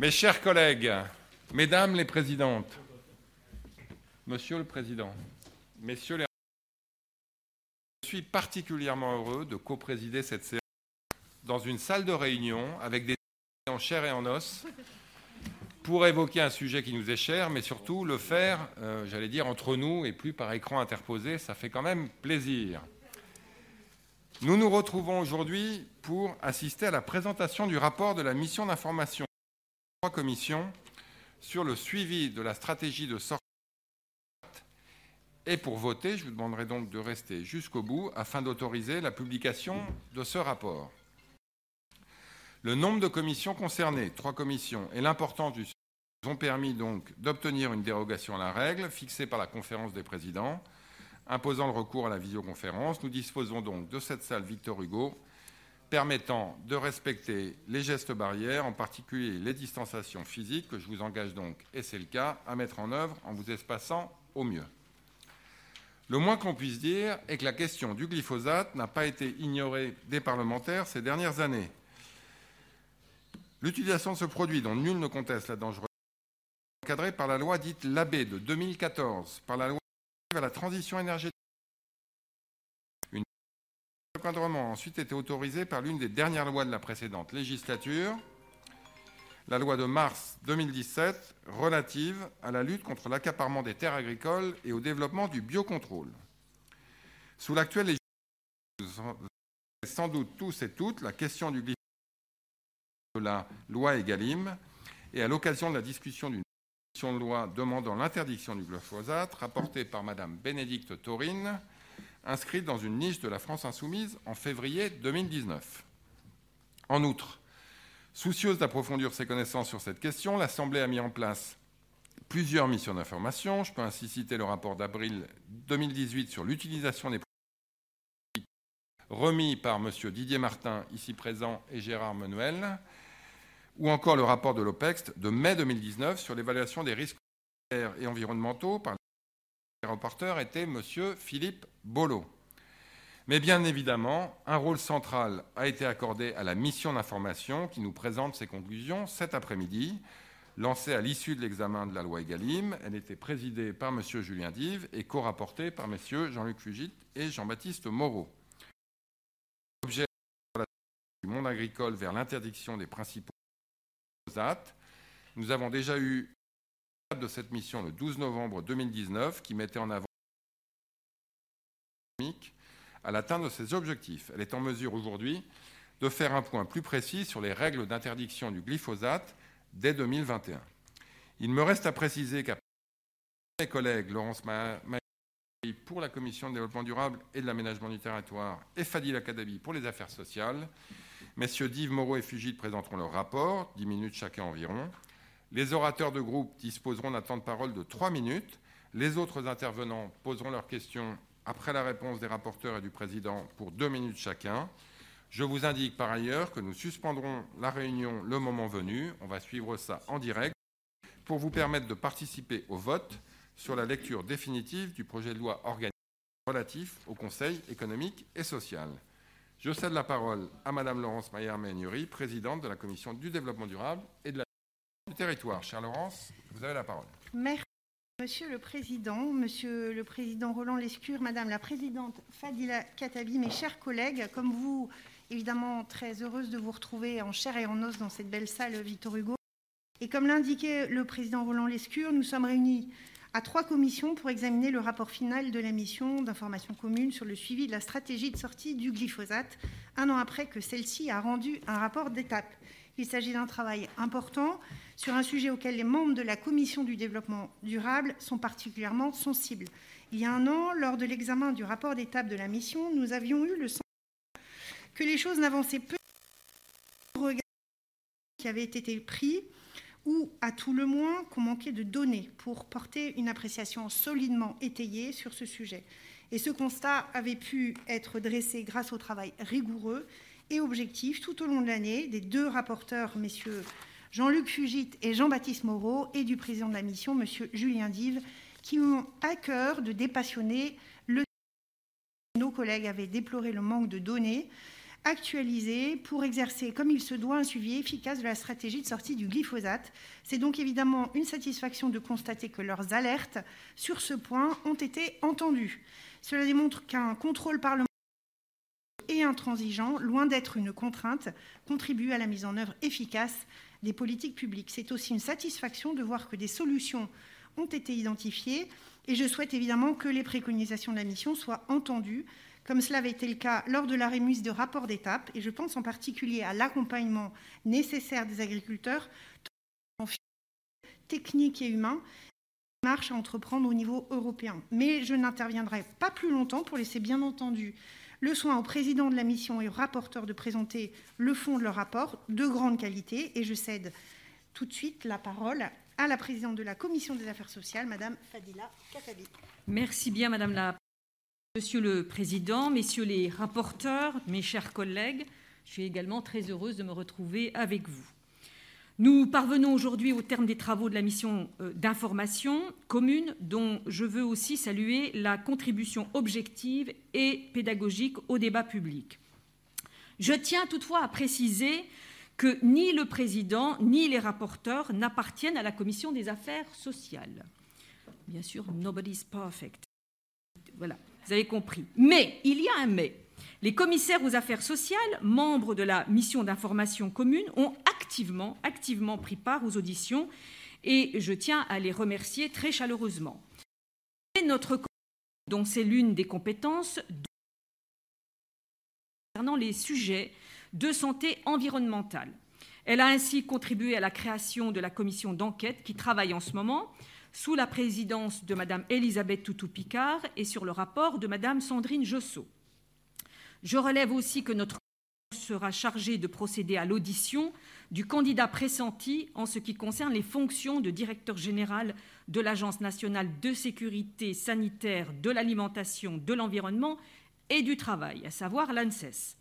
Mes chers collègues, Mesdames les présidentes, Monsieur le Président, Messieurs les je suis particulièrement heureux de co-présider cette séance dans une salle de réunion avec des en chair et en os pour évoquer un sujet qui nous est cher, mais surtout le faire, euh, j'allais dire, entre nous et plus par écran interposé. Ça fait quand même plaisir. Nous nous retrouvons aujourd'hui pour assister à la présentation du rapport de la mission d'information de la commission sur le suivi de la stratégie de sortie et pour voter, je vous demanderai donc de rester jusqu'au bout afin d'autoriser la publication de ce rapport. Le nombre de commissions concernées, trois commissions, et l'importance du sujet ont permis donc d'obtenir une dérogation à la règle fixée par la conférence des présidents imposant le recours à la visioconférence. Nous disposons donc de cette salle Victor Hugo permettant de respecter les gestes barrières, en particulier les distanciations physiques, que je vous engage donc, et c'est le cas, à mettre en œuvre en vous espaçant au mieux. Le moins qu'on puisse dire est que la question du glyphosate n'a pas été ignorée des parlementaires ces dernières années. L'utilisation de ce produit, dont nul ne conteste la dangerosité, est encadrée par la loi dite LAB de 2014, par la loi à la transition énergétique. Encadrement a ensuite été autorisé par l'une des dernières lois de la précédente législature, la loi de mars 2017 relative à la lutte contre l'accaparement des terres agricoles et au développement du biocontrôle. Sous l'actuelle législation, sans doute tous et toutes la question du glyphosate de la loi Egalim et à l'occasion de la discussion d'une loi demandant l'interdiction du glyphosate, rapportée par Mme Bénédicte Taurine, inscrite dans une niche de la France insoumise en février 2019. En outre, soucieuse d'approfondir ses connaissances sur cette question, l'Assemblée a mis en place plusieurs missions d'information. Je peux ainsi citer le rapport d'avril 2018 sur l'utilisation des produits remis par M. Didier Martin, ici présent, et Gérard Menuel, ou encore le rapport de l'OPEX de mai 2019 sur l'évaluation des risques et environnementaux par le rapporteur était M. Philippe Bolo. Mais bien évidemment, un rôle central a été accordé à la mission d'information qui nous présente ses conclusions cet après-midi, lancée à l'issue de l'examen de la loi Egalim. Elle était présidée par M. Julien Dive et co-rapportée par M. Jean-Luc Fugit et Jean-Baptiste Moreau. Objet du monde agricole vers l'interdiction des principaux nous avons déjà eu de cette mission le 12 novembre 2019 qui mettait en avant à l'atteinte de ses objectifs. Elle est en mesure aujourd'hui de faire un point plus précis sur les règles d'interdiction du glyphosate dès 2021. Il me reste à préciser qu'après mes collègues Laurence Maï pour la Commission de développement durable et de l'aménagement du territoire et Fadil Akadabi pour les affaires sociales, Messieurs Dive, Moreau et Fugit présenteront leur rapport, 10 minutes chacun environ. Les orateurs de groupe disposeront d'un temps de parole de 3 minutes. Les autres intervenants poseront leurs questions après la réponse des rapporteurs et du président pour 2 minutes chacun. Je vous indique par ailleurs que nous suspendrons la réunion le moment venu. On va suivre ça en direct pour vous permettre de participer au vote sur la lecture définitive du projet de loi organique relatif au Conseil économique et social. Je cède la parole à Madame Laurence Maillard-Ménury, présidente de la Commission du développement durable et de la territoire. Laurence, vous avez la parole. Merci, Monsieur le Président, Monsieur le Président Roland Lescure, Madame la Présidente Fadila Katabi, mes chers collègues, comme vous, évidemment très heureuse de vous retrouver en chair et en os dans cette belle salle Victor Hugo. Et comme l'indiquait le Président Roland Lescure, nous sommes réunis à trois commissions pour examiner le rapport final de la mission d'information commune sur le suivi de la stratégie de sortie du glyphosate, un an après que celle-ci a rendu un rapport d'étape. Il s'agit d'un travail important sur un sujet auquel les membres de la Commission du développement durable sont particulièrement sensibles. Il y a un an, lors de l'examen du rapport d'étape de la mission, nous avions eu le sentiment que les choses n'avançaient peu au regard qui avait été pris ou à tout le moins qu'on manquait de données pour porter une appréciation solidement étayée sur ce sujet. Et ce constat avait pu être dressé grâce au travail rigoureux et objectif tout au long de l'année des deux rapporteurs, messieurs Jean-Luc Fugit et Jean-Baptiste Moreau, et du président de la mission, monsieur Julien Dive, qui ont à cœur de dépassionner le. Nos collègues avaient déploré le manque de données actualisés pour exercer comme il se doit un suivi efficace de la stratégie de sortie du glyphosate. C'est donc évidemment une satisfaction de constater que leurs alertes sur ce point ont été entendues. Cela démontre qu'un contrôle parlementaire et intransigeant, loin d'être une contrainte, contribue à la mise en œuvre efficace des politiques publiques. C'est aussi une satisfaction de voir que des solutions ont été identifiées et je souhaite évidemment que les préconisations de la mission soient entendues, comme cela avait été le cas lors de la remise de rapport d'étape, et je pense en particulier à l'accompagnement nécessaire des agriculteurs, techniques et humains, marche à entreprendre au niveau européen. Mais je n'interviendrai pas plus longtemps pour laisser bien entendu le soin au président de la mission et au rapporteur de présenter le fond de leur rapport de grande qualité. Et je cède tout de suite la parole à la présidente de la Commission des affaires sociales, Madame Fadila Katabi. Merci bien, Madame la Monsieur le Président, Messieurs les rapporteurs, mes chers collègues, je suis également très heureuse de me retrouver avec vous. Nous parvenons aujourd'hui au terme des travaux de la mission euh, d'information commune, dont je veux aussi saluer la contribution objective et pédagogique au débat public. Je tiens toutefois à préciser que ni le président ni les rapporteurs n'appartiennent à la commission des affaires sociales. Bien sûr, nobody's perfect. Voilà, vous avez compris. Mais, il y a un mais. Les commissaires aux affaires sociales, membres de la mission d'information commune, ont activement, activement pris part aux auditions et je tiens à les remercier très chaleureusement. Et notre dont c'est l'une des compétences concernant les sujets de santé environnementale. Elle a ainsi contribué à la création de la commission d'enquête qui travaille en ce moment sous la présidence de Mme Elisabeth Toutou-Picard et sur le rapport de Mme Sandrine Jossot. Je relève aussi que notre sera chargé de procéder à l'audition du candidat pressenti en ce qui concerne les fonctions de directeur général de l'Agence nationale de sécurité sanitaire de l'alimentation, de l'environnement et du travail, à savoir l'ANSES.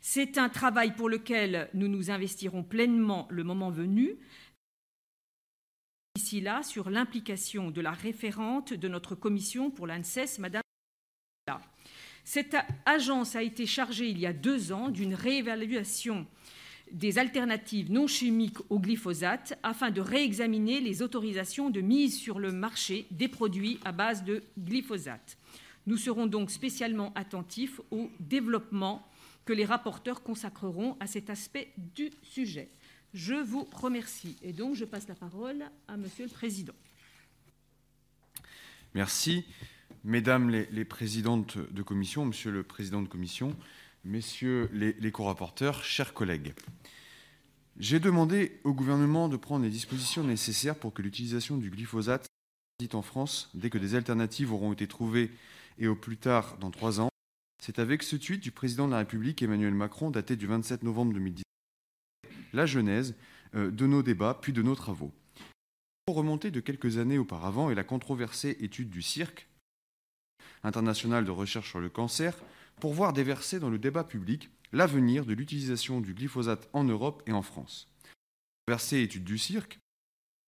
C'est un travail pour lequel nous nous investirons pleinement le moment venu. Sur l'implication de la référente de notre commission pour l'ANSES, Madame. Cette agence a été chargée il y a deux ans d'une réévaluation des alternatives non chimiques au glyphosate afin de réexaminer les autorisations de mise sur le marché des produits à base de glyphosate. Nous serons donc spécialement attentifs au développement que les rapporteurs consacreront à cet aspect du sujet. Je vous remercie. Et donc, je passe la parole à Monsieur le Président. Merci. Mesdames les, présidentes de commission, Monsieur le Président de commission, Messieurs les, les co-rapporteurs, chers collègues, j'ai demandé au gouvernement de prendre les dispositions nécessaires pour que l'utilisation du glyphosate soit en France dès que des alternatives auront été trouvées et au plus tard dans trois ans. C'est avec ce tweet du président de la République Emmanuel Macron, daté du 27 novembre 2010, la genèse euh, de nos débats puis de nos travaux. Pour remonter de quelques années auparavant et la controversée étude du CIRC, international de recherche sur le cancer, pour voir déverser dans le débat public l'avenir de l'utilisation du glyphosate en Europe et en France. Versée étude du CIRC,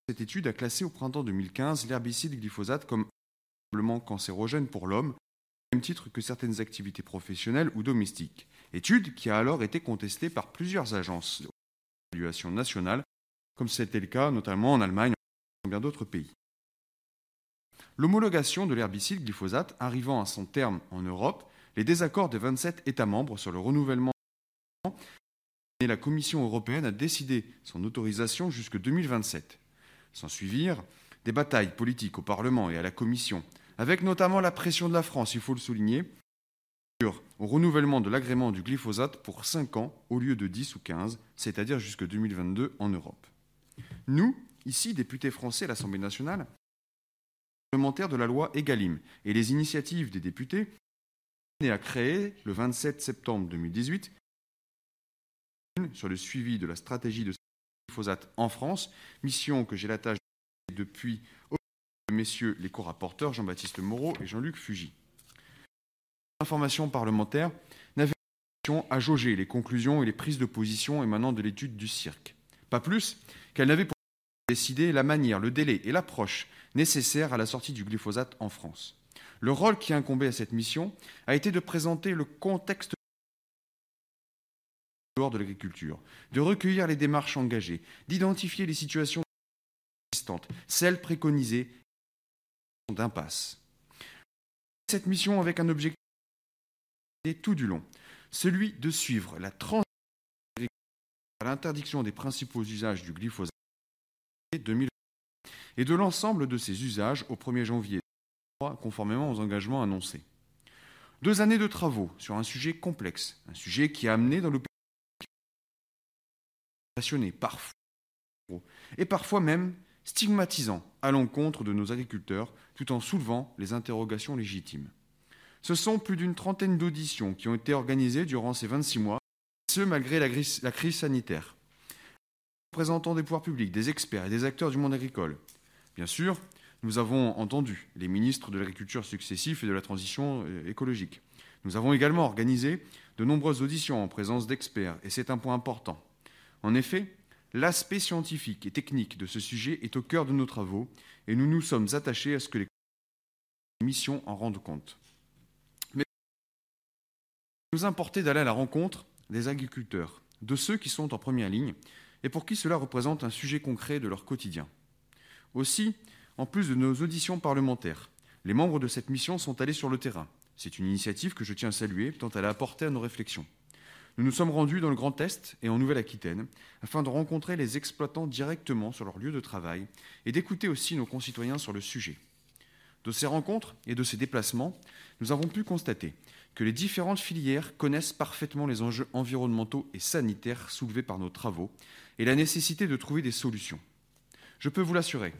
cette étude a classé au printemps 2015 l'herbicide glyphosate comme probablement cancérogène pour l'homme même titre que certaines activités professionnelles ou domestiques. Étude qui a alors été contestée par plusieurs agences nationale, comme c'était le cas notamment en Allemagne et dans bien d'autres pays. L'homologation de l'herbicide glyphosate arrivant à son terme en Europe, les désaccords des 27 États membres sur le renouvellement et la Commission européenne a décidé son autorisation jusque 2027. S'en suivirent des batailles politiques au Parlement et à la Commission avec notamment la pression de la France, il faut le souligner, au renouvellement de l'agrément du glyphosate pour 5 ans au lieu de 10 ou 15, c'est-à-dire jusqu'en 2022 en Europe. Nous, ici, députés français à l'Assemblée nationale, parlementaires de la loi EGalim et les initiatives des députés à créer le 27 septembre 2018 sur le suivi de la stratégie de glyphosate en France, mission que j'ai la tâche depuis messieurs les co-rapporteurs Jean-Baptiste Moreau et Jean-Luc Fugy. L'information parlementaire n'avait à jauger les conclusions et les prises de position émanant de l'étude du cirque. Pas plus qu'elle n'avait pour décider la manière, le délai et l'approche nécessaires à la sortie du glyphosate en France. Le rôle qui incombait à cette mission a été de présenter le contexte de l'agriculture, de recueillir les démarches engagées, d'identifier les situations existantes, celles préconisées d'impasse. Cette mission avec un objectif tout du long, celui de suivre la transition à l'interdiction des principaux usages du glyphosate 2020 et de l'ensemble de ses usages au 1er janvier conformément aux engagements annoncés. Deux années de travaux sur un sujet complexe, un sujet qui a amené dans le passionné parfois et parfois même stigmatisant à l'encontre de nos agriculteurs tout en soulevant les interrogations légitimes. Ce sont plus d'une trentaine d'auditions qui ont été organisées durant ces 26 mois, ce malgré la crise sanitaire. Représentants des pouvoirs publics, des experts et des acteurs du monde agricole. Bien sûr, nous avons entendu les ministres de l'Agriculture successifs et de la transition euh, écologique. Nous avons également organisé de nombreuses auditions en présence d'experts, et c'est un point important. En effet, l'aspect scientifique et technique de ce sujet est au cœur de nos travaux, et nous nous sommes attachés à ce que les missions en rendent compte. Nous importait d'aller à la rencontre des agriculteurs, de ceux qui sont en première ligne, et pour qui cela représente un sujet concret de leur quotidien. Aussi, en plus de nos auditions parlementaires. Les membres de cette mission sont allés sur le terrain. C'est une initiative que je tiens à saluer, tant elle a apporté à nos réflexions. Nous nous sommes rendus dans le Grand Est et en Nouvelle-Aquitaine afin de rencontrer les exploitants directement sur leur lieu de travail et d'écouter aussi nos concitoyens sur le sujet. De ces rencontres et de ces déplacements, nous avons pu constater que les différentes filières connaissent parfaitement les enjeux environnementaux et sanitaires soulevés par nos travaux et la nécessité de trouver des solutions. Je peux vous l'assurer,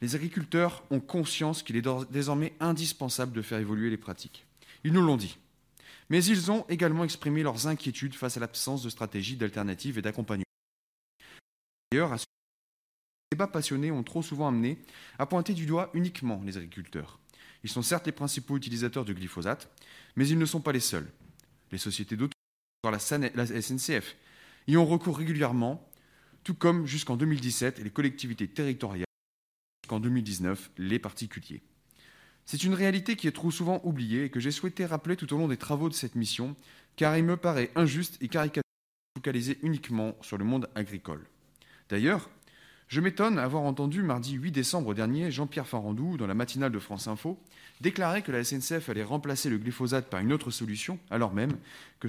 les agriculteurs ont conscience qu'il est désormais indispensable de faire évoluer les pratiques. Ils nous l'ont dit. Mais ils ont également exprimé leurs inquiétudes face à l'absence de stratégie d'alternative et d'accompagnement. D'ailleurs, les débats passionnés ont trop souvent amené à pointer du doigt uniquement les agriculteurs. Ils sont certes les principaux utilisateurs du glyphosate, mais ils ne sont pas les seuls. Les sociétés d'auto, la SNCF, y ont recours régulièrement, tout comme jusqu'en 2017 les collectivités territoriales qu'en 2019 les particuliers. C'est une réalité qui est trop souvent oubliée et que j'ai souhaité rappeler tout au long des travaux de cette mission, car il me paraît injuste et caricatural de focaliser uniquement sur le monde agricole. D'ailleurs, je m'étonne avoir entendu mardi 8 décembre dernier Jean-Pierre Farandou, dans la matinale de France Info, déclarer que la SNCF allait remplacer le glyphosate par une autre solution, alors même que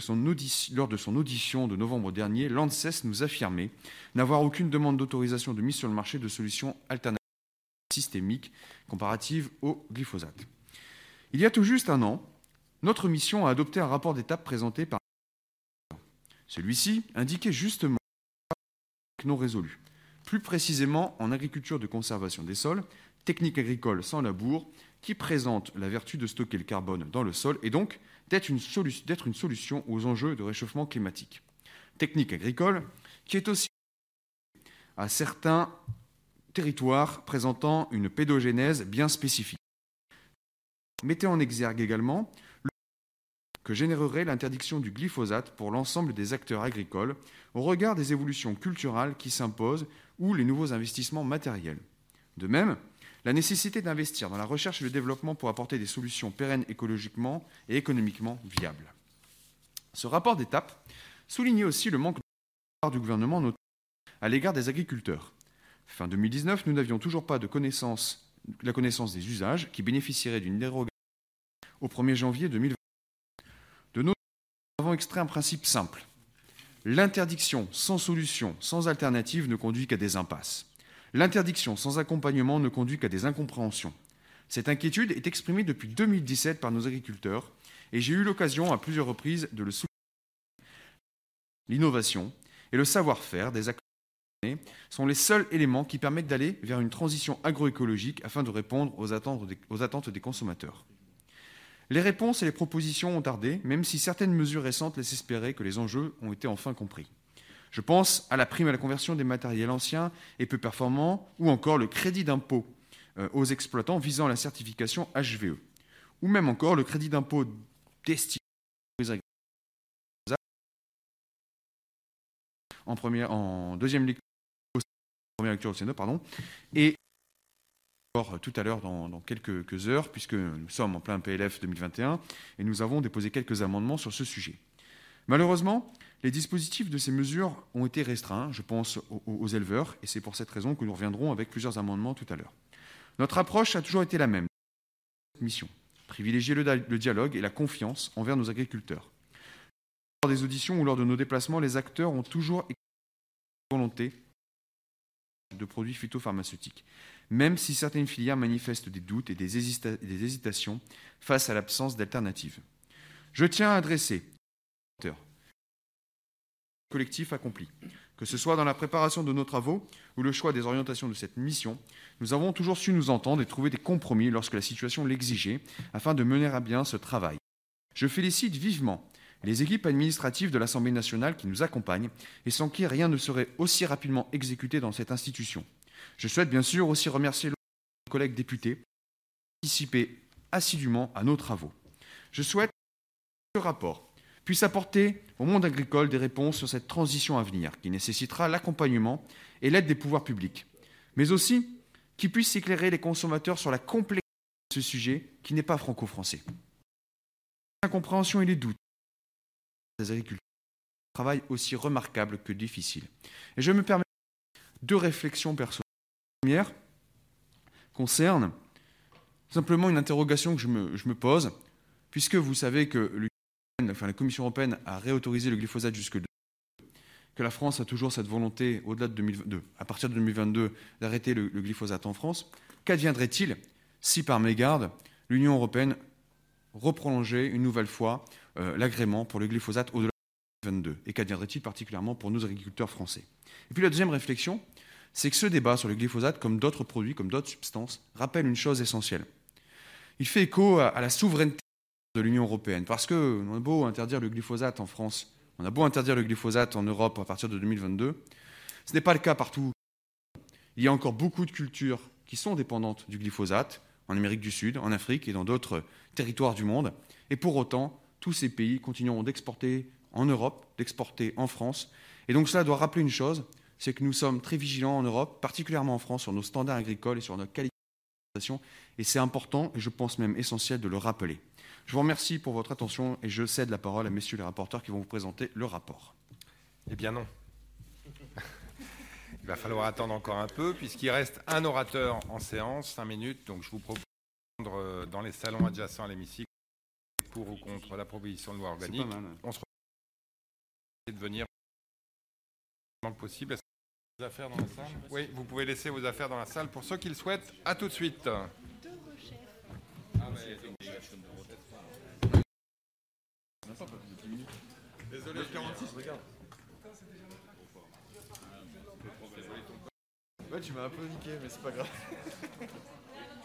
lors de son audition de novembre dernier, l'ANSES nous affirmait n'avoir aucune demande d'autorisation de mise sur le marché de solutions alternatives systémique comparative au glyphosate. Il y a tout juste un an, notre mission a adopté un rapport d'étape présenté par celui-ci indiquait justement non résolu. Plus précisément en agriculture de conservation des sols, technique agricole sans labour, qui présente la vertu de stocker le carbone dans le sol et donc d'être une, solution aux enjeux de réchauffement climatique. Technique agricole qui est aussi à certains territoire présentant une pédogénèse bien spécifique. Mettez en exergue également le que générerait l'interdiction du glyphosate pour l'ensemble des acteurs agricoles au regard des évolutions culturelles qui s'imposent ou les nouveaux investissements matériels. De même, la nécessité d'investir dans la recherche et le développement pour apporter des solutions pérennes écologiquement et économiquement viables. Ce rapport d'étape soulignait aussi le manque de du gouvernement à l'égard des agriculteurs. Fin 2019, nous n'avions toujours pas de la connaissance des usages qui bénéficieraient d'une dérogation au 1er janvier 2020. Nous avons extrait un principe simple. L'interdiction sans solution, sans alternative ne conduit qu'à des impasses. L'interdiction sans accompagnement ne conduit qu'à des incompréhensions. Cette inquiétude est exprimée depuis 2017 par nos agriculteurs et j'ai eu l'occasion à plusieurs reprises de le souligner. L'innovation et le savoir-faire des acteurs sont les seuls éléments qui permettent d'aller vers une transition agroécologique afin de répondre aux attentes des, consommateurs. Les réponses et les propositions ont tardé, même si certaines mesures récentes laissent espérer que les enjeux ont été enfin compris. Je pense à la prime à la conversion des matériels anciens et peu performants, ou encore le crédit d'impôt euh, aux exploitants visant la certification HVE, ou même encore le crédit d'impôt destiné aux agriculteurs en, première, en deuxième lecture lecture au Sénat, pardon, et tout à l'heure dans, quelques heures, puisque nous sommes en plein PLF 2021, et nous avons déposé quelques amendements sur ce sujet. Malheureusement, les dispositifs de ces mesures ont été restreints, je pense aux, éleveurs, et c'est pour cette raison que nous reviendrons avec plusieurs amendements tout à l'heure. Notre approche a toujours été la même. Mission privilégier le, le dialogue et la confiance envers nos agriculteurs. Lors des auditions ou lors de nos déplacements, les acteurs ont toujours volonté de produits phytopharmaceutiques, même si certaines filières manifestent des doutes et des, hésita des hésitations face à l'absence d'alternatives. Je tiens à adresser collectif accompli. Que ce soit dans la préparation de nos travaux ou le choix des orientations de cette mission, nous avons toujours su nous entendre et trouver des compromis lorsque la situation l'exigeait afin de mener à bien ce travail. Je félicite vivement les équipes administratives de l'Assemblée nationale qui nous accompagnent et sans qui rien ne serait aussi rapidement exécuté dans cette institution. Je souhaite bien sûr aussi remercier nos collègues députés qui ont participé assidûment à nos travaux. Je souhaite que ce rapport puisse apporter au monde agricole des réponses sur cette transition à venir, qui nécessitera l'accompagnement et l'aide des pouvoirs publics, mais aussi qui puisse éclairer les consommateurs sur la complexité de ce sujet qui n'est pas franco-français. L'incompréhension et les doutes des agriculteurs travail aussi remarquable que difficile. Et je me permets deux réflexions personnelles. Première concerne simplement une interrogation que je me, pose, puisque vous savez que la Commission européenne a réautorisé le glyphosate jusque 2, que la France a toujours cette volonté, au-delà de 2022, à partir de 2022, d'arrêter le, le, glyphosate en France, qu'adviendrait-il si, par mégarde, l'Union européenne reprolongeait une nouvelle fois euh, l'agrément pour le glyphosate au-delà de 2022 Et qu'adviendrait-il particulièrement pour nos agriculteurs français? Et puis la deuxième réflexion, c'est que ce débat sur le glyphosate, comme d'autres produits, comme d'autres substances, rappelle une chose essentielle. Il fait écho à, la souveraineté de l'Union européenne. Parce qu'on a beau interdire le glyphosate en France, on a beau interdire le glyphosate en Europe à partir de 2022, ce n'est pas le cas partout. Il y a encore beaucoup de cultures qui sont dépendantes du glyphosate, en Amérique du Sud, en Afrique et dans d'autres territoires du monde. Et pour autant, tous ces pays continueront d'exporter en Europe, d'exporter en France. Et donc cela doit rappeler une chose, c'est que nous sommes très vigilants en Europe, particulièrement en France, sur nos standards agricoles et sur notre qualité d'alimentation. Et c'est important, et je pense même essentiel, de le rappeler. Je vous remercie pour votre attention et je cède la parole à messieurs les rapporteurs qui vont vous présenter le rapport. Eh bien non. Il va falloir attendre encore un peu puisqu'il reste un orateur en séance, cinq minutes. Donc je vous propose de prendre dans les salons adjacents à l'hémicycle pour ou contre la proposition de loi organique. On se retrouve de venir le possible. Affaires dans la salle Oui, vous pouvez laisser vos affaires dans la salle pour ceux qui le souhaitent. À tout de suite. Désolé, 46, regarde. Ouais, tu m'as un peu niqué, mais c'est pas grave.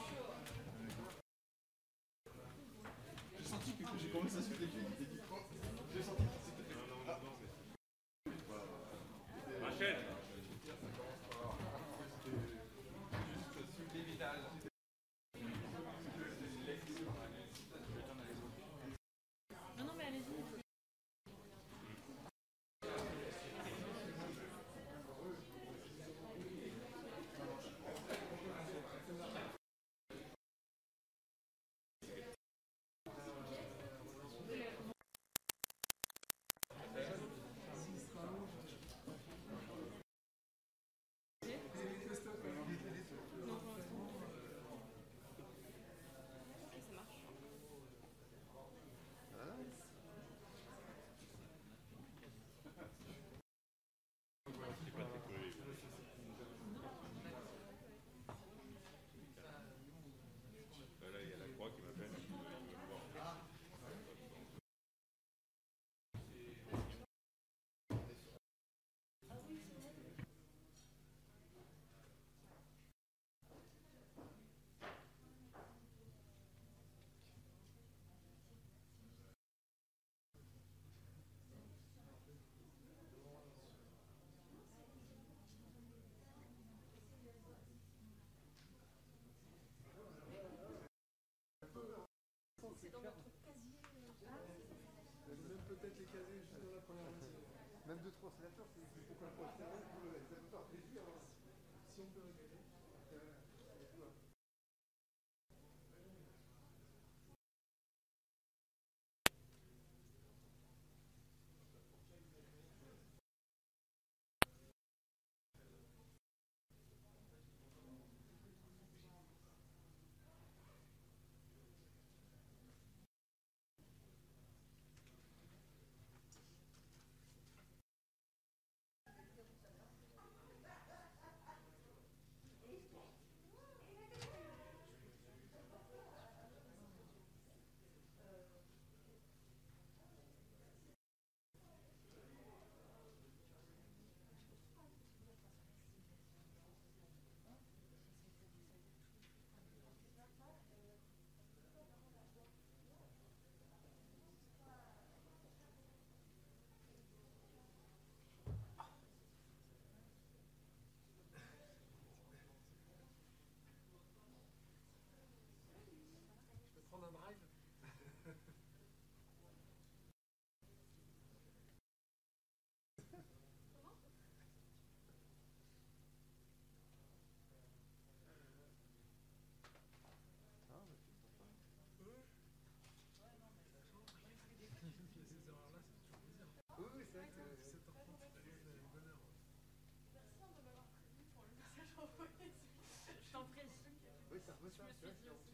Même peut-être les caser juste dans la première Même deux, trois sénateurs, c'est pourquoi le. Si on peut. monsieur, monsieur, monsieur.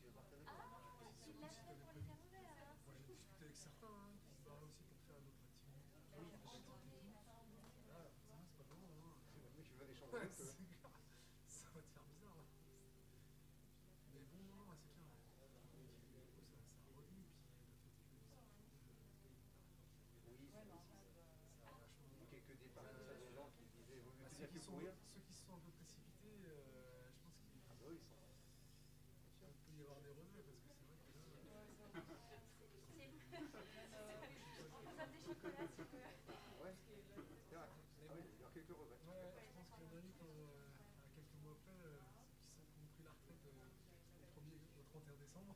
Quelques départs qui ceux, qui sont, un peu précipités, je pense qu'il y avoir des c'est vrai il y a quelques je pense qu'il y en a eu quand, quelques mois après, qui la retraite décembre.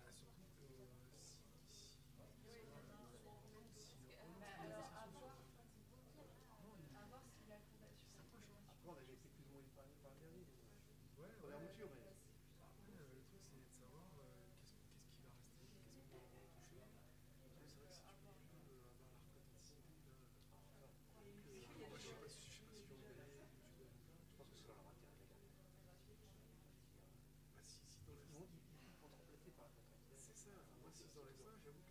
dans les.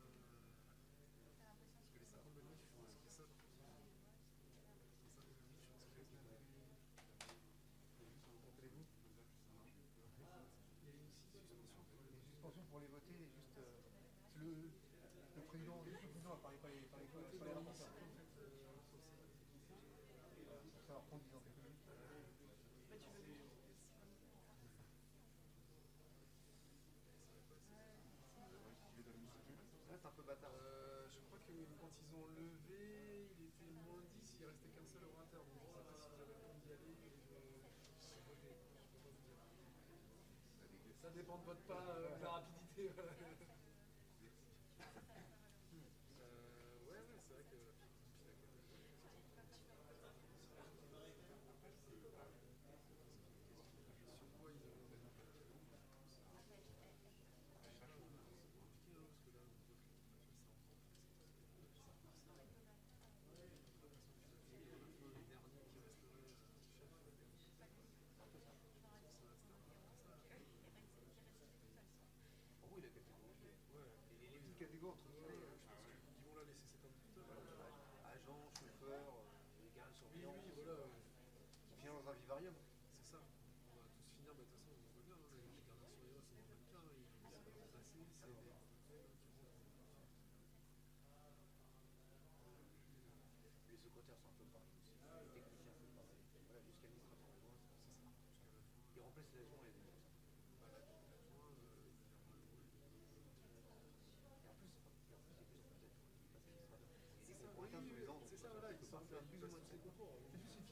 le, le président, le président pas les. Euh, ça C'est un peu euh, je crois que quand ils ont levé, il était moins 10, il restait qu'un seul orateur. Ça dépend de votre pas, euh, de la rapidité.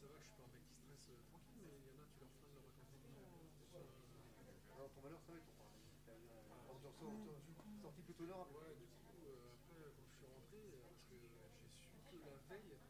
ça va que je suis pas un mec qui stresse euh, tranquille, mais il y en a, tu leur freines leur vacances. Euh, euh, Alors ton malheur, ça va, ton ah, sorti plutôt là. Ouais, du coup, après, quand je suis rentré, parce que j'ai su que la veille,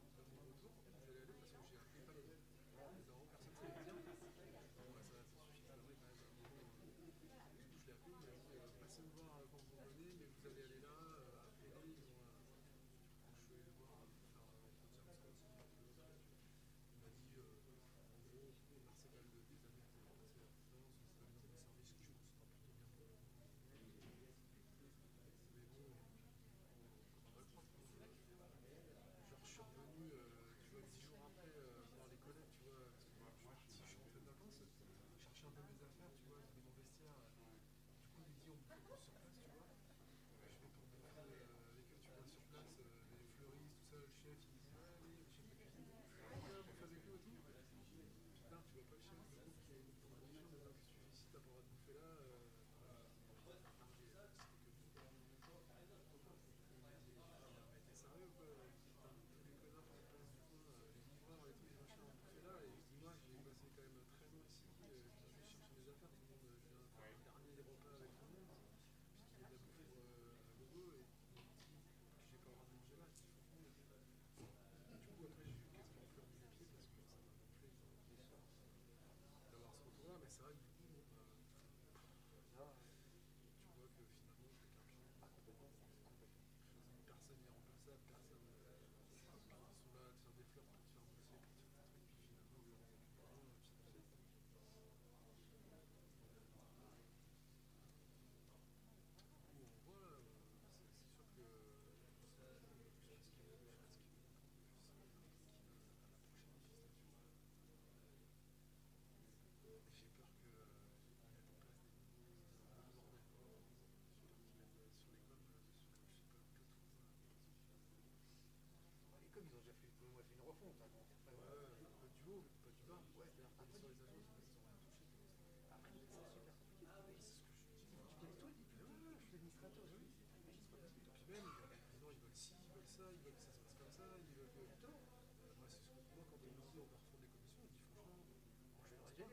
Non,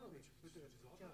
non, mais tu peux te... Tiens,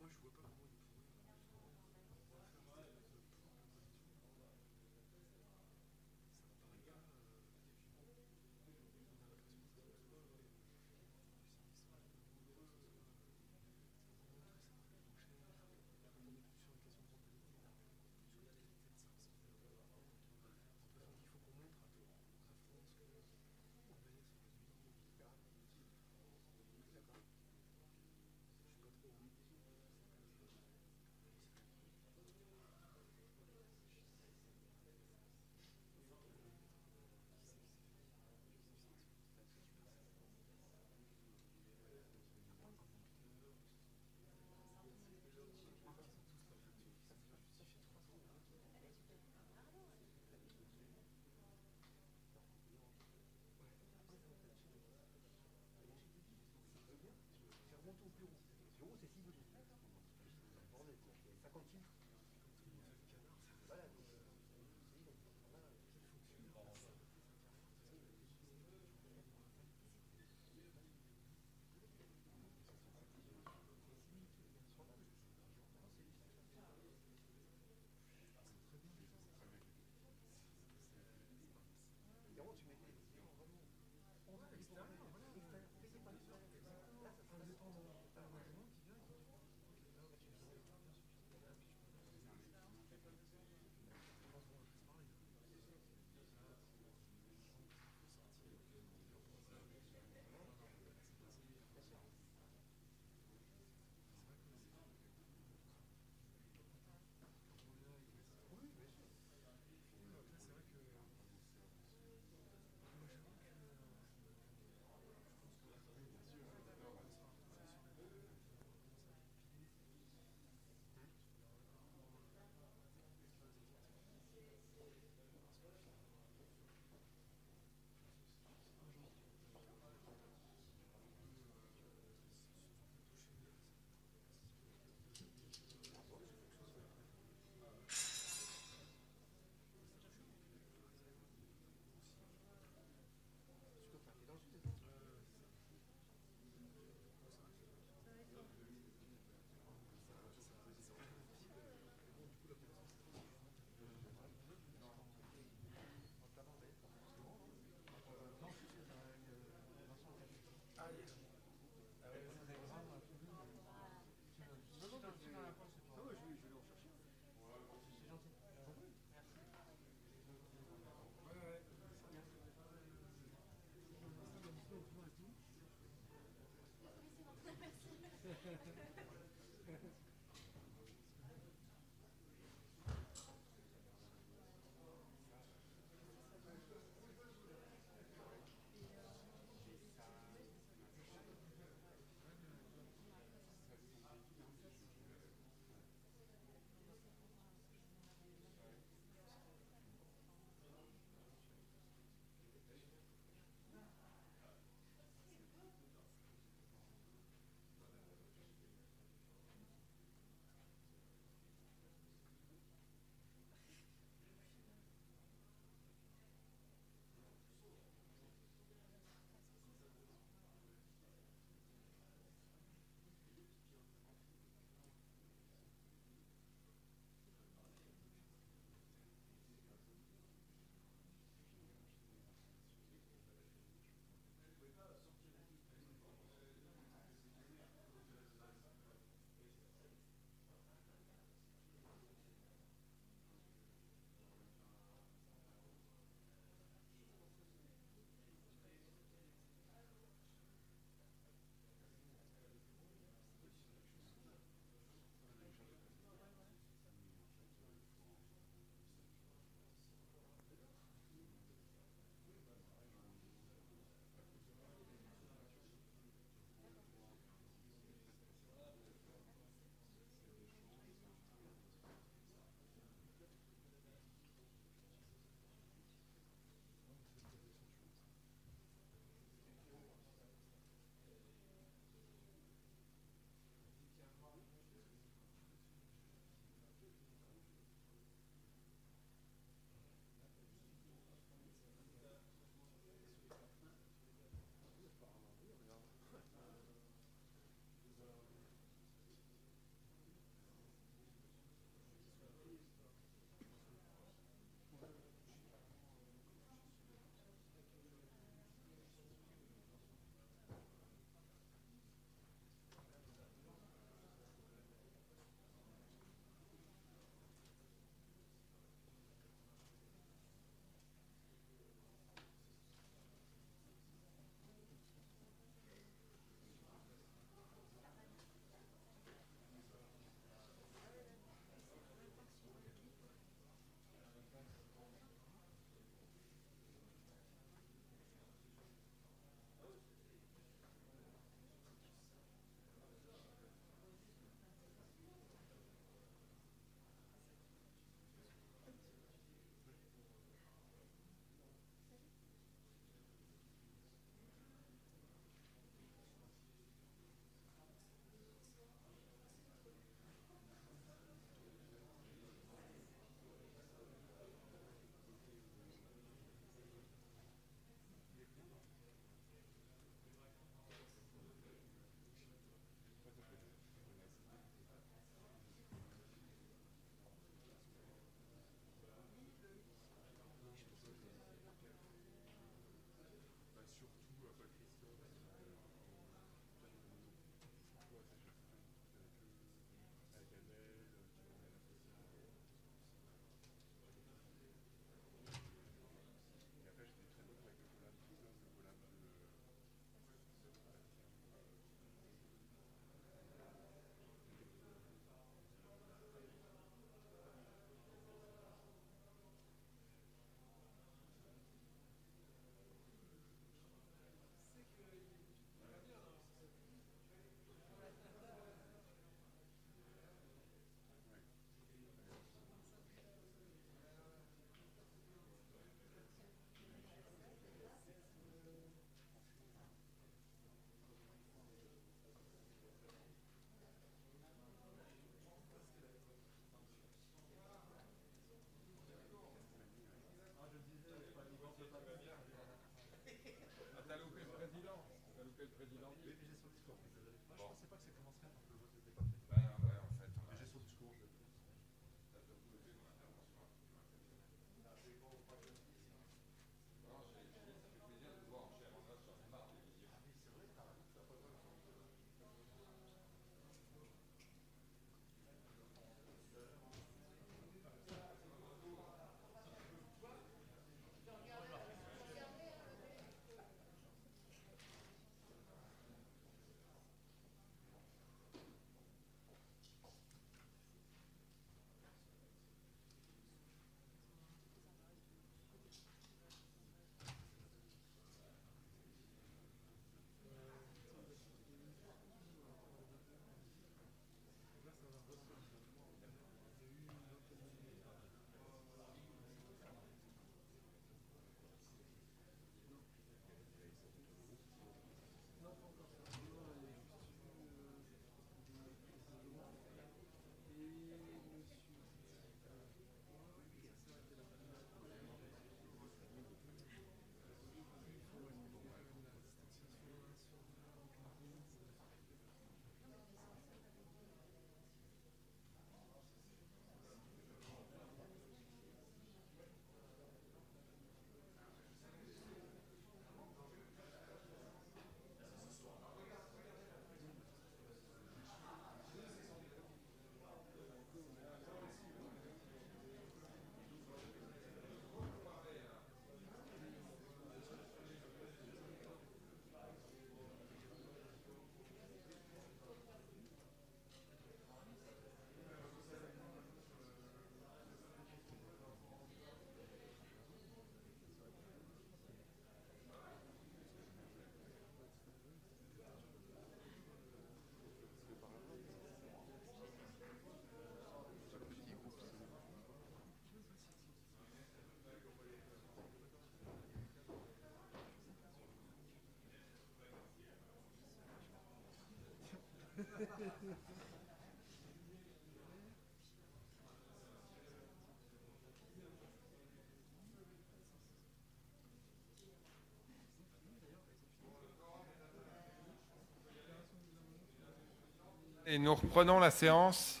Et nous reprenons la séance.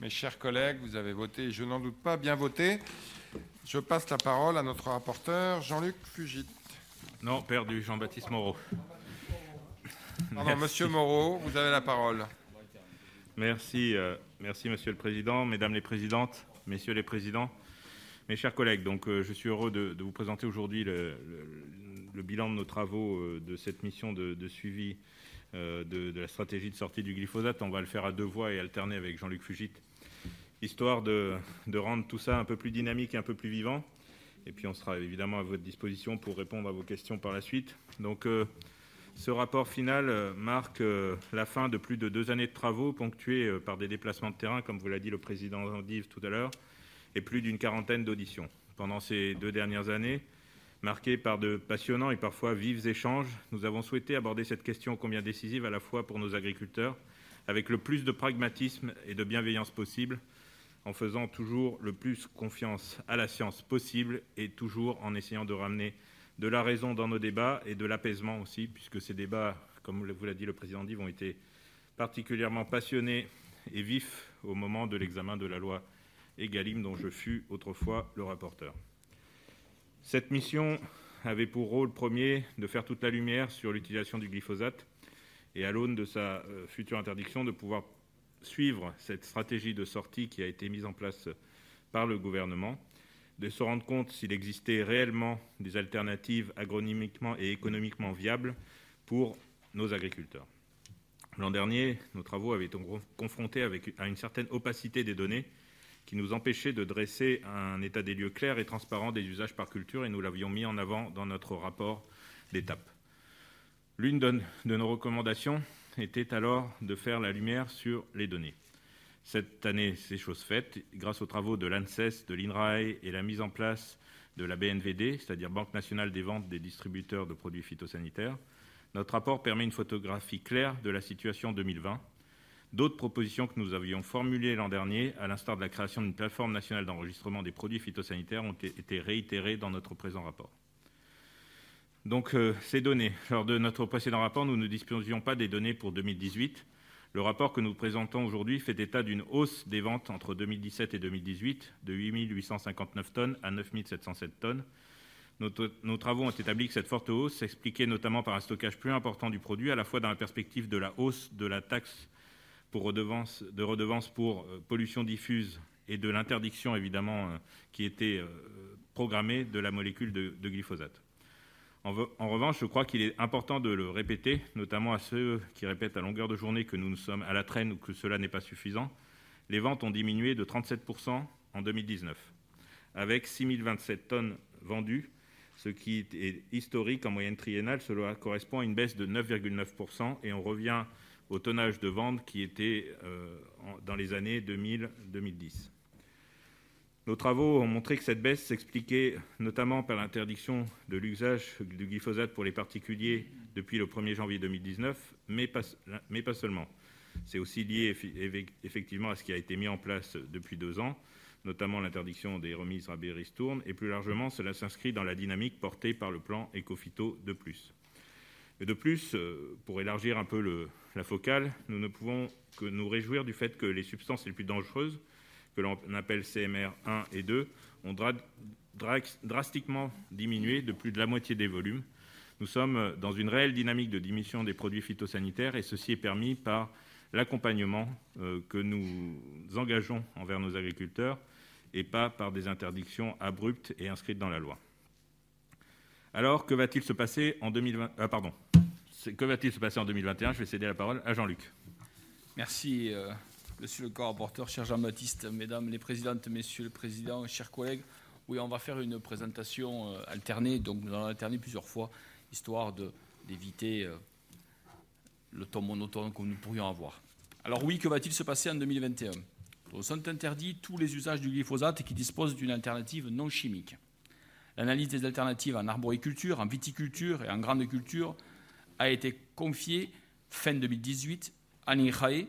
Mes chers collègues, vous avez voté, je n'en doute pas, bien voté. Je passe la parole à notre rapporteur, Jean-Luc Fugit. Non, perdu, Jean-Baptiste Moreau. Pardon, Monsieur Moreau, vous avez la parole. Merci, euh, merci Monsieur le Président, Mesdames les Présidentes, Messieurs les Présidents, mes chers collègues. Donc, euh, je suis heureux de, de vous présenter aujourd'hui le, le- le bilan de nos travaux euh, de cette mission de, de suivi de, de la stratégie de sortie du glyphosate. On va le faire à deux voix et alterner avec Jean-Luc Fugit, histoire de, rendre tout ça un peu plus dynamique et un peu plus vivant. Et puis, on sera évidemment à votre disposition pour répondre à vos questions par la suite. Donc, ce rapport final euh, marque euh, la fin de plus de deux années de travaux ponctués euh, par des déplacements de terrain, comme vous l'a dit le président Dive tout à l'heure, et plus d'une quarantaine d'auditions. Pendant ces deux dernières années, marquées par de passionnants et parfois vifs échanges, nous avons souhaité aborder cette question combien décisive à la fois pour nos agriculteurs, avec le plus de pragmatisme et de bienveillance possible, en faisant toujours le plus confiance à la science possible et toujours en essayant de ramener de la raison dans nos débats et de l'apaisement aussi, puisque ces débats, comme vous l'a dit le président Dive, ont été particulièrement passionnés et vifs au moment de l'examen de la loi Egalim, dont je fus autrefois le rapporteur. Cette mission avait pour rôle premier de faire toute la lumière sur l'utilisation du glyphosate et à l'aune de sa euh, future interdiction de pouvoir suivre cette stratégie de sortie qui a été mise en place par le gouvernement de se rendre compte s'il existait réellement des alternatives agronomiquement et économiquement viables pour nos agriculteurs. L'an dernier, nos travaux avaient été confrontés à une certaine opacité des données qui nous empêchait de dresser un état des lieux clair et transparent des usages par culture et nous l'avions mis en avant dans notre rapport d'étape. L'une de nos recommandations était alors de faire la lumière sur les données. Cette année, c'est chose faite grâce aux travaux de l'ANSES, de l'INRAE et la mise en place de la BNVD, c'est-à-dire Banque nationale des ventes des distributeurs de produits phytosanitaires. Notre rapport permet une photographie claire de la situation 2020. D'autres propositions que nous avions formulées l'an dernier, à l'instar de la création d'une plateforme nationale d'enregistrement des produits phytosanitaires, ont été réitérées dans notre présent rapport. Donc, euh, ces données. Lors de notre précédent rapport, nous ne disposions pas des données pour 2018. Le rapport que nous présentons aujourd'hui fait état d'une hausse des ventes entre 2017 et 2018 de 8 859 tonnes à 9 707 tonnes. Nos, travaux ont établi que cette forte hausse s'expliquait notamment par un stockage plus important du produit, à la fois dans la perspective de la hausse de la taxe de redevance pour euh, pollution diffuse et de l'interdiction évidemment euh, qui était euh, programmée de la molécule de glyphosate. En, revanche, je crois qu'il est important de le répéter, notamment à ceux qui répètent à longueur de journée que nous, nous sommes à la traîne ou que cela n'est pas suffisant. Les ventes ont diminué de 37% en 2019, avec 6027 tonnes vendues, ce qui est historique en moyenne triennale. Cela correspond à une baisse de 9,9% et on revient au tonnage de vente qui était euh, dans les années 2000-2010. Nos travaux ont montré que cette baisse s'expliquait notamment par l'interdiction de l'usage du glyphosate pour les particuliers depuis le 1er janvier 2019, mais pas, mais pas seulement. C'est aussi lié effectivement à ce qui a été mis en place depuis deux ans, notamment l'interdiction des remises rabais ristournes, et plus largement, cela s'inscrit dans la dynamique portée par le plan Ecofito de plus. Et de plus, euh, pour élargir un peu le, la focale, nous ne pouvons que nous réjouir du fait que les substances les plus dangereuses, que l'on appelle CMR 1 et 2, ont dra dra drastiquement diminué de plus de la moitié des volumes. Nous sommes dans une réelle dynamique de diminution des produits phytosanitaires et ceci est permis par l'accompagnement euh, que nous engageons envers nos agriculteurs et pas par des interdictions abruptes et inscrites dans la loi. Alors, que va-t-il se passer en 2020 ah, Pardon. Que va-t-il se passer en 2021 Je vais céder la parole à Jean-Luc. Merci, euh, monsieur le co-rapporteur, cher Jean-Baptiste, mesdames les présidentes, messieurs les présidents, chers collègues. Oui, on va faire une présentation euh, alternée, donc nous allons alterner plusieurs fois, histoire d'éviter euh, le ton monotone que nous pourrions avoir. Alors oui, que va-t-il se passer en 2021 Donc, Sont interdits tous les usages du glyphosate qui disposent d'une alternative non chimique. L'analyse des alternatives en arboriculture, en viticulture et en grande culture a été confiée fin 2018 à l'INRAE,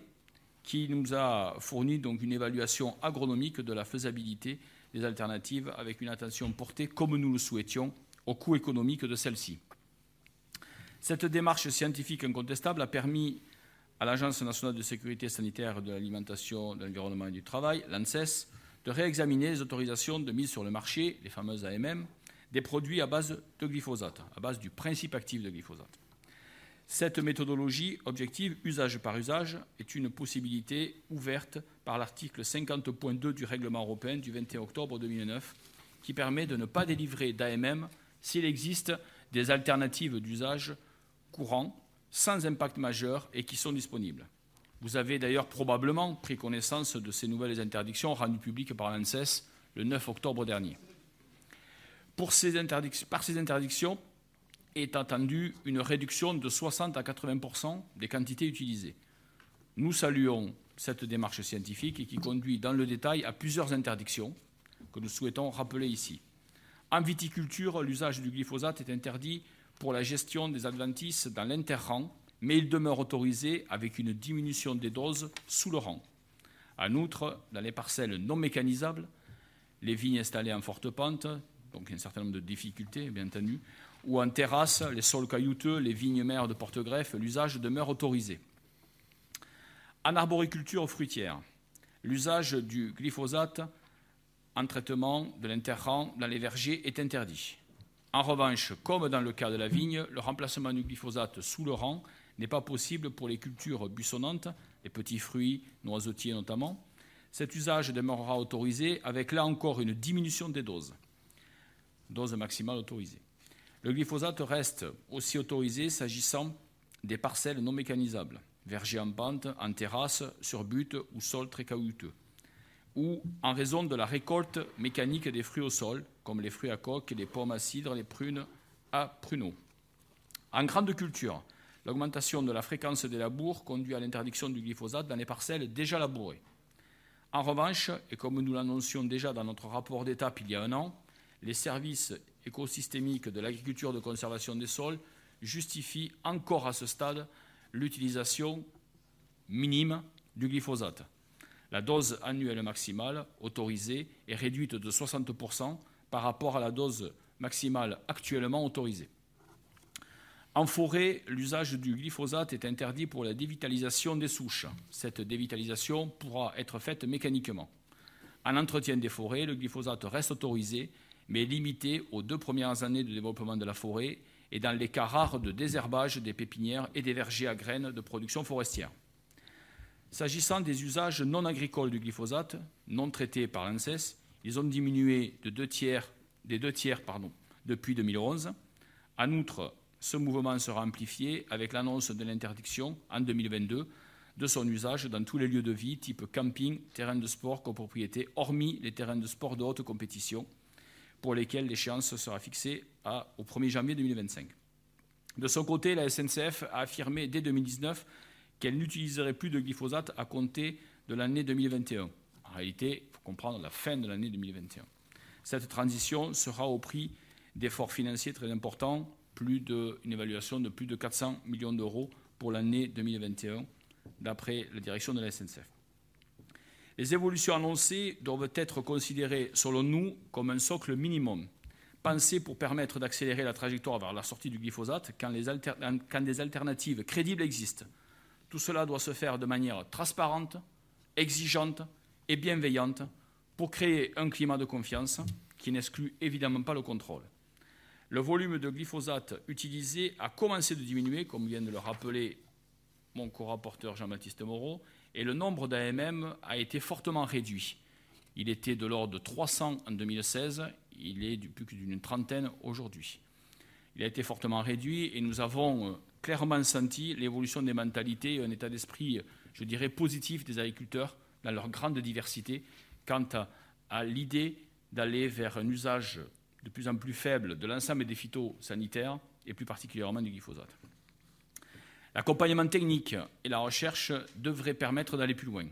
qui nous a fourni donc une évaluation agronomique de la faisabilité des alternatives avec une attention portée, comme nous le souhaitions, au coût économique de celle-ci. Cette démarche scientifique incontestable a permis à l'Agence nationale de sécurité sanitaire de l'alimentation, de l'environnement et du travail, l'ANSES, de réexaminer les autorisations de mise sur le marché, les fameuses AMM, des produits à base de glyphosate, à base du principe actif de glyphosate. Cette méthodologie objective, usage par usage, est une possibilité ouverte par l'article 50.2 du règlement européen du 21 octobre 2009, qui permet de ne pas délivrer d'AMM s'il existe des alternatives d'usage courant, sans impact majeur et qui sont disponibles. Vous avez d'ailleurs probablement pris connaissance de ces nouvelles interdictions rendues publiques par l'ANSES le 9 octobre dernier. Par ces interdictions est attendue une réduction de 60 à 80% des quantités utilisées. Nous saluons cette démarche scientifique qui conduit dans le détail à plusieurs interdictions que nous souhaitons rappeler ici. En viticulture, l'usage du glyphosate est interdit pour la gestion des adventices dans l'interrang, mais il demeure autorisé avec une diminution des doses sous le rang. En outre, dans les parcelles non mécanisables, les vignes installées en forte pente, donc un certain nombre de difficultés, bien entendu, ou en terrasse, les sols caillouteux, les vignes mères de porte-greffe, l'usage demeure autorisé. En arboriculture fruitière, l'usage du glyphosate en traitement de l'interrang dans les vergers est interdit. En revanche, comme dans le cas de la vigne, le remplacement du glyphosate sous le rang n'est pas possible pour les cultures buissonnantes, les petits fruits, noisetiers notamment. Cet usage demeurera autorisé avec là encore une diminution des doses, dose maximale autorisée. Le glyphosate reste aussi autorisé s'agissant des parcelles non mécanisables, vergers en pente, en terrasse, sur butte ou sol très caouteux, ou en raison de la récolte mécanique des fruits au sol, comme les fruits à coque, les pommes à cidre, les prunes à pruneaux. En grande culture, l'augmentation de la fréquence des labours conduit à l'interdiction du glyphosate dans les parcelles déjà labourées. En revanche, et comme nous l'annoncions déjà dans notre rapport d'étape il y a un an, les services écosystémiques de l'agriculture de conservation des sols justifient encore à ce stade l'utilisation minime du glyphosate. La dose annuelle maximale autorisée est réduite de 60% par rapport à la dose maximale actuellement autorisée. En forêt, l'usage du glyphosate est interdit pour la dévitalisation des souches. Cette dévitalisation pourra être faite mécaniquement. En entretien des forêts, le glyphosate reste autorisé, mais limité aux deux premières années de développement de la forêt et dans les cas rares de désherbage des pépinières et des vergers à graines de production forestière. S'agissant des usages non agricoles du glyphosate, non traités par l'ANSES, ils ont diminué de deux tiers, des deux tiers depuis 2011. En outre, ce mouvement sera amplifié avec l'annonce de l'interdiction en 2022 de son usage dans tous les lieux de vie type camping, terrain de sport, copropriété, hormis les terrains de sport de haute compétition, pour lesquels l'échéance sera fixée au 1er janvier 2025. De son côté, la SNCF a affirmé dès 2019 qu'elle n'utiliserait plus de glyphosate à compter de l'année 2021. En réalité, il faut comprendre la fin de l'année 2021. Cette transition sera au prix d'efforts financiers très importants, plus de, une évaluation de plus de 400 millions d'euros pour l'année 2021, d'après la direction de la SNCF. Les évolutions annoncées doivent être considérées, selon nous, comme un socle minimum, pensé pour permettre d'accélérer la trajectoire vers la sortie du glyphosate quand, des alternatives crédibles existent. Tout cela doit se faire de manière transparente, exigeante et bienveillante pour créer un climat de confiance qui n'exclut évidemment pas le contrôle. Le volume de glyphosate utilisé a commencé de diminuer, comme vient de le rappeler mon co-rapporteur Jean-Baptiste Moreau, et le nombre d'AMM a été fortement réduit. Il était de l'ordre de 300 en 2016, il est plus d'une trentaine aujourd'hui. Il a été fortement réduit et nous avons euh, clairement senti l'évolution des mentalités et un état d'esprit, je dirais, positif des agriculteurs dans leur grande diversité quant à, à l'idée d'aller vers un usage de plus en plus faible de l'ensemble des phytosanitaires et plus particulièrement du glyphosate. L'accompagnement technique et la recherche devraient permettre d'aller plus loin.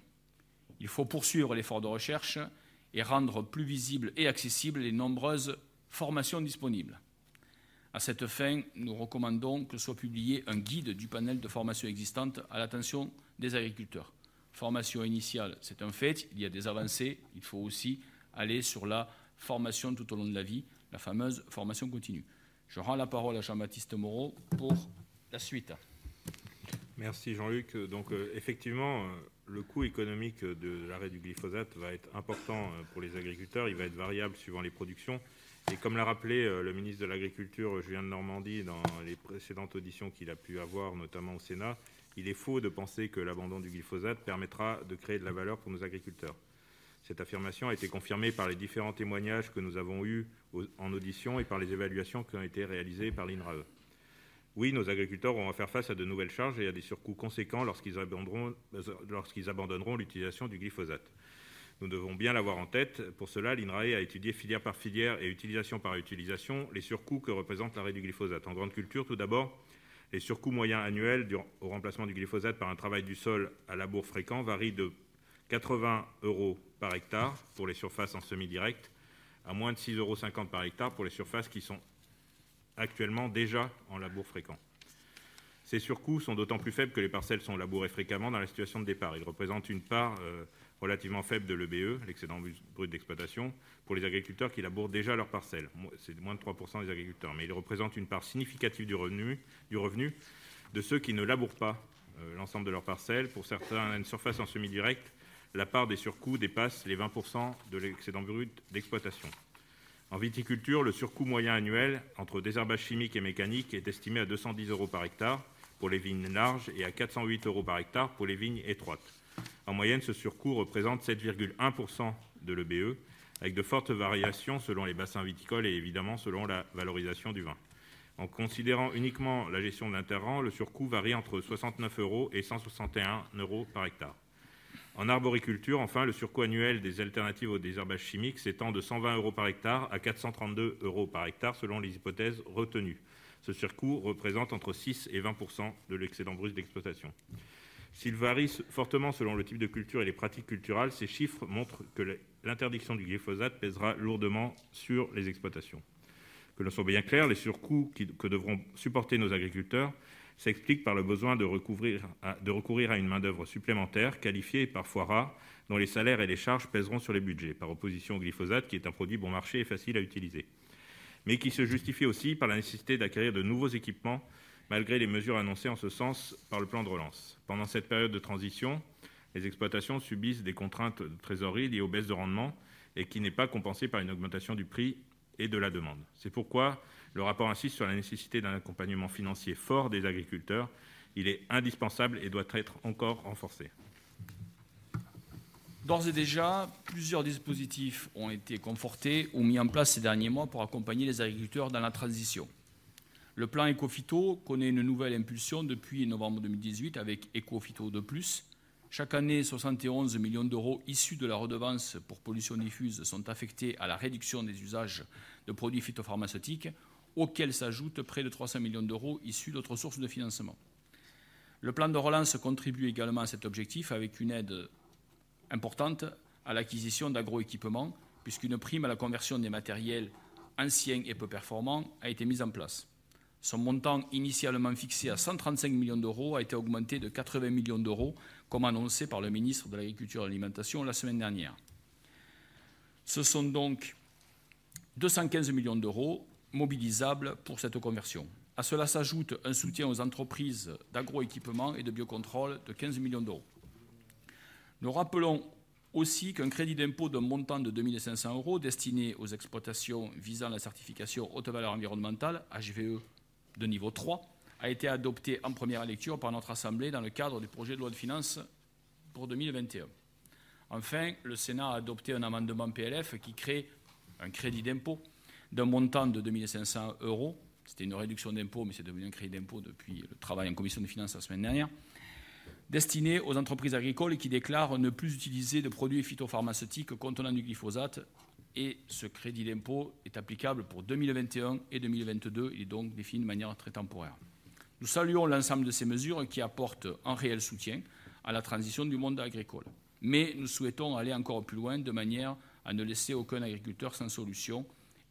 Il faut poursuivre l'effort de recherche et rendre plus visibles et accessibles les nombreuses formations disponibles. À cette fin, nous recommandons que soit publié un guide du panel de formations existantes à l'attention des agriculteurs. Formation initiale, c'est un fait, il y a des avancées, il faut aussi aller sur la formation tout au long de la vie, la fameuse formation continue. Je rends la parole à Jean-Baptiste Moreau pour la suite. Merci Jean-Luc. Donc euh, effectivement, euh, le coût économique de l'arrêt du glyphosate va être important euh, pour les agriculteurs. Il va être variable suivant les productions. Et comme l'a rappelé le ministre de l'Agriculture, Julien de Normandie, dans les précédentes auditions qu'il a pu avoir, notamment au Sénat, il est faux de penser que l'abandon du glyphosate permettra de créer de la valeur pour nos agriculteurs. Cette affirmation a été confirmée par les différents témoignages que nous avons eus en audition et par les évaluations qui ont été réalisées par l'INRAE. Oui, nos agriculteurs auront à faire face à de nouvelles charges et à des surcoûts conséquents lorsqu'ils abandonneront, l'utilisation du glyphosate. Nous devons bien l'avoir en tête. Pour cela, l'INRAE a étudié filière par filière et utilisation par utilisation les surcoûts que représente l'arrêt du glyphosate. En grande culture, tout d'abord, les surcoûts moyens annuels au remplacement du glyphosate par un travail du sol à labour fréquent varient de 80 euros par hectare pour les surfaces en semi-direct à moins de 6,50 euros par hectare pour les surfaces qui sont actuellement déjà en labour fréquent. Ces surcoûts sont d'autant plus faibles que les parcelles sont labourées fréquemment dans la situation de départ. Ils représentent une part euh, relativement faible de l'EBE, l'excédent brut d'exploitation, pour les agriculteurs qui labourent déjà leurs parcelles. C'est moins de 3% des agriculteurs, mais ils représentent une part significative du revenu, de ceux qui ne labourent pas euh, l'ensemble de leurs parcelles. Pour certaines surfaces en semi-direct, la part des surcoûts dépasse les 20% de l'excédent brut d'exploitation. En viticulture, le surcoût moyen annuel entre désherbage chimique et mécanique est estimé à 210 euros par hectare pour les vignes larges et à 408 euros par hectare pour les vignes étroites. En moyenne, ce surcoût représente 7,1% de l'EBE, avec de fortes variations selon les bassins viticoles et évidemment selon la valorisation du vin. En considérant uniquement la gestion de l'interrang, le surcoût varie entre 69 euros et 161 euros par hectare. En arboriculture, enfin, le surcoût annuel des alternatives au désherbage chimique s'étend de 120 euros par hectare à 432 euros par hectare selon les hypothèses retenues. Ce surcoût représente entre 6 et 20% de l'excédent brut d'exploitation. S'il varie fortement selon le type de culture et les pratiques culturelles, ces chiffres montrent que l'interdiction du glyphosate pèsera lourdement sur les exploitations. Que l'on soit bien clair, les surcoûts que devront supporter nos agriculteurs s'explique par le besoin de, recourir à une main-d'œuvre supplémentaire, qualifiée et parfois rare, dont les salaires et les charges pèseront sur les budgets, par opposition au glyphosate, qui est un produit bon marché et facile à utiliser, mais qui se justifie aussi par la nécessité d'acquérir de nouveaux équipements, malgré les mesures annoncées en ce sens par le plan de relance. Pendant cette période de transition, les exploitations subissent des contraintes de trésorerie liées aux baisses de rendement et qui n'est pas compensée par une augmentation du prix C'est pourquoi le rapport insiste sur la nécessité d'un accompagnement financier fort des agriculteurs. Il est indispensable et doit être encore renforcé. D'ores et déjà, plusieurs dispositifs ont été confortés ou mis en place ces derniers mois pour accompagner les agriculteurs dans la transition. Le plan Ecofito connaît une nouvelle impulsion depuis novembre 2018 avec Ecofito de plus. Chaque année, 71 millions d'euros issus de la redevance pour pollution diffuse sont affectés à la réduction des usages de produits phytopharmaceutiques auxquels s'ajoutent près de 300 millions d'euros issus d'autres sources de financement. Le plan de relance contribue également à cet objectif avec une aide importante à l'acquisition d'agroéquipements, puisqu'une prime à la conversion des matériels anciens et peu performants a été mise en place. Son montant initialement fixé à 135 millions d'euros a été augmenté de 80 millions d'euros, comme annoncé par le ministre de l'Agriculture et de l'Alimentation la semaine dernière. Ce sont donc 215 millions d'euros mobilisables pour cette conversion. À cela s'ajoute un soutien aux entreprises d'agroéquipement et de biocontrôle de 15 millions d'euros. Nous rappelons aussi qu'un crédit d'impôt d'un montant de 2 500 euros destiné aux exploitations visant la certification haute valeur environnementale, HVE de niveau 3, a été adopté en première lecture par notre Assemblée dans le cadre du projet de loi de finances pour 2021. Enfin, le Sénat a adopté un amendement PLF qui crée un crédit d'impôt d'un montant de 2500 euros. C'était une réduction d'impôt, mais c'est devenu un crédit d'impôt depuis le travail en commission des finances la semaine dernière, destiné aux entreprises agricoles qui déclarent ne plus utiliser de produits phytopharmaceutiques contenant du glyphosate. Et ce crédit d'impôt est applicable pour 2021 et 2022. Il est donc défini de manière très temporaire. Nous saluons l'ensemble de ces mesures qui apportent un réel soutien à la transition du monde agricole. Mais nous souhaitons aller encore plus loin de manière à ne laisser aucun agriculteur sans solution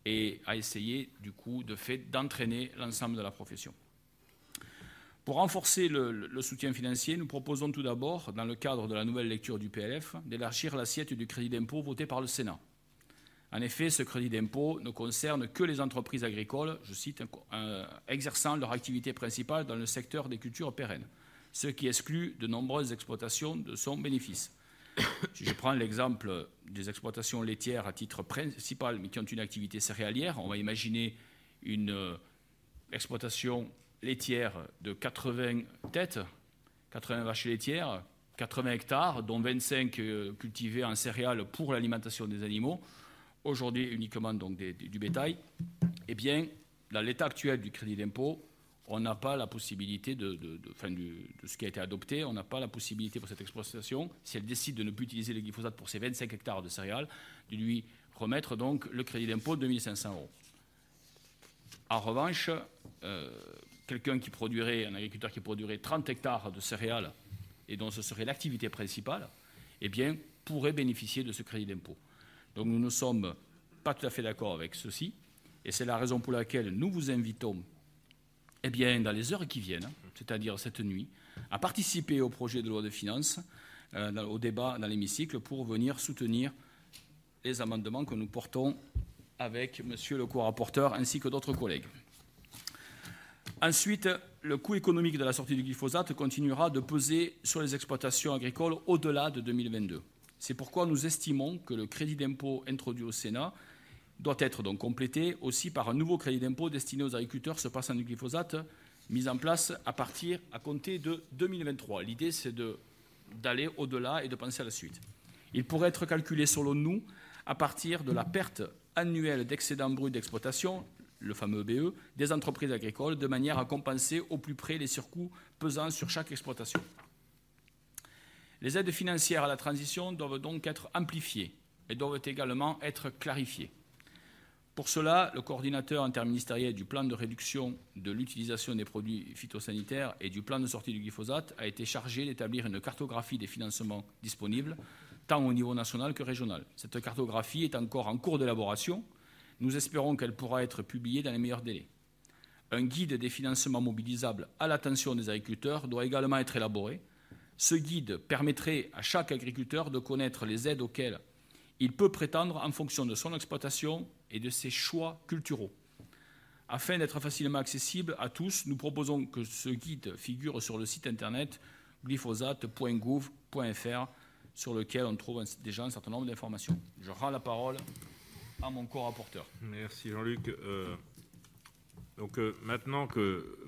et à essayer, du coup, de fait, d'entraîner l'ensemble de la profession. Pour renforcer le, soutien financier, nous proposons tout d'abord, dans le cadre de la nouvelle lecture du PLF, d'élargir l'assiette du crédit d'impôt voté par le Sénat. En effet, ce crédit d'impôt ne concerne que les entreprises agricoles, je cite, exerçant leur activité principale dans le secteur des cultures pérennes. ce qui exclut de nombreuses exploitations de son bénéfice. Si je prends l'exemple des exploitations laitières à titre principal, mais qui ont une activité céréalière, on va imaginer une euh, exploitation laitière de 80 têtes, 80 vaches laitières, 80 hectares, dont 25 euh, cultivés en céréales pour l'alimentation des animaux, aujourd'hui uniquement donc du bétail, eh bien, dans l'état actuel du crédit d'impôt, on n'a pas la possibilité de, de ce qui a été adopté, on n'a pas la possibilité pour cette exploitation, si elle décide de ne plus utiliser le glyphosate pour ses 25 hectares de céréales, de lui remettre donc le crédit d'impôt de 2500 euros. En revanche, euh, quelqu'un qui produirait, un agriculteur qui produirait 30 hectares de céréales et dont ce serait l'activité principale, eh bien, pourrait bénéficier de ce crédit d'impôt. Donc nous ne sommes pas tout à fait d'accord avec ceci, et c'est la raison pour laquelle nous vous invitons, eh bien, dans les heures qui viennent, c'est-à-dire cette nuit, à participer au projet de loi de finances, euh, au débat dans l'hémicycle, pour venir soutenir les amendements que nous portons avec Monsieur le co-rapporteur ainsi que d'autres collègues. Ensuite, le coût économique de la sortie du glyphosate continuera de peser sur les exploitations agricoles au-delà de 2022. C'est pourquoi nous estimons que le crédit d'impôt introduit au Sénat doit être donc complété aussi par un nouveau crédit d'impôt destiné aux agriculteurs se passant du glyphosate, mis en place à partir à compter de 2023. L'idée, c'est d'aller au-delà et de penser à la suite. Il pourrait être calculé, selon nous, à partir de la perte annuelle d'excédent brut d'exploitation, le fameux BE, des entreprises agricoles, de manière à compenser au plus près les surcoûts pesant sur chaque exploitation. Les aides financières à la transition doivent donc être amplifiées et doivent également être clarifiées. Pour cela, le coordinateur interministériel du plan de réduction de l'utilisation des produits phytosanitaires et du plan de sortie du glyphosate a été chargé d'établir une cartographie des financements disponibles, tant au niveau national que régional. Cette cartographie est encore en cours d'élaboration. Nous espérons qu'elle pourra être publiée dans les meilleurs délais. Un guide des financements mobilisables à l'attention des agriculteurs doit également être élaboré. Ce guide permettrait à chaque agriculteur de connaître les aides auxquelles il peut prétendre en fonction de son exploitation et de ses choix culturaux. Afin d'être facilement accessible à tous, nous proposons que ce guide figure sur le site internet glyphosate.gouv.fr sur lequel on trouve déjà un certain nombre d'informations. Je rends la parole à mon co-rapporteur. Merci Jean-Luc. Euh, donc euh, maintenant que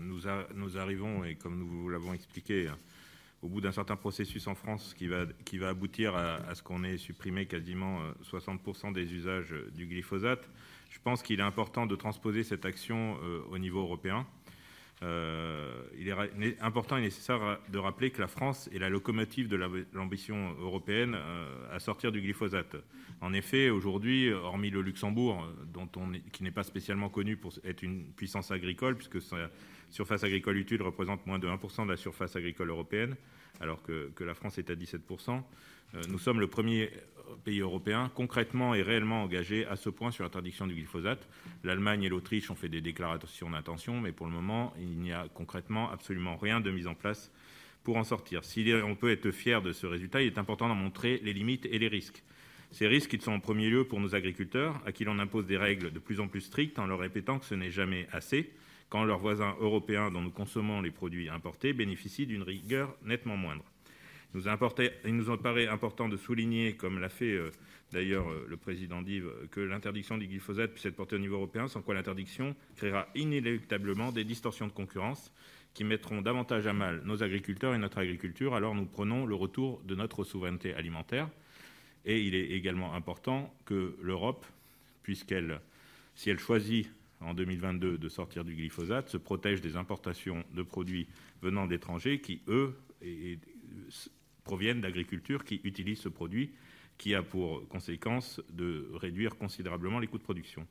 nous, nous arrivons, et comme nous vous l'avons expliqué, au bout d'un certain processus en France qui va, aboutir à, ce qu'on ait supprimé quasiment euh, 60% des usages euh, du glyphosate, je pense qu'il est important de transposer cette action euh, au niveau européen. Euh, il est important et nécessaire de rappeler que la France est la locomotive de la- l'ambition européenne euh, à sortir du glyphosate. En effet, aujourd'hui, hormis le Luxembourg, euh, dont qui n'est pas spécialement connu pour être une puissance agricole, puisque sa surface agricole utile représente moins de 1% de la surface agricole européenne, alors que, la France est à 17%, euh, nous sommes le premier pays européen concrètement et réellement engagé à ce point sur l'interdiction du glyphosate. L'Allemagne et l'Autriche ont fait des déclarations d'intention, mais pour le moment, il n'y a concrètement absolument rien de mis en place pour en sortir. Si on peut être fier de ce résultat, il est important d'en montrer les limites et les risques. Ces risques, sont en premier lieu pour nos agriculteurs, à qui l'on impose des règles de plus en plus strictes en leur répétant que ce n'est jamais assez, quand leurs voisins européens dont nous consommons les produits importés bénéficient d'une rigueur nettement moindre. Il nous, paraît important de souligner, comme l'a fait euh, d'ailleurs euh, le président Dive, que l'interdiction du glyphosate puisse être portée au niveau européen, sans quoi l'interdiction créera inéluctablement des distorsions de concurrence qui mettront davantage à mal nos agriculteurs et notre agriculture. Alors nous prenons le retour de notre souveraineté alimentaire. Et il est également important que l'Europe, puisqu'elle, si elle choisit en 2022 de sortir du glyphosate, se protège des importations de produits venant d'étrangers qui, eux, et- proviennent d'agriculture qui utilisent ce produit, qui a pour conséquence de réduire considérablement les coûts de production.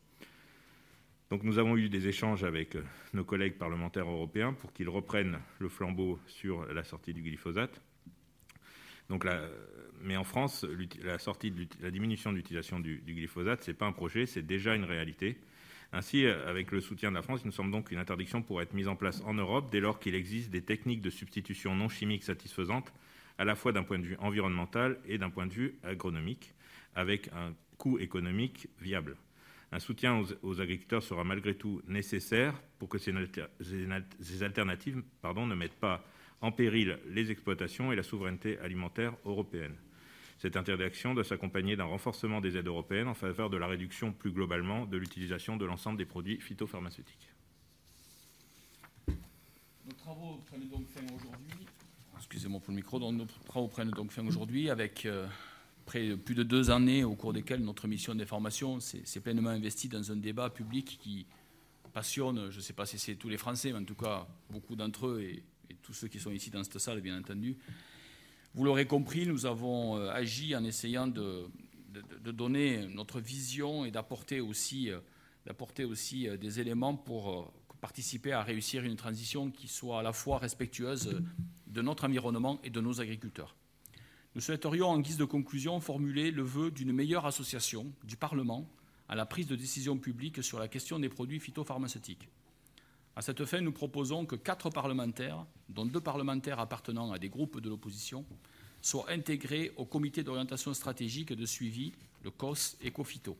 Donc nous avons eu des échanges avec euh, nos collègues parlementaires européens pour qu'ils reprennent le flambeau sur la sortie du glyphosate. Donc mais en France, la, sortie la diminution de l'utilisation du, du glyphosate, ce n'est pas un projet, c'est déjà une réalité. Ainsi, euh, avec le soutien de la France, il nous semble donc qu'une interdiction pourrait être mise en place en Europe dès lors qu'il existe des techniques de substitution non chimiques satisfaisantes, à la fois d'un point de vue environnemental et d'un point de vue agronomique, avec un coût économique viable. Un soutien aux, agriculteurs sera malgré tout nécessaire pour que ces alternatives pardon, ne mettent pas en péril les exploitations et la souveraineté alimentaire européenne. Cette interdiction doit s'accompagner d'un renforcement des aides européennes en faveur de la réduction plus globalement de l'utilisation de l'ensemble des produits phytopharmaceutiques. Nos travaux prennent donc fin aujourd'hui. Excusez-moi pour le micro. Donc, nos travaux prennent donc fin aujourd'hui avec euh, près plus de deux années au cours desquelles notre mission d'information s'est pleinement investie dans un débat public qui passionne, je ne sais pas si c'est tous les Français, mais en tout cas beaucoup d'entre eux et, tous ceux qui sont ici dans cette salle, bien entendu. Vous l'aurez compris, nous avons euh, agi en essayant de, donner notre vision et d'apporter aussi, euh, d'apporter aussi des éléments pour participer à réussir une transition qui soit à la fois respectueuse de notre environnement et de nos agriculteurs. Nous souhaiterions, en guise de conclusion, formuler le vœu d'une meilleure association du Parlement à la prise de décision publique sur la question des produits phytopharmaceutiques. À cette fin, nous proposons que quatre parlementaires, dont deux parlementaires appartenant à des groupes de l'opposition, soient intégrés au comité d'orientation stratégique de suivi, le COS Ecofito,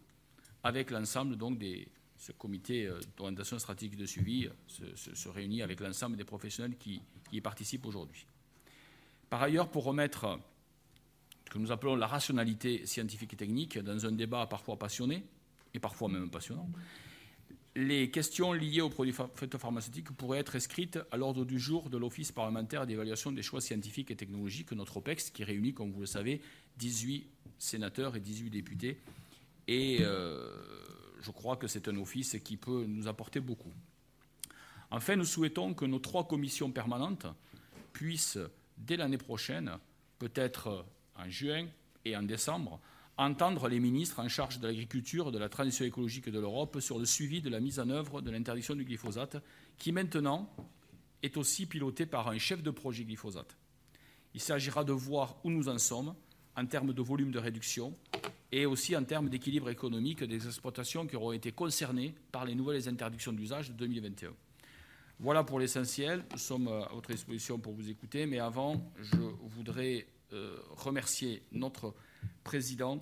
avec l'ensemble donc des, ce comité euh, d'orientation stratégique de suivi se, se, réunit avec l'ensemble des professionnels qui, y participent aujourd'hui. Par ailleurs, pour remettre ce que nous appelons la rationalité scientifique et technique dans un débat parfois passionné, et parfois même passionnant, les questions liées aux produits phytopharmaceutiques pourraient être inscrites à l'ordre du jour de l'Office parlementaire d'évaluation des choix scientifiques et technologiques, notre OPEX, qui réunit, comme vous le savez, 18 sénateurs et 18 députés. Et euh, je crois que c'est un office qui peut nous apporter beaucoup. Enfin, nous souhaitons que nos trois commissions permanentes puissent, dès l'année prochaine, peut-être en juin et en décembre, entendre les ministres en charge de l'agriculture de la transition écologique de l'Europe sur le suivi de la mise en œuvre de l'interdiction du glyphosate, qui maintenant est aussi piloté par un chef de projet glyphosate. Il s'agira de voir où nous en sommes en termes de volume de réduction et aussi en termes d'équilibre économique des exploitations qui auront été concernées par les nouvelles interdictions d'usage de 2021. Voilà pour l'essentiel. Nous sommes à votre disposition pour vous écouter, mais avant, je voudrais euh, remercier notre président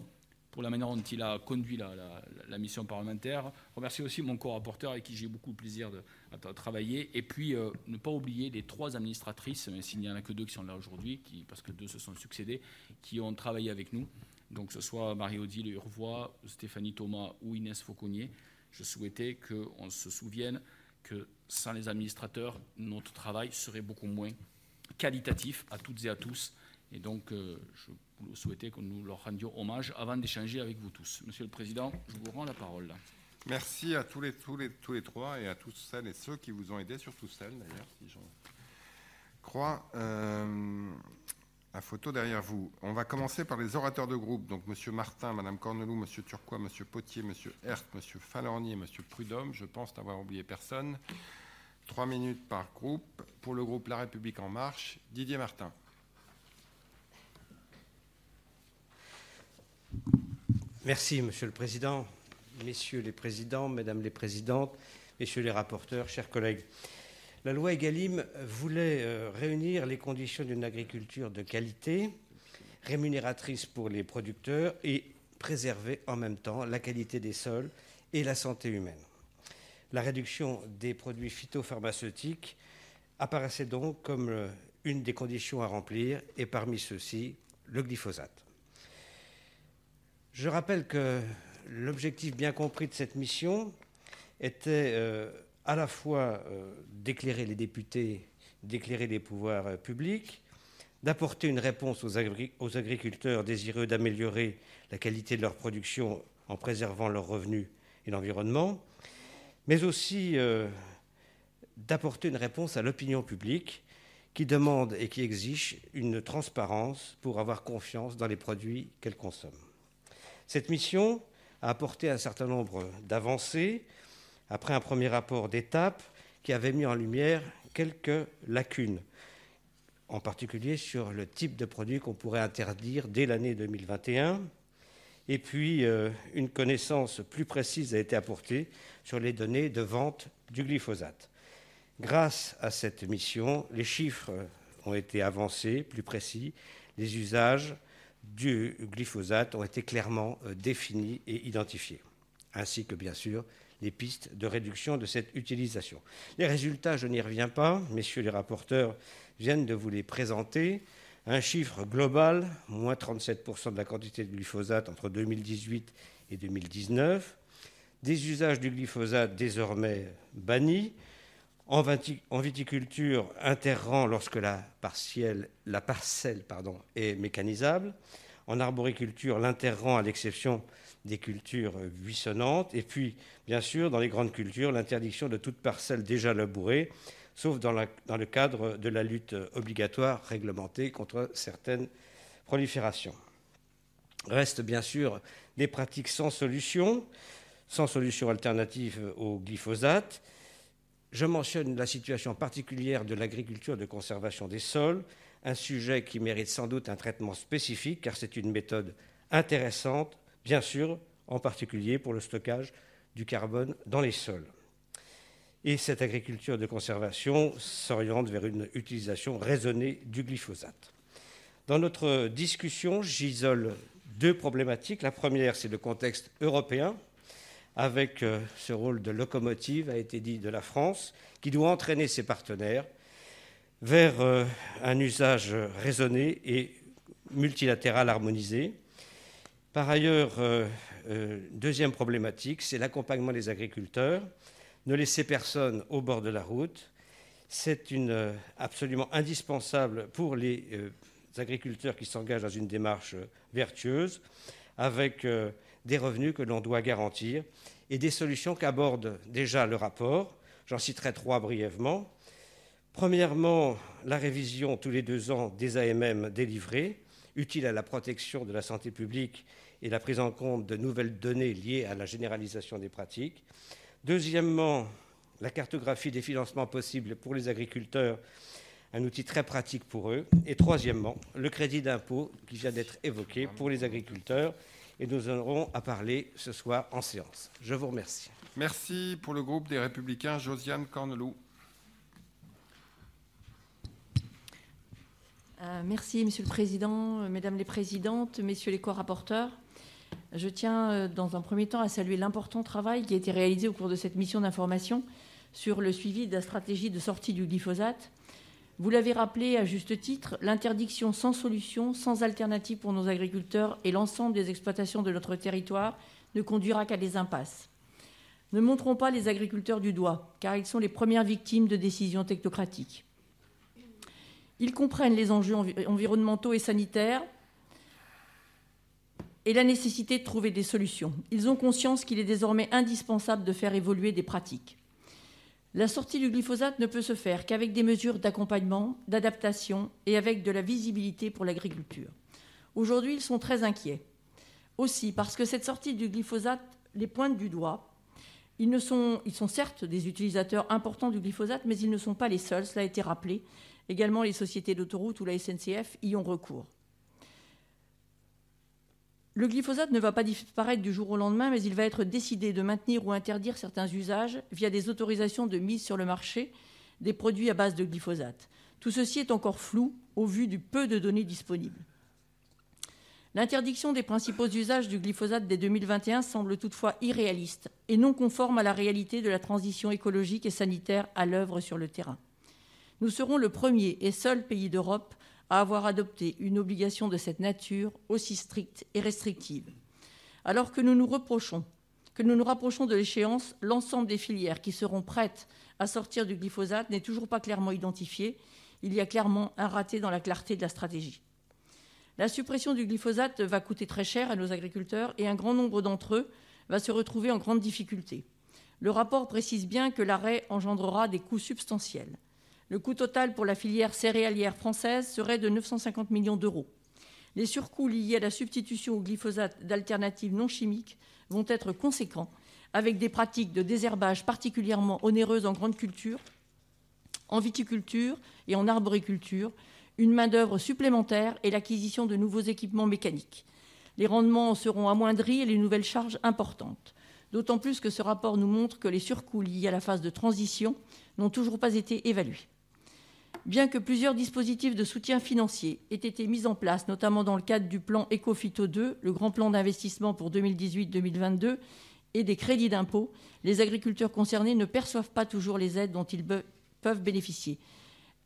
pour la manière dont il a conduit la, mission parlementaire. Remercier aussi mon co-rapporteur avec qui j'ai beaucoup de plaisir de, à, travailler. Et puis, euh, ne pas oublier les trois administratrices, mais s'il n'y en a que deux qui sont là aujourd'hui, parce que deux se sont succédés, qui ont travaillé avec nous. Donc, que ce soit Marie-Odile Urvois, Stéphanie Thomas ou Inès Fauconnier. Je souhaitais qu'on se souvienne que sans les administrateurs, notre travail serait beaucoup moins qualitatif à toutes et à tous. Et donc, euh, je souhaitais que nous leur rendions hommage avant d'échanger avec vous tous. Monsieur le Président, je vous rends la parole. Merci à tous les, trois et à tous celles et ceux qui vous ont aidés, surtout celles d'ailleurs, si j'en crois. Euh, la photo derrière vous. On va commencer par les orateurs de groupe. Donc, Monsieur Martin, Madame Cornelou, Monsieur Turquois, Monsieur Potier, Monsieur Herth, Monsieur Falorni et Monsieur Prudhomme. Je pense n'avoir oublié personne. Trois minutes par groupe. Pour le groupe La République En Marche, Didier Martin. Merci, Monsieur le Président, Messieurs les Présidents, Mesdames les Présidentes, Messieurs les rapporteurs, chers collègues. La loi Egalim voulait euh, réunir les conditions d'une agriculture de qualité, rémunératrice pour les producteurs et préserver en même temps la qualité des sols et la santé humaine. La réduction des produits phytopharmaceutiques apparaissait donc comme euh, une des conditions à remplir et parmi ceux-ci, le glyphosate. Je rappelle que l'objectif bien compris de cette mission était euh, à la fois euh, d'éclairer les députés, d'éclairer les pouvoirs euh, publics, d'apporter une réponse aux, agri aux agriculteurs désireux d'améliorer la qualité de leur production en préservant leurs revenus et l'environnement, mais aussi euh, d'apporter une réponse à l'opinion publique qui demande et qui exige une transparence pour avoir confiance dans les produits qu'elle consomme. Cette mission a apporté un certain nombre d'avancées après un premier rapport d'étape qui avait mis en lumière quelques lacunes, en particulier sur le type de produit qu'on pourrait interdire dès l'année 2021. Et puis, euh, une connaissance plus précise a été apportée sur les données de vente du glyphosate. Grâce à cette mission, les chiffres ont été avancés, plus précis, les usages du glyphosate ont été clairement euh, définis et identifiés, ainsi que bien sûr des pistes de réduction de cette utilisation. Les résultats, je n'y reviens pas, messieurs les rapporteurs viennent de vous les présenter. Un chiffre global, moins 37% de la quantité de glyphosate entre 2018 et 2019. Des usages du glyphosate désormais bannis. En, viticulture, interrant lorsque la, parcelle est mécanisable. En arboriculture, l'interrant à l'exception des cultures buissonnantes. Et puis, bien sûr, dans les grandes cultures, l'interdiction de toute parcelle déjà labourée, sauf dans, dans, le cadre de la lutte obligatoire réglementée contre certaines proliférations. Restent bien sûr des pratiques sans solution, sans solution alternative au glyphosate. Je mentionne la situation particulière de l'agriculture de conservation des sols, un sujet qui mérite sans doute un traitement spécifique car c'est une méthode intéressante, bien sûr, en particulier pour le stockage du carbone dans les sols. Et cette agriculture de conservation s'oriente vers une utilisation raisonnée du glyphosate. Dans notre discussion, j'isole deux problématiques. La première, c'est le contexte européen, avec euh, ce rôle de locomotive, a été dit, de la France, qui doit entraîner ses partenaires vers euh, un usage raisonné et multilatéral harmonisé. Par ailleurs, euh, deuxième problématique, c'est l'accompagnement des agriculteurs. Ne laisser personne au bord de la route, c'est absolument indispensable pour les agriculteurs qui s'engagent dans une démarche vertueuse, avec des revenus que l'on doit garantir et des solutions qu'aborde déjà le rapport. J'en citerai trois brièvement. Premièrement, la révision tous les deux ans des AMM délivrés, utile à la protection de la santé publique et la prise en compte de nouvelles données liées à la généralisation des pratiques. Deuxièmement, la cartographie des financements possibles pour les agriculteurs, un outil très pratique pour eux. Et troisièmement, le crédit d'impôt qui vient d'être évoqué pour les agriculteurs et nous aurons à parler ce soir en séance. Je vous remercie. Merci pour le groupe des Républicains, Josiane Cornelou. Euh, merci, Monsieur le Président, euh, Mesdames les Présidentes, Messieurs les co-rapporteurs. Je tiens, euh, dans un premier temps, à saluer l'important travail qui a été réalisé au cours de cette mission d'information sur le suivi de la stratégie de sortie du glyphosate vous l'avez rappelé à juste titre, l'interdiction sans solution, sans alternative pour nos agriculteurs et l'ensemble des exploitations de notre territoire ne conduira qu'à des impasses. Ne montrons pas les agriculteurs du doigt, car ils sont les premières victimes de décisions technocratiques. Ils comprennent les enjeux environnementaux et sanitaires et la nécessité de trouver des solutions. Ils ont conscience qu'il est désormais indispensable de faire évoluer des pratiques. La sortie du glyphosate ne peut se faire qu'avec des mesures d'accompagnement, d'adaptation et avec de la visibilité pour l'agriculture. Aujourd'hui, ils sont très inquiets. Aussi, parce que cette sortie du glyphosate les pointe du doigt. Ils, sont, certes des utilisateurs importants du glyphosate, mais ils ne sont pas les seuls, cela a été rappelé. Également, les sociétés d'autoroute ou la SNCF y ont recours. Le glyphosate ne va pas disparaître du jour au lendemain, mais il va être décidé de maintenir ou interdire certains usages via des autorisations de mise sur le marché des produits à base de glyphosate. Tout ceci est encore flou au vu du peu de données disponibles. L'interdiction des principaux usages du glyphosate dès 2021 semble toutefois irréaliste et non conforme à la réalité de la transition écologique et sanitaire à l'œuvre sur le terrain. Nous serons le premier et seul pays d'Europe à avoir adopté une obligation de cette nature aussi stricte et restrictive. Alors que nous nous reprochons, que nous nous rapprochons de l'échéance, l'ensemble des filières qui seront prêtes à sortir du glyphosate n'est toujours pas clairement identifié. Il y a clairement un raté dans la clarté de la stratégie. La suppression du glyphosate va coûter très cher à nos agriculteurs et un grand nombre d'entre eux va se retrouver en grande difficulté. Le rapport précise bien que l'arrêt engendrera des coûts substantiels. Le coût total pour la filière céréalière française serait de 950 millions d'euros. Les surcoûts liés à la substitution au glyphosate d'alternatives non chimiques vont être conséquents, avec des pratiques de désherbage particulièrement onéreuses en grande culture, en viticulture et en arboriculture, une main-d'œuvre supplémentaire et l'acquisition de nouveaux équipements mécaniques. Les rendements seront amoindris et les nouvelles charges importantes. D'autant plus que ce rapport nous montre que les surcoûts liés à la phase de transition n'ont toujours pas été évalués. Bien que plusieurs dispositifs de soutien financier aient été mis en place, notamment dans le cadre du plan Ecofito 2, le grand plan d'investissement pour 2018-2022, et des crédits d'impôt, les agriculteurs concernés ne perçoivent pas toujours les aides dont ils peuvent bénéficier.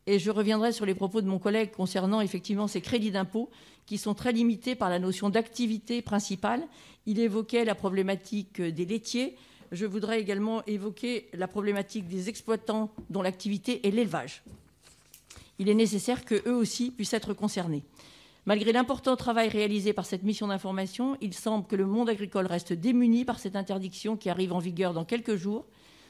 Et je reviendrai sur les propos de mon collègue concernant effectivement ces crédits d'impôt qui sont très limités par la notion d'activité principale. Il évoquait la problématique des laitiers. Je voudrais également évoquer la problématique des exploitants dont l'activité est l'élevage. Il est nécessaire qu'eux aussi puissent être concernés. Malgré l'important travail réalisé par cette mission d'information, il semble que le monde agricole reste démuni par cette interdiction qui arrive en vigueur dans quelques jours.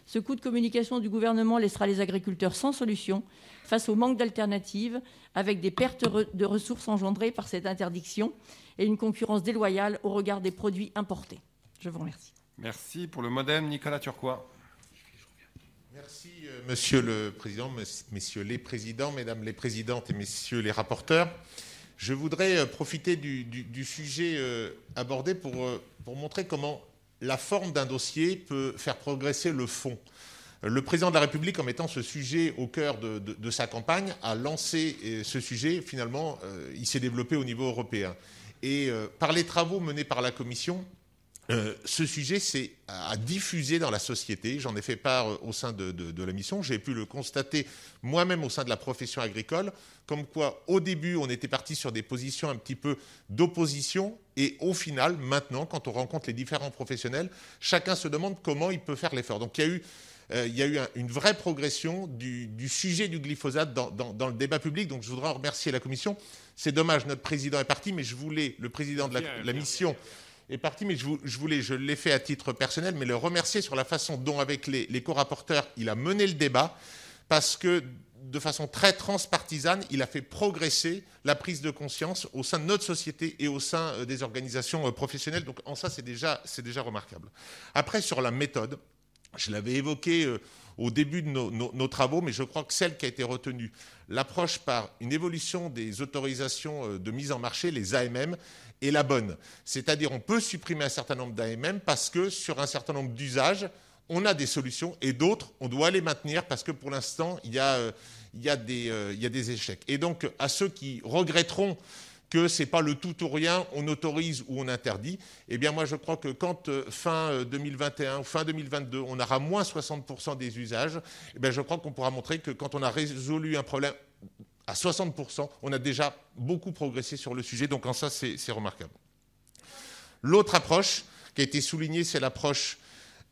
Ce coup de communication du gouvernement laissera les agriculteurs sans solution face au manque d'alternatives, avec des pertes de ressources engendrées par cette interdiction et une concurrence déloyale au regard des produits importés. Je vous remercie. Merci. Pour le modem, Nicolas Turquois. Merci, euh, Monsieur le Président, Messieurs les Présidents, Mesdames les Présidentes et Messieurs les rapporteurs. Je voudrais euh, profiter du, sujet euh, abordé pour, pour montrer comment la forme d'un dossier peut faire progresser le fond. Le président de la République, en mettant ce sujet au cœur de, sa campagne, a lancé ce sujet. Finalement, il s'est développé au niveau européen. Et par les travaux menés par la Commission, euh, ce sujet s'est à diffusé dans la société. J'en ai fait part euh, au sein de, la mission. J'ai pu le constater moi-même au sein de la profession agricole, comme quoi au début on était parti sur des positions un petit peu d'opposition, et au final, maintenant, quand on rencontre les différents professionnels, chacun se demande comment il peut faire l'effort. Donc il y a eu, euh, il y a eu une vraie progression du, sujet du glyphosate dans, dans, le débat public. Donc je voudrais remercier la commission. C'est dommage, notre président est parti, mais je voulais, le président de la, mission est parti, mais je, voulais, je l'ai fait à titre personnel, mais le remercier sur la façon dont, avec les, co-rapporteurs, il a mené le débat, parce que de façon très transpartisane, il a fait progresser la prise de conscience au sein de notre société et au sein euh, des organisations euh, professionnelles. Donc en ça, c'est déjà, déjà remarquable. Après, sur la méthode, je l'avais évoqué euh, au début de nos, travaux, mais je crois que celle qui a été retenue, l'approche par une évolution des autorisations de mise en marché, les AMM, est la bonne. C'est-à-dire on peut supprimer un certain nombre d'AMM parce que sur un certain nombre d'usages, on a des solutions et d'autres, on doit les maintenir parce que pour l'instant, il, euh, il, euh, y a des échecs. Et donc, à ceux qui regretteront que ce n'est pas le tout ou rien, on autorise ou on interdit, eh bien moi je crois que quand euh, fin 2021 ou fin 2022, on aura moins 60% des usages, eh bien je crois qu'on pourra montrer que quand on a résolu un problème à 60%. On a déjà beaucoup progressé sur le sujet, donc en ça, c'est remarquable. L'autre approche qui a été soulignée, c'est l'approche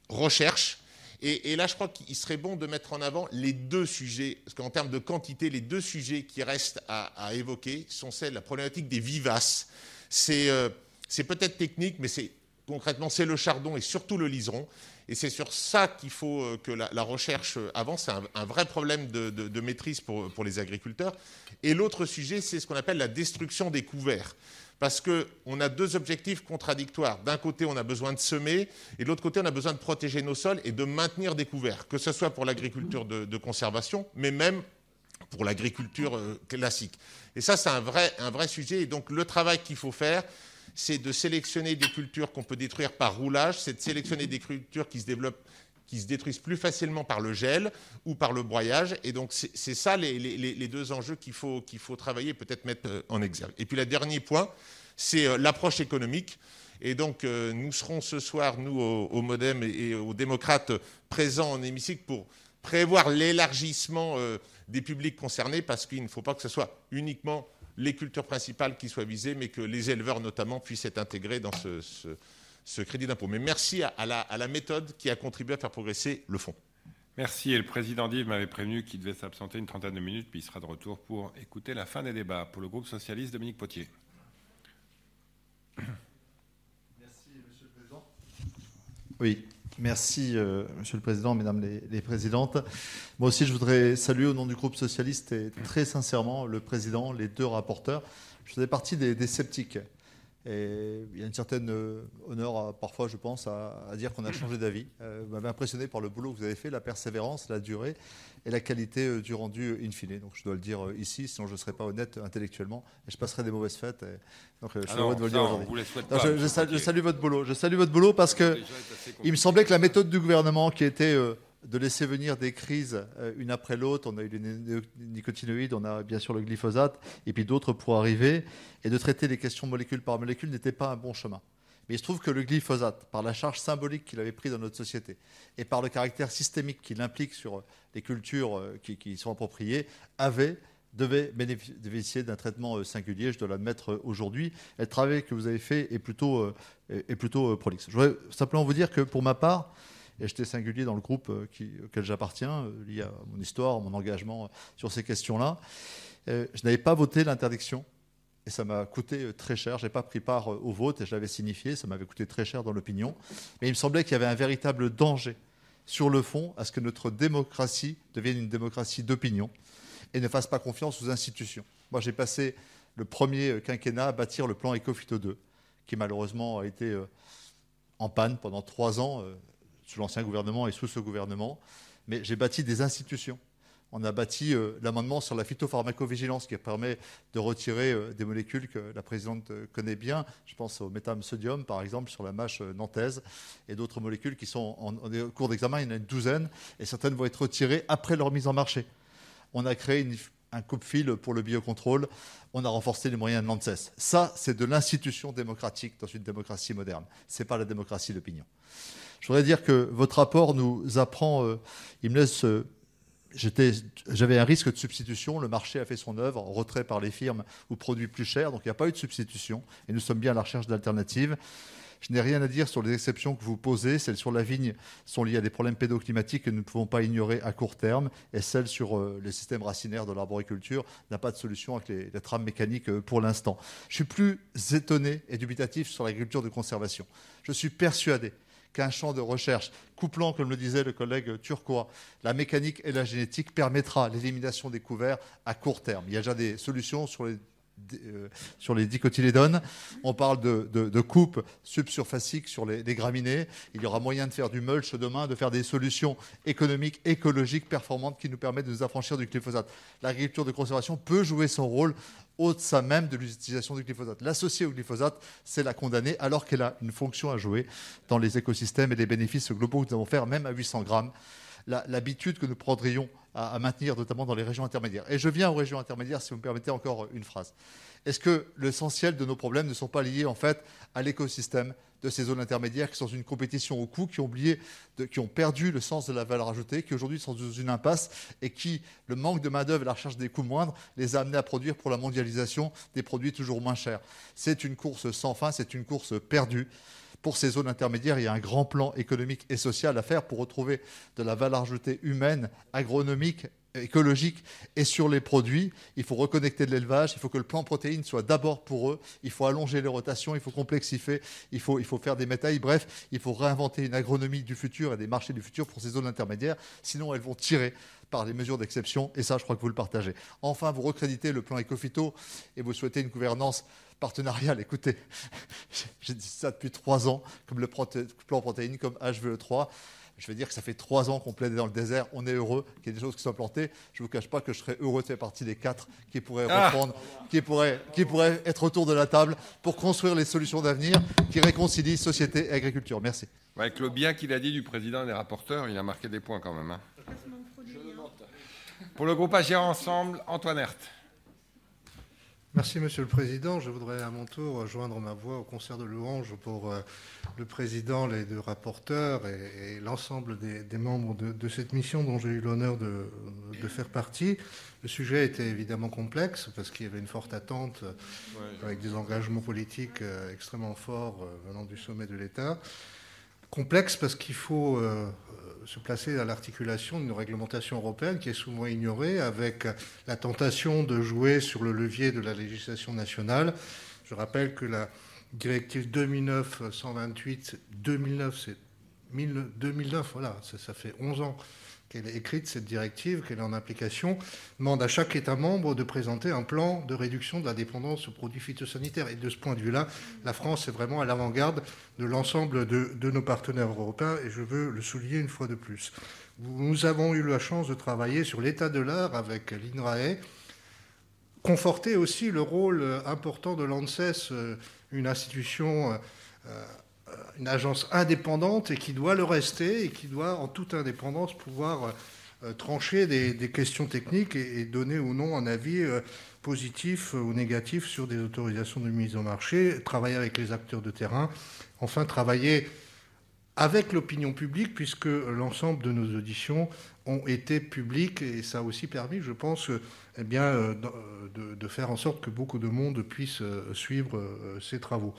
recherche. Et, là, je crois qu'il serait bon de mettre en avant les deux sujets, parce qu'en termes de quantité, les deux sujets qui restent à, évoquer sont celles, la problématique des vivaces. Euh, c'est peut-être technique, mais concrètement, c'est le chardon et surtout le liseron. Et c'est sur ça qu'il faut euh, que la, recherche avance. C'est un, vrai problème de, maîtrise pour, les agriculteurs. Et l'autre sujet, c'est ce qu'on appelle la destruction des couverts. Parce qu'on a deux objectifs contradictoires. D'un côté, on a besoin de semer, et de l'autre côté, on a besoin de protéger nos sols et de maintenir des couverts, que ce soit pour l'agriculture de, conservation, mais même pour l'agriculture euh, classique. Et ça, c'est un vrai, un vrai sujet. Et donc, le travail qu'il faut faire, c'est de sélectionner des cultures qu'on peut détruire par roulage, c'est de sélectionner des cultures qui se développent qui se détruisent plus facilement par le gel ou par le broyage. Et donc, c'est ça les, deux enjeux qu'il faut, qu'il faut travailler, peut-être mettre euh, en exergue. Et puis, le dernier point, c'est euh, l'approche économique. Et donc, euh, nous serons ce soir, nous, au, Modem et, aux démocrates, présents en hémicycle pour prévoir l'élargissement des publics concernés, parce qu'il ne faut pas que ce soit uniquement les cultures principales qui soient visées, mais que les éleveurs notamment puissent être intégrés dans ce, crédit d'impôt. Mais merci à, la, méthode qui a contribué à faire progresser le fonds. Merci. Et le président Dive m'avait prévenu qu'il devait s'absenter une trentaine de minutes, puis il sera de retour pour écouter la fin des débats. Pour le groupe socialiste, Dominique Potier. Merci, Monsieur le Président. Oui, Merci, euh, Monsieur le Président, Mesdames les, Présidentes. Moi aussi, je voudrais saluer au nom du groupe socialiste et très sincèrement le Président, les deux rapporteurs. Je faisais partie des sceptiques et il y a une certaine euh, honneur, parfois, je pense, à, dire qu'on a changé d'avis. Euh, vous m'avez impressionné par le boulot que vous avez fait, la persévérance, la durée et la qualité euh, du rendu in fine. Donc, je dois le dire ici, sinon je ne serais pas honnête intellectuellement et je passerai des mauvaises fêtes. donc, je suis heureux de vous le dire aujourd'hui. Je, salue, votre boulot. Je salue votre boulot parce que il me semblait que la méthode du gouvernement qui était de laisser venir des crises euh, une après l'autre. On a eu les nicotinoïdes, on a bien sûr le glyphosate, et puis d'autres pour arriver, et de traiter les questions molécule par molécule n'était pas un bon chemin. Mais il se trouve que le glyphosate, par la charge symbolique qu'il avait pris dans notre société et par le caractère systémique qu'il implique sur les cultures euh, qui, qui sont appropriées, avait devait bénéficier d'un traitement euh, singulier, je dois l'admettre euh, aujourd'hui. Le travail que vous avez fait est plutôt, est plutôt prolixe. Je voudrais simplement vous dire que pour ma part, et j'étais singulier dans le groupe qui, auquel j'appartiens, lié à mon histoire, mon engagement sur ces questions-là, je n'avais pas voté l'interdiction et ça m'a coûté très cher. Je n'ai pas pris part au vote et je l'avais signifié. Ça m'avait coûté très cher dans l'opinion. Mais il me semblait qu'il y avait un véritable danger sur le fond à ce que notre démocratie devienne une démocratie d'opinion et ne fasse pas confiance aux institutions. Moi, j'ai passé le premier quinquennat à bâtir le plan Ecofito 2, qui malheureusement a été euh, en panne pendant trois ans euh, sous l'ancien gouvernement et sous ce gouvernement. Mais j'ai bâti des institutions on a bâti euh, l'amendement sur la phytopharmacovigilance qui permet de retirer euh, des molécules que la présidente euh, connaît bien. Je pense au métam-sodium, par exemple, sur la mâche nantaise, et d'autres molécules qui sont en, cours d'examen. Il y en a une douzaine, et certaines vont être retirées après leur mise en marché. On a créé un coupe-fil pour le biocontrôle. On a renforcé les moyens de l'ANSES. Ça, c'est de l'institution démocratique dans une démocratie moderne. Ce n'est pas la démocratie d'opinion. Je voudrais dire que votre rapport nous apprend, il me laisse j'avais un risque de substitution. Le marché a fait son œuvre, retrait par les firmes ou produits plus chers. Donc il n'y a pas eu de substitution. Et nous sommes bien à la recherche d'alternatives. Je n'ai rien à dire sur les exceptions que vous posez. Celles sur la vigne sont liées à des problèmes pédoclimatiques que nous ne pouvons pas ignorer à court terme. Et celle sur euh, les systèmes racinaires de l'arboriculture n'a pas de solution avec les, les trames mécaniques euh, pour l'instant. Je suis plus étonné et dubitatif sur l'agriculture de conservation. Je suis persuadé qu'un champ de recherche couplant, comme le disait le collègue turcois, la mécanique et la génétique permettra l'élimination des couverts à court terme. Il y a déjà des solutions sur les euh, sur les dicotylédones. On parle de, de, coupe subsurfacique sur les, les, graminées. Il y aura moyen de faire du mulch demain, de faire des solutions économiques, écologiques, performantes qui nous permettent de nous affranchir du glyphosate. L'agriculture de conservation peut jouer son rôle au-delà même de l'utilisation du glyphosate. L'associer au glyphosate, c'est la condamner alors qu'elle a une fonction à jouer dans les écosystèmes et les bénéfices globaux que nous allons faire, même à 800 grammes. L'habitude que nous prendrions à, maintenir, notamment dans les régions intermédiaires. Et je viens aux régions intermédiaires, si vous me permettez encore une phrase. Est-ce que l'essentiel de nos problèmes ne sont pas liés en fait à l'écosystème de ces zones intermédiaires qui sont une compétition au coût, qui ont, oublié qui ont perdu le sens de la valeur ajoutée, qui aujourd'hui sont dans une impasse et qui, le manque de main-d'œuvre et la recherche des coûts moindres, les a amenés à produire pour la mondialisation des produits toujours moins chers? C'est une course sans fin, c'est une course perdue pour ces zones intermédiaires, il y a un grand plan économique et social à faire pour retrouver de la valeur ajoutée humaine, agronomique, écologique et sur les produits. Il faut reconnecter de l'élevage, il faut que le plan protéines soit d'abord pour eux, il faut allonger les rotations, il faut complexifier, il faut, il faut faire des métailles, bref, il faut réinventer une agronomie du futur et des marchés du futur pour ces zones intermédiaires, sinon elles vont tirer par les mesures d'exception, et ça, je crois que vous le partagez. Enfin, vous recréditez le plan Ecofito et vous souhaitez une gouvernance partenariale. Écoutez, j'ai dit ça depuis trois ans, comme le plan protéines, comme HVE3. Je vais dire que ça fait trois ans qu'on plaide dans le désert, on est heureux qu'il y ait des choses qui soient plantées. Je ne vous cache pas que je serais heureux de faire partie des quatre qui pourraient ah reprendre, qui, pourraient, qui pourraient être autour de la table pour construire les solutions d'avenir qui réconcilient société et agriculture. Merci. Avec le bien qu'il a dit du président et des rapporteurs, il a marqué des points quand même. Hein. Pour le groupe Agir Ensemble, Antoine Hert. Merci Monsieur le Président. Je voudrais à mon tour joindre ma voix au concert de louanges pour euh, le Président, les deux rapporteurs et, l'ensemble des, membres de, cette mission dont j'ai eu l'honneur de, faire partie. Le sujet était évidemment complexe parce qu'il y avait une forte attente avec des engagements politiques euh, extrêmement forts euh, venant du sommet de l'État. Complexe parce qu'il faut se placer à l'articulation d'une réglementation européenne qui est souvent ignorée, avec la tentation de jouer sur le levier de la législation nationale. Je rappelle que la directive 2009-128, 2009, c'est 2009, voilà, ça, ça fait 11 ans qu'elle est écrite, cette directive, qu'elle est en application, demande à chaque État membre de présenter un plan de réduction de la dépendance aux produits phytosanitaires. Et de ce point de vue-là, la France est vraiment à l'avant-garde de l'ensemble de, nos partenaires européens, et je veux le souligner une fois de plus. Nous avons eu la chance de travailler sur l'état de l'art avec l'INRAE, conforter aussi le rôle important de l'ANSES, euh, une institution euh, une agence indépendante et qui doit le rester et qui doit, en toute indépendance, pouvoir euh, trancher des, questions techniques et, et, donner ou non un avis euh, positif ou négatif sur des autorisations de mise au marché, travailler avec les acteurs de terrain, enfin travailler avec l'opinion publique, puisque l'ensemble de nos auditions ont été publiques et ça a aussi permis, je pense, eh bien, euh, de, de, faire en sorte que beaucoup de monde puisse suivre ces travaux.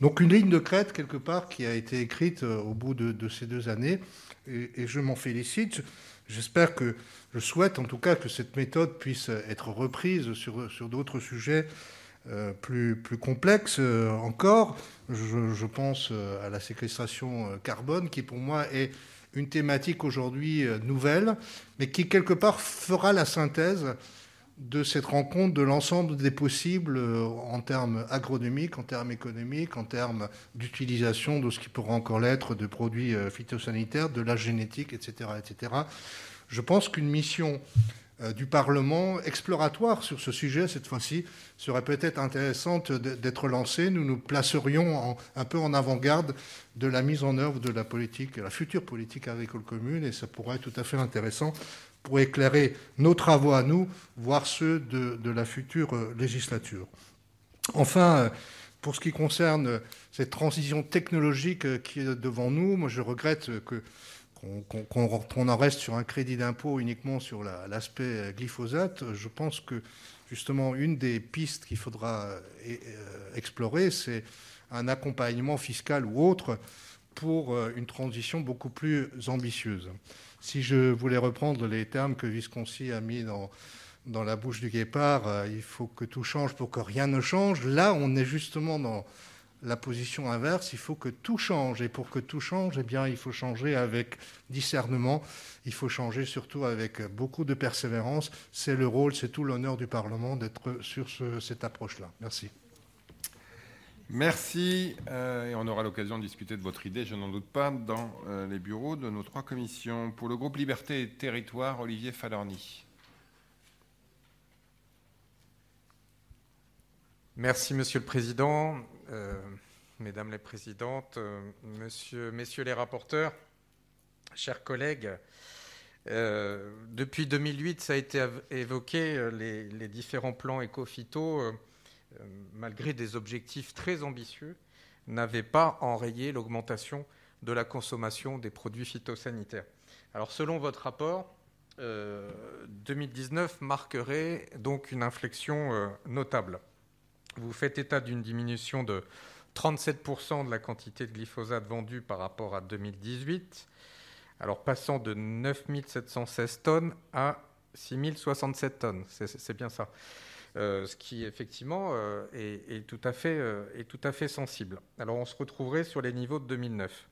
Donc une ligne de crête, quelque part, qui a été écrite au bout de, ces deux années, et, je m'en félicite. J'espère que, je souhaite en tout cas que cette méthode puisse être reprise sur, sur d'autres sujets euh, plus, plus complexes euh, encore. Je, je, pense euh, à la séquestration carbone, qui pour moi est une thématique aujourd'hui nouvelle, mais qui quelque part fera la synthèse de cette rencontre de l'ensemble des possibles en termes agronomiques, en termes économiques, en termes d'utilisation de ce qui pourra encore l'être de produits phytosanitaires, de la génétique, etc. etc. Je pense qu'une mission du Parlement exploratoire sur ce sujet, cette fois-ci, serait peut-être intéressante d'être lancée. Nous nous placerions un peu en avant-garde de la mise en œuvre de la politique, la future politique agricole commune, et ça pourrait être tout à fait intéressant pour éclairer nos travaux à nous, voire ceux de, la future législature. Enfin, pour ce qui concerne cette transition technologique qui est devant nous, je regrette qu'on qu qu en reste sur un crédit d'impôt uniquement sur l'aspect la, glyphosate. Je pense que justement une des pistes qu'il faudra explorer, c'est un accompagnement fiscal ou autre pour une transition beaucoup plus ambitieuse. Si je voulais reprendre les termes que Visconsi a mis dans, la bouche du guépard, euh, il faut que tout change pour que rien ne change. Là, on est justement dans la position inverse. Il faut que tout change. Et pour que tout change, eh bien, il faut changer avec discernement. Il faut changer surtout avec beaucoup de persévérance. C'est le rôle, c'est tout l'honneur du Parlement d'être sur ce, cette approche-là. Merci. Merci. Euh, et on aura l'occasion de discuter de votre idée, je n'en doute pas, dans euh, les bureaux de nos trois commissions. Pour le groupe Liberté et Territoire, Olivier Falorni. Merci, Monsieur le Président, euh, Mesdames les Présidentes, monsieur, Messieurs les rapporteurs, chers collègues. Depuis 2008, ça a été évoqué, les, les différents plans éco-phyto malgré des objectifs très ambitieux, n'avait pas enrayé l'augmentation de la consommation des produits phytosanitaires. Alors selon votre rapport, euh, 2019 marquerait donc une inflexion euh, notable. Vous faites état d'une diminution de 37% de la quantité de glyphosate vendue par rapport à 2018, alors passant de 9 716 tonnes à 6 067 tonnes. C'est bien ça. Euh, ce qui effectivement euh, est, tout à fait, euh, est tout à fait sensible. Alors on se retrouverait sur les niveaux de 2009.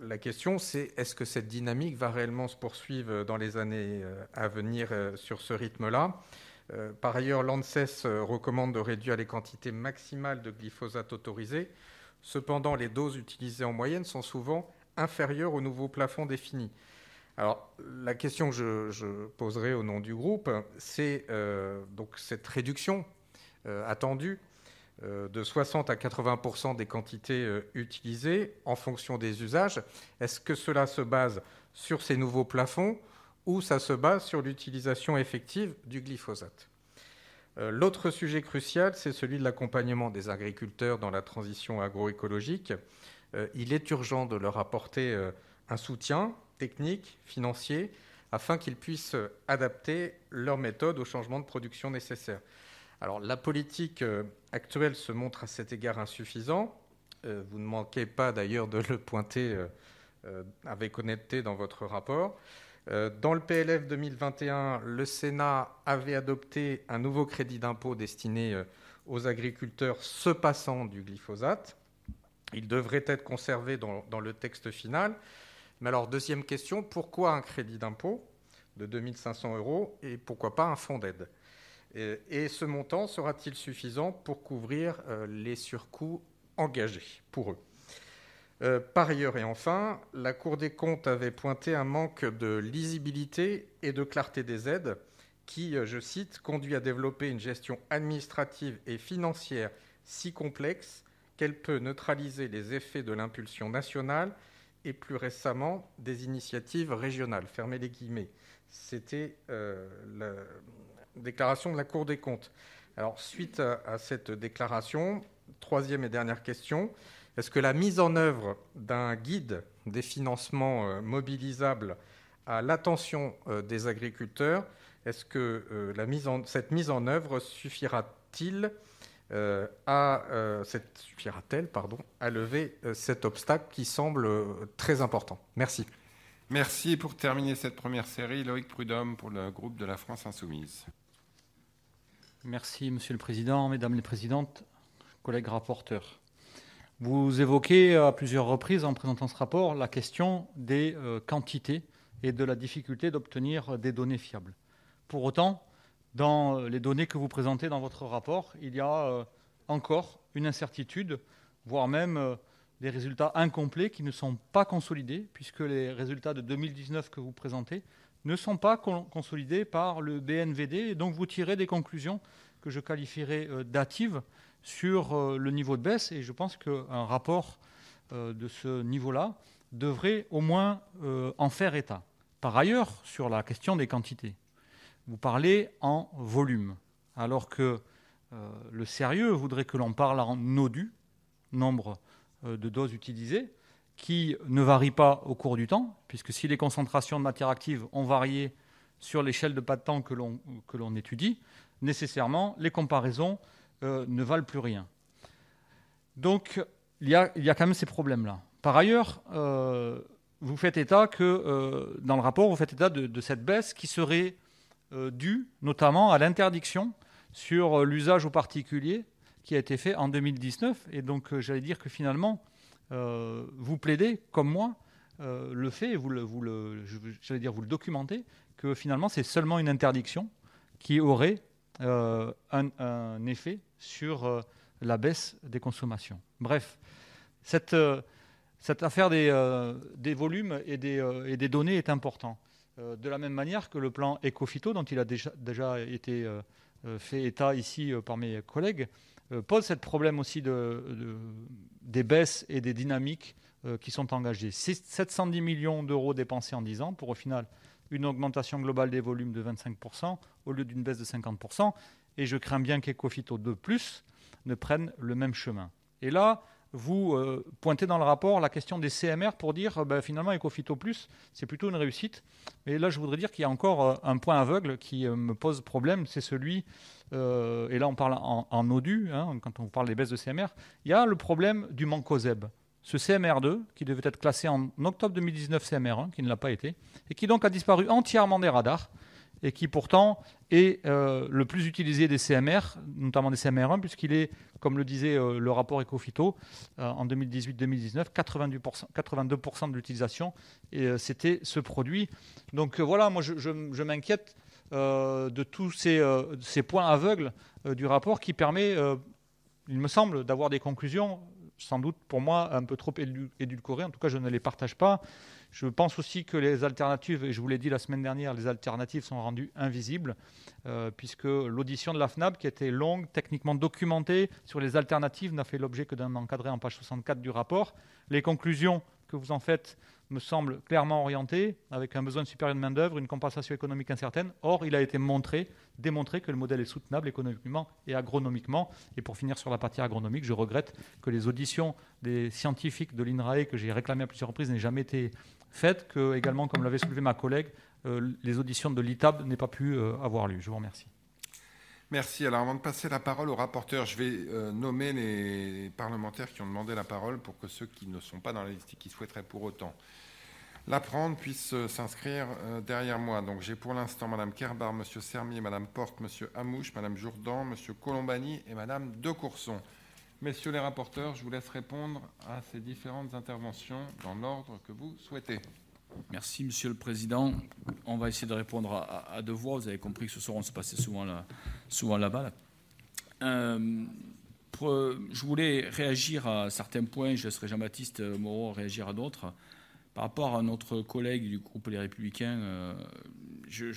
la question c'est est-ce que cette dynamique va réellement se poursuivre dans les années à venir sur ce rythme-là? Par ailleurs, l'ANSES recommande de réduire les quantités maximales de glyphosate autorisées. Cependant, les doses utilisées en moyenne sont souvent inférieures au nouveau plafond défini. Alors, la question que je, poserai au nom du groupe, c'est euh, donc cette réduction euh, attendue euh, de 60 à 80% des quantités utilisées en fonction des usages. Est-ce que cela se base sur ces nouveaux plafonds ou ça se base sur l'utilisation effective du glyphosate? L'autre sujet crucial, c'est celui de l'accompagnement des agriculteurs dans la transition agroécologique. Il est urgent de leur apporter un soutien techniques, financiers, afin qu'ils puissent adapter leurs méthodes aux changements de production nécessaires. Alors la politique actuelle se montre à cet égard insuffisant. Euh, vous ne manquez pas d'ailleurs de le pointer euh, euh, avec honnêteté dans votre rapport. Euh, dans le PLF 2021, le Sénat avait adopté un nouveau crédit d'impôt destiné euh, aux agriculteurs se passant du glyphosate. Il devrait être conservé dans le texte final. Mais alors, deuxième question, pourquoi un crédit d'impôt de 2500 euros et pourquoi pas un fonds d'aide? Et, ce montant sera-t-il suffisant pour couvrir euh, les surcoûts engagés pour eux? Euh, Par ailleurs et enfin, la Cour des comptes avait pointé un manque de lisibilité et de clarté des aides qui, euh, je cite, conduit à développer une gestion administrative et financière si complexe qu'elle peut neutraliser les effets de l'impulsion nationale et plus récemment des initiatives régionales. Fermez les guillemets. C'était euh, la déclaration de la Cour des comptes. Alors, suite à, cette déclaration, troisième et dernière question, est-ce que la mise en œuvre d'un guide des financements euh, mobilisables à l'attention euh, des agriculteurs, est-ce que cette mise en œuvre suffira-t-il euh, à, euh, cette, suffira-t-elle pardon, à lever euh, cet obstacle qui semble euh, très important Merci. Merci. Pour terminer cette première série, Loïc Prudhomme pour le groupe de la France Insoumise. Merci, Monsieur le Président, Mesdames les Présidentes, collègues rapporteurs. Vous évoquez à plusieurs reprises en présentant ce rapport la question des euh, quantités et de la difficulté d'obtenir des données fiables. Pour autant, dans euh, les données que vous présentez dans votre rapport, il y a euh, encore une incertitude, voire même euh, des résultats incomplets qui ne sont pas consolidés, puisque les résultats de 2019 que vous présentez ne sont pas con- consolidés par le BNVD, et donc vous tirez des conclusions que je qualifierais datives sur le niveau de baisse, et je pense qu'un rapport de ce niveau-là devrait au moins en faire état. Par ailleurs, sur la question des quantités, vous parlez en volume, alors que euh, le sérieux voudrait que l'on parle en NODU, nombre euh, de doses utilisées, qui ne varie pas au cours du temps, puisque si les concentrations de matière active ont varié sur l'échelle de pas de temps que l'on étudie, nécessairement les comparaisons euh, ne valent plus rien. Donc il y a, il y a quand même ces problèmes-là. Par ailleurs, vous faites état que dans le rapport, vous faites état de cette baisse qui serait euh, due notamment à l'interdiction sur euh, l'usage aux particuliers qui a été fait en 2019. Et donc euh, j'allais dire que finalement, vous plaidez, comme moi, le fait, vous le, vous le, j'allais dire, vous le documentez, que finalement c'est seulement une interdiction qui aurait un, effet sur la baisse des consommations. Bref, cette, affaire des, des volumes et des, et des données est importante. Euh, de la même manière que le plan Ecofito, dont il a déjà, été euh, euh, fait état ici par mes collègues, pose ce problème aussi de, de- des baisses et des dynamiques qui sont engagées. Six- 710 millions d'euros dépensés en 10 ans pour au final une augmentation globale des volumes de 25% au lieu d'une baisse de 50%. Et je crains bien qu'Ecofito 2 ⁇ ne prenne le même chemin. Et là, vous euh, pointez dans le rapport la question des CMR pour dire euh, ben, finalement Ecofito Plus, c'est plutôt une réussite. Mais là, je voudrais dire qu'il y a encore euh, un point aveugle qui me pose problème, c'est celui, et là on parle en, en hein, quand on parle des baisses de CMR, il y a le problème du Mancozeb. Ce CMR2, qui devait être classé en octobre 2019 CMR1, qui ne l'a pas été, et qui donc a disparu entièrement des radars, et qui pourtant est euh, le plus utilisé des CMR, notamment des CMR1, puisqu'il est, comme le disait euh, le rapport Ecofito, euh, en 2018-2019, 82%, 82% de l'utilisation, et c'était ce produit. Donc voilà, moi je, m'inquiète de tous ces, points aveugles du rapport qui permet, il me semble, d'avoir des conclusions, sans doute pour moi, un peu trop édulcorées. En tout cas, je ne les partage pas. Je pense aussi que les alternatives, et je vous l'ai dit la semaine dernière, les alternatives sont rendues invisibles, euh, puisque l'audition de la FNAP, qui était longue, techniquement documentée sur les alternatives, n'a fait l'objet que d'un encadré en page 64 du rapport. Les conclusions que vous en faites me semblent clairement orientées, avec un besoin supérieur de main-d'œuvre, une compensation économique incertaine. Or, il a été montré, démontré que le modèle est soutenable économiquement et agronomiquement. Et pour finir sur la partie agronomique, je regrette que les auditions des scientifiques de l'INRAE, que j'ai réclamé à plusieurs reprises, n'aient jamais été faites, que également, comme l'avait soulevé ma collègue, euh, les auditions de l'ITAB n'aient pas pu euh, avoir lieu. Je vous remercie. Merci. Alors, avant de passer la parole au rapporteur, je vais euh, nommer les parlementaires qui ont demandé la parole pour que ceux qui ne sont pas dans la liste et qui souhaiteraient pour autant la prendre puissent s'inscrire derrière moi. Donc, j'ai pour l'instant Madame Kerbar, Monsieur Sermier, Madame Porte, Monsieur Amouche, Madame Jourdan, Monsieur Colombani et Madame Decourson. Messieurs les rapporteurs, je vous laisse répondre à ces différentes interventions dans l'ordre que vous souhaitez. Merci, Monsieur le Président. On va essayer de répondre à, deux voix. Vous avez compris que ce soir, on se passait souvent la, souvent. Euh, pour- je voulais réagir à certains points. Je laisserai Jean-Baptiste Moreau réagir à d'autres. Par rapport à notre collègue du groupe Les Républicains, euh, je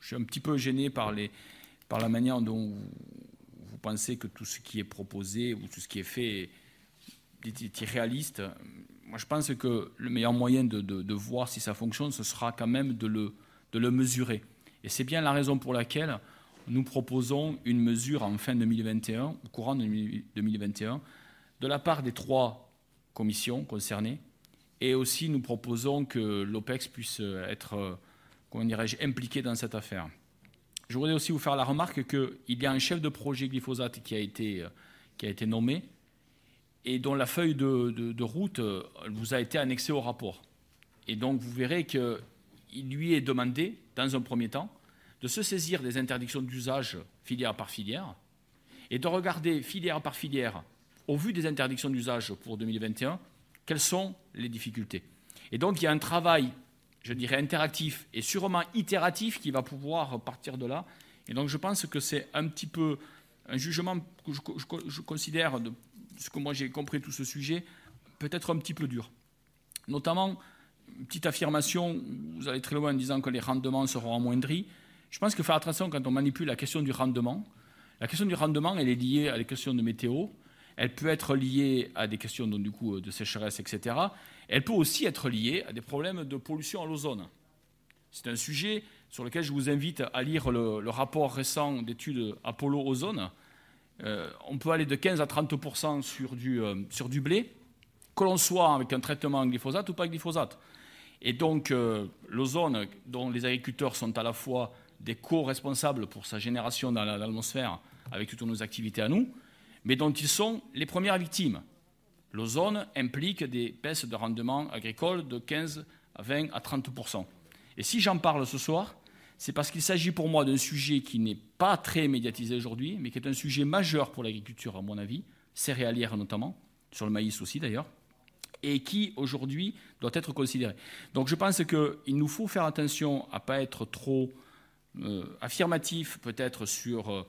suis un petit peu gêné par, les, par la manière dont vous, vous pensez que tout ce qui est proposé ou tout ce qui est fait est, irréaliste. moi, je pense que le meilleur moyen de, voir si ça fonctionne, ce sera quand même de le, de le mesurer. Et c'est bien la raison pour laquelle nous proposons une mesure en fin 2021, au courant de 2021, de la part des trois commissions concernées. Et aussi, nous proposons que l'OPEX puisse être, comment dirais-je, impliqué dans cette affaire. Je voudrais aussi vous faire la remarque qu'il y a un chef de projet glyphosate qui a été, été nommé et dont la feuille de, route vous a été annexée au rapport. Et donc, vous verrez qu'il lui est demandé, dans un premier temps, de se saisir des interdictions d'usage filière par filière et de regarder filière par filière, au vu des interdictions d'usage pour 2021, quelles sont les difficultés. Et donc il y a un travail, je dirais, interactif et sûrement itératif qui va pouvoir partir de là. Et donc je pense que c'est un petit peu un jugement que je, considère, de ce que moi j'ai compris tout ce sujet, peut-être un petit peu dur. Notamment, une petite affirmation, vous allez très loin en disant que les rendements seront amoindris. Je pense qu'il faut faire attention quand on manipule la question du rendement. La question du rendement, elle est liée à des questions de météo. Elle peut être liée à des questions donc, du coup, de sécheresse, etc. Elle peut aussi être liée à des problèmes de pollution à l'ozone. C'est un sujet sur lequel je vous invite à lire le, rapport récent d'études Apollo Ozone. Euh, on peut aller de 15 à 30 sur du, euh, sur du blé, que l'on soit avec un traitement en glyphosate ou pas glyphosate. Et donc, euh, l'ozone, dont les agriculteurs sont à la fois des co-responsables pour sa génération dans l'atmosphère avec toutes nos activités à nous, mais dont ils sont les premières victimes. L'ozone implique des baisses de rendement agricole de 15 à 20 à 30% Et si j'en parle ce soir, c'est parce qu'il s'agit pour moi d'un sujet qui n'est pas très médiatisé aujourd'hui, mais qui est un sujet majeur pour l'agriculture, à mon avis, céréalière notamment, sur le maïs aussi d'ailleurs, et qui aujourd'hui doit être considéré. Donc je pense qu'il nous faut faire attention à ne pas être trop euh, affirmatif peut-être sur euh,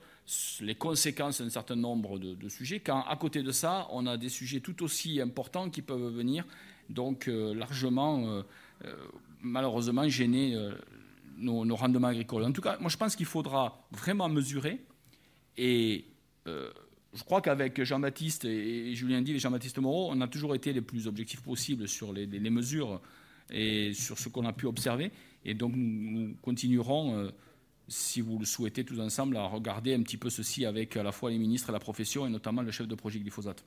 les conséquences d'un certain nombre de, sujets, quand à côté de ça, on a des sujets tout aussi importants qui peuvent venir donc euh, largement, euh, malheureusement, gêner nos, rendements agricoles. En tout cas, moi je pense qu'il faudra vraiment mesurer et je crois qu'avec Jean-Baptiste et Julien Dive et Jean-Baptiste Moreau, on a toujours été les plus objectifs possibles sur les, mesures et sur ce qu'on a pu observer. Et donc nous, continuerons, euh, si vous le souhaitez tous ensemble, à regarder un petit peu ceci avec à la fois les ministres et la profession, et notamment le chef de projet glyphosate.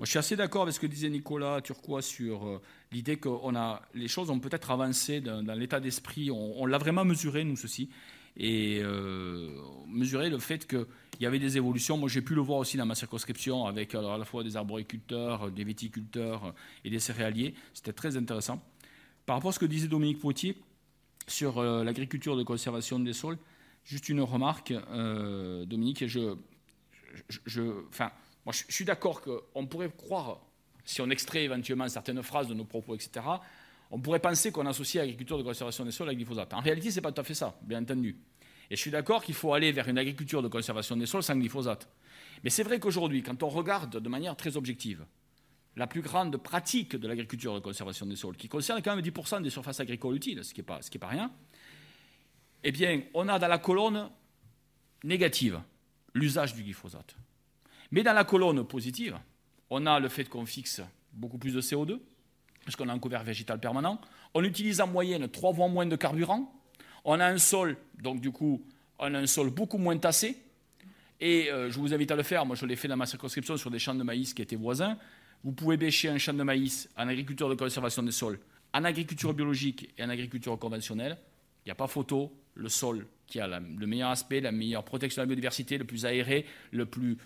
Je suis assez d'accord avec ce que disait Nicolas Turquois sur euh, l'idée que a, les choses ont peut-être avancé dans, l'état d'esprit. On, l'a vraiment mesuré, nous, ceci et euh, mesurer le fait qu'il y avait des évolutions. Moi, j'ai pu le voir aussi dans ma circonscription avec à la fois des arboriculteurs, des viticulteurs et des céréaliers. C'était très intéressant. Par rapport à ce que disait Dominique Poitier sur euh, l'agriculture de conservation des sols, juste une remarque, euh, Dominique, je, je, moi, je, je suis d'accord qu'on pourrait croire, si on extrait éventuellement certaines phrases de nos propos, etc., on pourrait penser qu'on associe l'agriculture de conservation des sols à glyphosate. En réalité, ce n'est pas tout à fait ça, bien entendu. Et je suis d'accord qu'il faut aller vers une agriculture de conservation des sols sans glyphosate. Mais c'est vrai qu'aujourd'hui, quand on regarde de manière très objective la plus grande pratique de l'agriculture de conservation des sols, qui concerne quand même 10% des surfaces agricoles utiles, ce qui n'est pas, rien, eh bien, on a dans la colonne négative l'usage du glyphosate. Mais dans la colonne positive, on a le fait qu'on fixe beaucoup plus de CO2, parce qu'on a un couvert végétal permanent. On utilise en moyenne trois fois moins de carburant. On a un sol, donc du coup, on a un sol beaucoup moins tassé. Et euh, je vous invite à le faire. Moi, je l'ai fait dans ma circonscription sur des champs de maïs qui étaient voisins. Vous pouvez bêcher un champ de maïs en agriculture de conservation des sols, en agriculture biologique et en agriculture conventionnelle. Il n'y a pas photo. Le sol qui a le meilleur aspect, la meilleure protection de la biodiversité, le plus aéré, le plus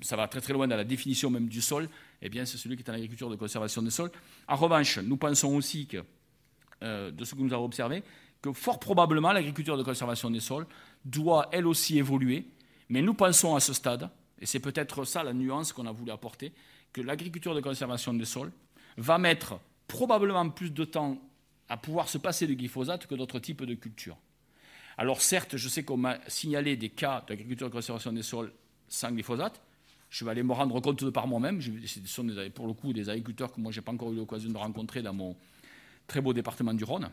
ça va très très loin dans la définition même du sol, eh bien c'est celui qui est en agriculture de conservation des sols. En revanche, nous pensons aussi que, euh, de ce que nous avons observé, que fort probablement l'agriculture de conservation des sols doit elle aussi évoluer, mais nous pensons à ce stade, et c'est peut-être ça la nuance qu'on a voulu apporter, que l'agriculture de conservation des sols va mettre probablement plus de temps à pouvoir se passer du glyphosate que d'autres types de cultures. Alors certes, je sais qu'on m'a signalé des cas d'agriculture de conservation des sols sans glyphosate, je vais aller me rendre compte de par moi-même. Ce sont pour le coup des agriculteurs que moi, je n'ai pas encore eu l'occasion de rencontrer dans mon très beau département du Rhône,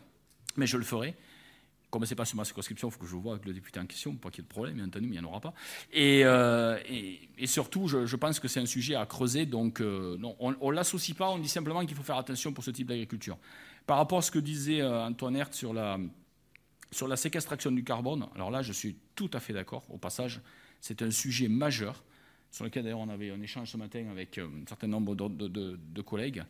mais je le ferai. Comme ce n'est pas sur ma circonscription, il faut que je vois avec le député en question, pour qu'il y ait de problème, bien entendu, mais il n'y en aura pas. Et, euh, surtout, je, pense que c'est un sujet à creuser, donc euh, on ne l'associe pas, on dit simplement qu'il faut faire attention pour ce type d'agriculture. Par rapport à ce que disait euh, Antoine Hertz sur la, séquestration du carbone, alors là, je suis tout à fait d'accord, au passage, c'est un sujet majeur, sur lequel d'ailleurs on avait un échange ce matin avec un certain nombre de, collègues.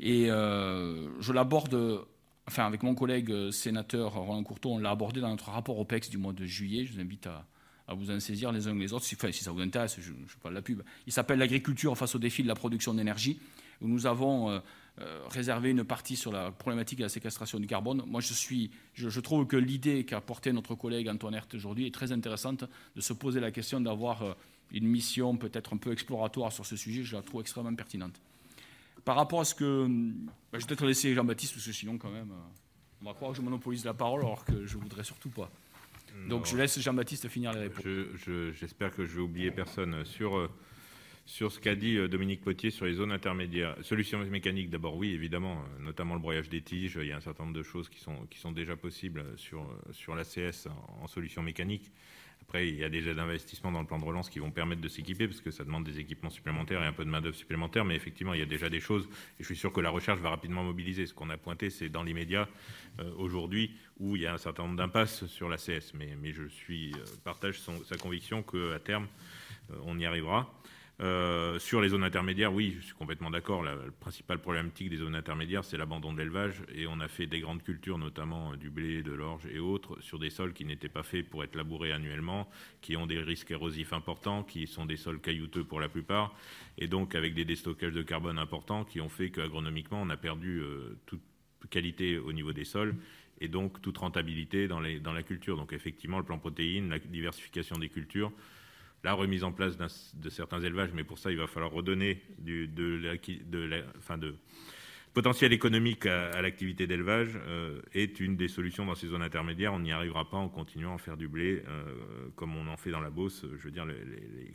Et je l'aborde enfin avec mon collègue euh, sénateur Roland Courteau, on l'a abordé dans notre rapport OPEX du mois de juillet. Je vous invite à, vous en saisir les uns les autres, si, enfin, si ça vous intéresse, je ne fais pas la pub. Il s'appelle L'agriculture face au défi de la production d'énergie, où nous avons euh, euh, réservé une partie sur la problématique de la séquestration du carbone. Moi, je, suis, je, trouve que l'idée qu'a portée notre collègue Antoine Hert aujourd'hui est très intéressante, de se poser la question d'avoir une mission peut-être un peu exploratoire sur ce sujet. Je la trouve extrêmement pertinente. Par rapport à ce que. Ben, je vais peut-être laisser Jean-Baptiste, parce que sinon, quand même, euh, on va croire que je monopolise la parole, alors que je ne voudrais surtout pas. Non. Donc je laisse Jean-Baptiste finir les réponses. J'espère je, que je vais oublier personne. Sur, euh, sur ce qu'a dit euh, Dominique Potier sur les zones intermédiaires, solutions mécaniques d'abord, oui, évidemment, notamment le broyage des tiges. Il y a un certain nombre de choses qui sont, qui sont déjà possibles sur, sur l'ACS en, en solutions mécaniques. Après, il y a des aides d'investissement dans le plan de relance qui vont permettre de s'équiper, parce que ça demande des équipements supplémentaires et un peu de main-d'œuvre supplémentaire. Mais effectivement, il y a déjà des choses, et je suis sûr que la recherche va rapidement mobiliser. Ce qu'on a pointé, c'est dans l'immédiat, euh, aujourd'hui, où il y a un certain nombre d'impasses sur la CS. Mais, je suis, euh, partage sa conviction qu'à terme, euh, on y arrivera. Euh, sur les zones intermédiaires, oui, je suis complètement d'accord. La, principale problématique des zones intermédiaires, c'est l'abandon de l'élevage. Et on a fait des grandes cultures, notamment du blé, de l'orge et autres, sur des sols qui n'étaient pas faits pour être labourés annuellement, qui ont des risques érosifs importants, qui sont des sols caillouteux pour la plupart, et donc avec des déstockages de carbone importants qui ont fait qu'agronomiquement, on a perdu euh, toute qualité au niveau des sols et donc toute rentabilité dans, dans la culture. Donc effectivement, le plan protéines, la diversification des cultures, la remise en place de certains élevages, mais pour ça, il va falloir redonner du, de, potentiel économique à, l'activité d'élevage euh, est une des solutions dans ces zones intermédiaires. On n'y arrivera pas en continuant à faire du blé euh, comme on en fait dans la Beauce. Je veux dire, les,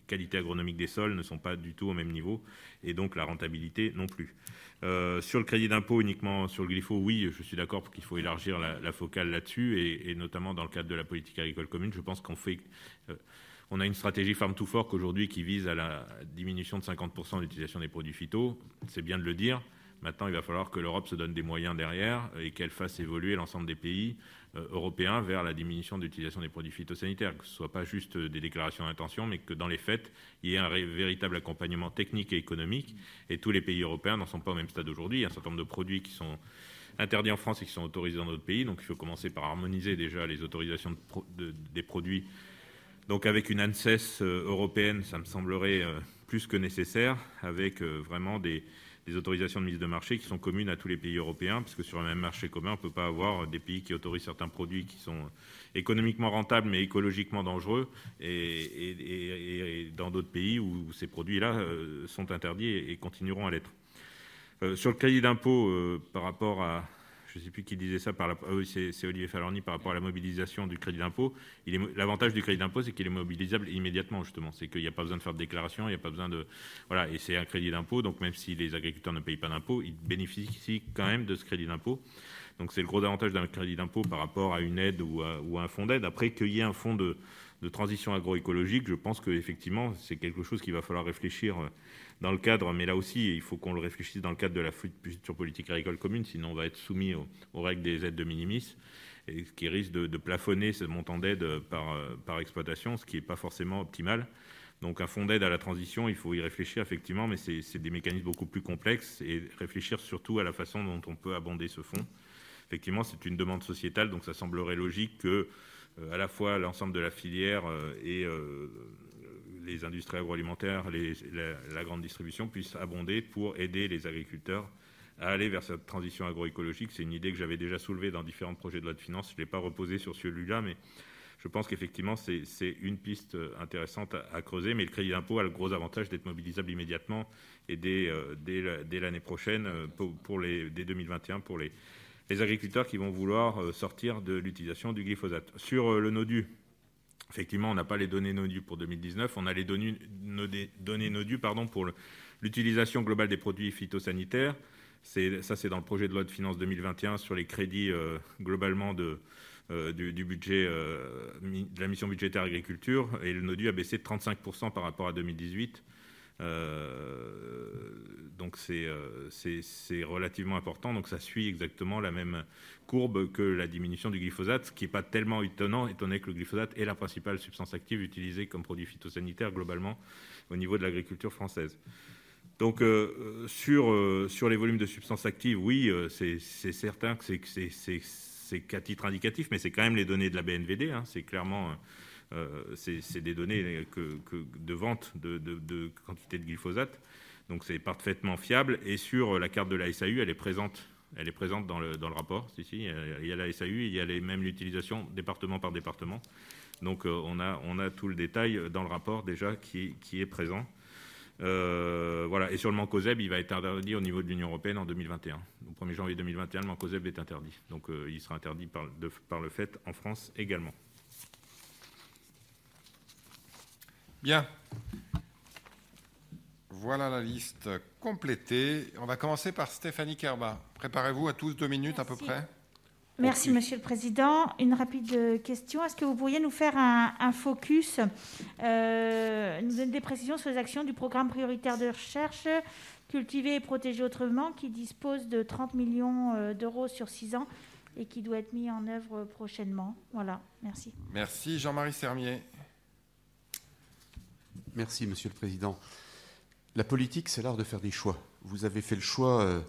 qualités agronomiques des sols ne sont pas du tout au même niveau et donc la rentabilité non plus. Euh, sur le crédit d'impôt uniquement sur le glypho, oui, je suis d'accord qu'il faut élargir la, la focale là-dessus et, et, notamment dans le cadre de la politique agricole commune. Je pense qu'on fait on a une stratégie Farm to Fork aujourd'hui qui vise à la diminution de 50% de l'utilisation des produits phyto. C'est bien de le dire. Maintenant, il va falloir que l'Europe se donne des moyens derrière et qu'elle fasse évoluer l'ensemble des pays euh, européens vers la diminution de l'utilisation des produits phytosanitaires, que ce ne soit pas juste des déclarations d'intention, mais que dans les faits, il y ait un véritable accompagnement technique et économique. Et tous les pays européens n'en sont pas au même stade aujourd'hui. Il y a un certain nombre de produits qui sont interdits en France et qui sont autorisés dans d'autres pays. Donc il faut commencer par harmoniser déjà les autorisations des produits donc avec une ANSES euh, européenne, ça me semblerait euh, plus que nécessaire, avec euh, vraiment des, autorisations de mise de marché qui sont communes à tous les pays européens, puisque sur un même marché commun, on ne peut pas avoir des pays qui autorisent certains produits qui sont économiquement rentables mais écologiquement dangereux, et, dans d'autres pays où ces produits-là sont interdits et, continueront à l'être. Sur le crédit d'impôt, par rapport à, je ne sais plus qui disait ça, par la, ah c'est Olivier Falorni, par rapport à la mobilisation du crédit d'impôt. L'avantage du crédit d'impôt, c'est qu'il est mobilisable immédiatement, justement. C'est qu'il n'y a pas besoin de faire de déclaration, il n'y a pas besoin de. Voilà, et c'est un crédit d'impôt, donc même si les agriculteurs ne payent pas d'impôt, ils bénéficient quand même de ce crédit d'impôt. Donc c'est le gros avantage d'un crédit d'impôt par rapport à une aide ou à, un fonds d'aide. Après, qu'il y ait un fonds de, de transition agroécologique, je pense qu'effectivement, c'est quelque chose qu'il va falloir réfléchir dans le cadre, mais là aussi, il faut qu'on le réfléchisse dans le cadre de la future politique agricole commune, sinon on va être soumis aux, règles des aides de minimis, et ce qui risque de, plafonner ce montant d'aide par, par exploitation, ce qui n'est pas forcément optimal. Donc un fonds d'aide à la transition, il faut y réfléchir effectivement, mais c'est des mécanismes beaucoup plus complexes et réfléchir surtout à la façon dont on peut abonder ce fonds. Effectivement, c'est une demande sociétale, donc ça semblerait logique que euh, à la fois l'ensemble de la filière euh, et euh, les industries agroalimentaires, la, grande distribution puissent abonder pour aider les agriculteurs à aller vers cette transition agroécologique. C'est une idée que j'avais déjà soulevée dans différents projets de loi de finances. Je ne l'ai pas reposée sur celui-là, mais je pense qu'effectivement, c'est une piste intéressante à, creuser. Mais le crédit d'impôt a le gros avantage d'être mobilisable immédiatement et dès, euh, l'année prochaine, pour, pour les, dès 2021, pour les, les agriculteurs qui vont vouloir euh, sortir de l'utilisation du glyphosate. Sur euh, le NODU, Effectivement, on n'a pas les données NODU pour 2019, on a les données, NODU pour l'utilisation globale des produits phytosanitaires. Ça, c'est dans le projet de loi de finances 2021 sur les crédits globalement de, du, budget de la mission budgétaire agriculture. Et le NODU a baissé de 35% par rapport à 2018. Euh, donc euh, c'est relativement important. Donc ça suit exactement la même courbe que la diminution du glyphosate, ce qui n'est pas tellement étonnant, étant donné que le glyphosate est la principale substance active utilisée comme produit phytosanitaire globalement au niveau de l'agriculture française. Donc euh, sur, les volumes de substances actives, oui, c'est certain que c'est qu'à titre indicatif, mais c'est quand même les données de la BNVD. Hein, c'est clairement c'est des données de vente de, quantité de glyphosate. Donc c'est parfaitement fiable. Et sur la carte de la SAU, elle est présente. Elle est présente dans le, rapport. Si, il y a la SAU, il y a les, même l'utilisation département par département. Donc euh, on, a, tout le détail dans le rapport déjà qui, est présent. Euh, voilà. Et sur le mancozeb, il va être interdit au niveau de l'Union européenne en 2021. Au 1er janvier 2021, le mancozeb est interdit. Donc il sera interdit par le fait en France également. Bien. Voilà la liste complétée. On va commencer par Stéphanie Kerba. Préparez-vous à tous deux minutes à peu près. Merci, Monsieur le Président. Une rapide question. Est-ce que vous pourriez nous faire un, focus, euh, nous donner des précisions sur les actions du programme prioritaire de recherche Cultiver et protéger autrement, qui dispose de 30 millions euh, d'euros sur six ans et qui doit être mis en œuvre prochainement? Voilà, merci. Merci. Jean-Marie Sermier. Merci, Monsieur le Président. La politique, c'est l'art de faire des choix. Vous avez fait le choix euh,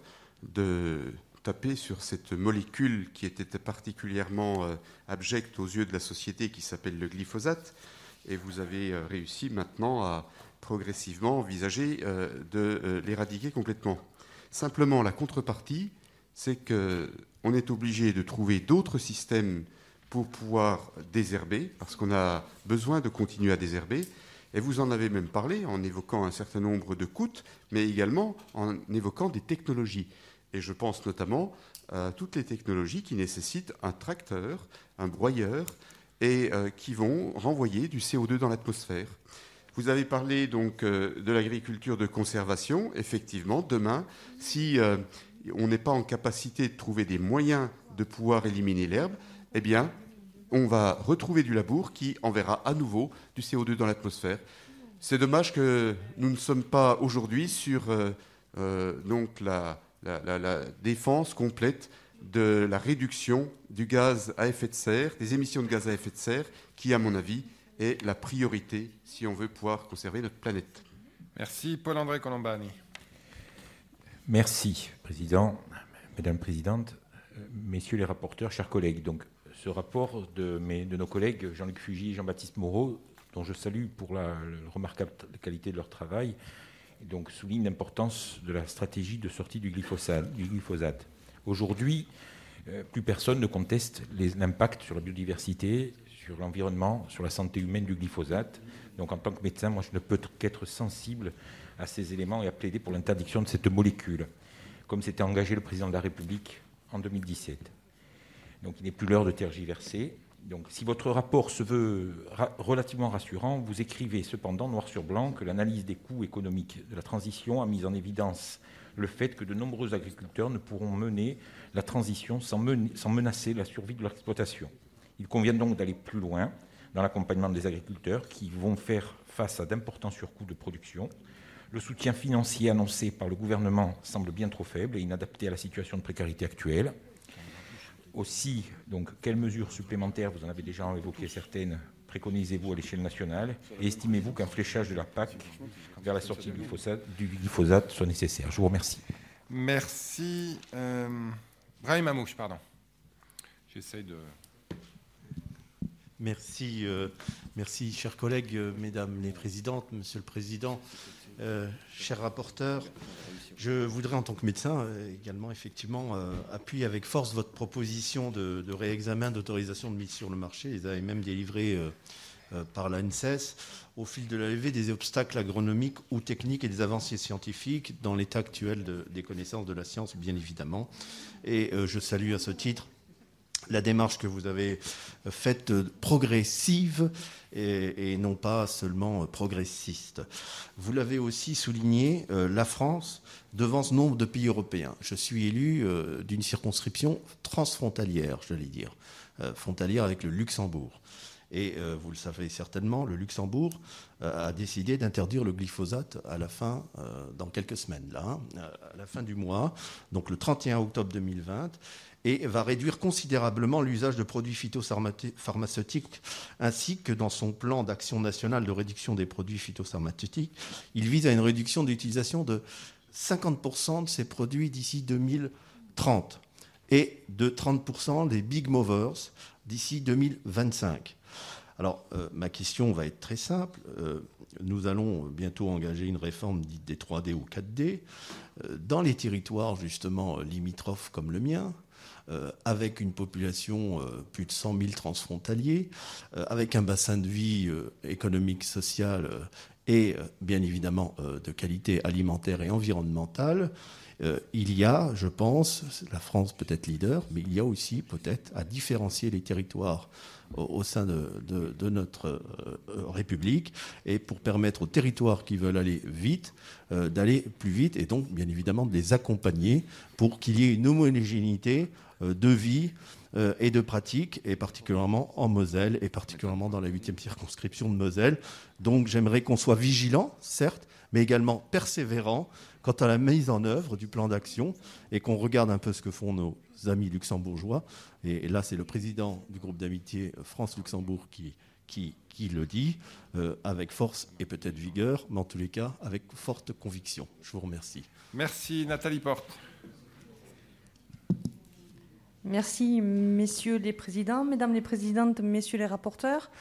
de taper sur cette molécule qui était particulièrement euh, abjecte aux yeux de la société, qui s'appelle le glyphosate, et vous avez euh, réussi maintenant à progressivement envisager de l'éradiquer complètement. Simplement, la contrepartie, c'est qu'on est obligé de trouver d'autres systèmes pour pouvoir désherber, parce qu'on a besoin de continuer à désherber, et vous en avez même parlé en évoquant un certain nombre de coûts, mais également en évoquant des technologies. Et je pense notamment à toutes les technologies qui nécessitent un tracteur, un broyeur, et euh, qui vont renvoyer du CO2 dans l'atmosphère. Vous avez parlé donc euh, de l'agriculture de conservation. Effectivement, demain, si euh, on n'est pas en capacité de trouver des moyens de pouvoir éliminer l'herbe, eh bien, on va retrouver du labour qui enverra à nouveau du CO2 dans l'atmosphère. C'est dommage que nous ne sommes pas aujourd'hui sur euh, euh, donc la, défense complète de la réduction du gaz à effet de serre, des émissions de gaz à effet de serre, qui, à mon avis, est la priorité si on veut pouvoir conserver notre planète. Merci. Paul-André Colombani. Merci, Président, Mesdames les Présidentes, euh, Messieurs les rapporteurs, chers collègues. Donc, ce rapport de, nos collègues Jean-Luc Fugy et Jean-Baptiste Moreau, dont je salue pour la, remarquable qualité de leur travail, souligne l'importance de la stratégie de sortie du glyphosate. Du glyphosate. Aujourd'hui, euh, plus personne ne conteste l'impact sur la biodiversité, sur l'environnement, sur la santé humaine du glyphosate. Donc en tant que médecin, moi je ne peux qu'être sensible à ces éléments et à plaider pour l'interdiction de cette molécule, comme s'était engagé le président de la République en 2017. Donc il n'est plus l'heure de tergiverser. Donc, si votre rapport se veut relativement rassurant, vous écrivez cependant noir sur blanc que l'analyse des coûts économiques de la transition a mis en évidence le fait que de nombreux agriculteurs ne pourront mener la transition sans, sans menacer la survie de leur exploitation. Il convient donc d'aller plus loin dans l'accompagnement des agriculteurs qui vont faire face à d'importants surcoûts de production. Le soutien financier annoncé par le gouvernement semble bien trop faible et inadapté à la situation de précarité actuelle aussi, donc, quelles mesures supplémentaires, vous en avez déjà évoqué certaines, préconisez-vous à l'échelle nationale Et estimez-vous qu'un fléchage de la PAC vers la sortie du glyphosate, du glyphosate soit nécessaire? Je vous remercie. Merci. Euh, Brahim Amouche, pardon. J'essaye de. Merci, euh, merci, chers collègues, euh, mesdames les présidentes, monsieur le président, euh, chers rapporteurs. Je voudrais, en tant que médecin, euh, également effectivement euh, appuyer avec force votre proposition de, réexamen d'autorisation de mise sur le marché. Ils avaient même par l'ANSES au fil de la levée des obstacles agronomiques ou techniques et des avancées scientifiques dans l'état actuel des connaissances de la science, bien évidemment. Et je salue à ce titre la démarche que vous avez faite progressive et, non pas seulement progressiste. Vous l'avez aussi souligné, la France devance nombre de pays européens. Je suis élu d'une circonscription transfrontalière, je vais dire, frontalière avec le Luxembourg. Et euh, vous le savez certainement, le Luxembourg euh, a décidé d'interdire le glyphosate à la fin, euh, dans quelques semaines, là, hein, à la fin du mois, donc le 31 octobre 2020 et va réduire considérablement l'usage de produits phytopharmaceutiques, ainsi que dans son plan d'action nationale de réduction des produits phytopharmaceutiques, il vise à une réduction d'utilisation de 50% de ces produits d'ici 2030 et de 30% des big movers d'ici 2025. Alors, euh, ma question va être très simple. Euh, nous allons bientôt engager une réforme dite des 3D ou 4D euh, dans les territoires justement limitrophes comme le mien, avec une population plus de 100 000 transfrontaliers, avec un bassin de vie économique, social et bien évidemment de qualité alimentaire et environnementale. il y a, je pense, la France peut être leader, mais il y a aussi peut-être à différencier les territoires au, sein de, notre euh, République et pour permettre aux territoires qui veulent aller vite euh, d'aller plus vite et donc bien évidemment de les accompagner pour qu'il y ait une homogénéité euh, de vie et de pratique, et particulièrement en Moselle, et particulièrement dans la 8e circonscription de Moselle. Donc j'aimerais qu'on soit vigilant, certes, mais également persévérant quant à la mise en œuvre du plan d'action, et qu'on regarde un peu ce que font nos amis luxembourgeois. Et, là, c'est le président du groupe d'amitié France-Luxembourg qui, qui, qui, le dit, euh, avec force et peut-être vigueur, mais en tous les cas, avec forte conviction. Je vous remercie. Merci, Nathalie Porte. Merci, messieurs les présidents, mesdames les présidentes, messieurs les rapporteurs.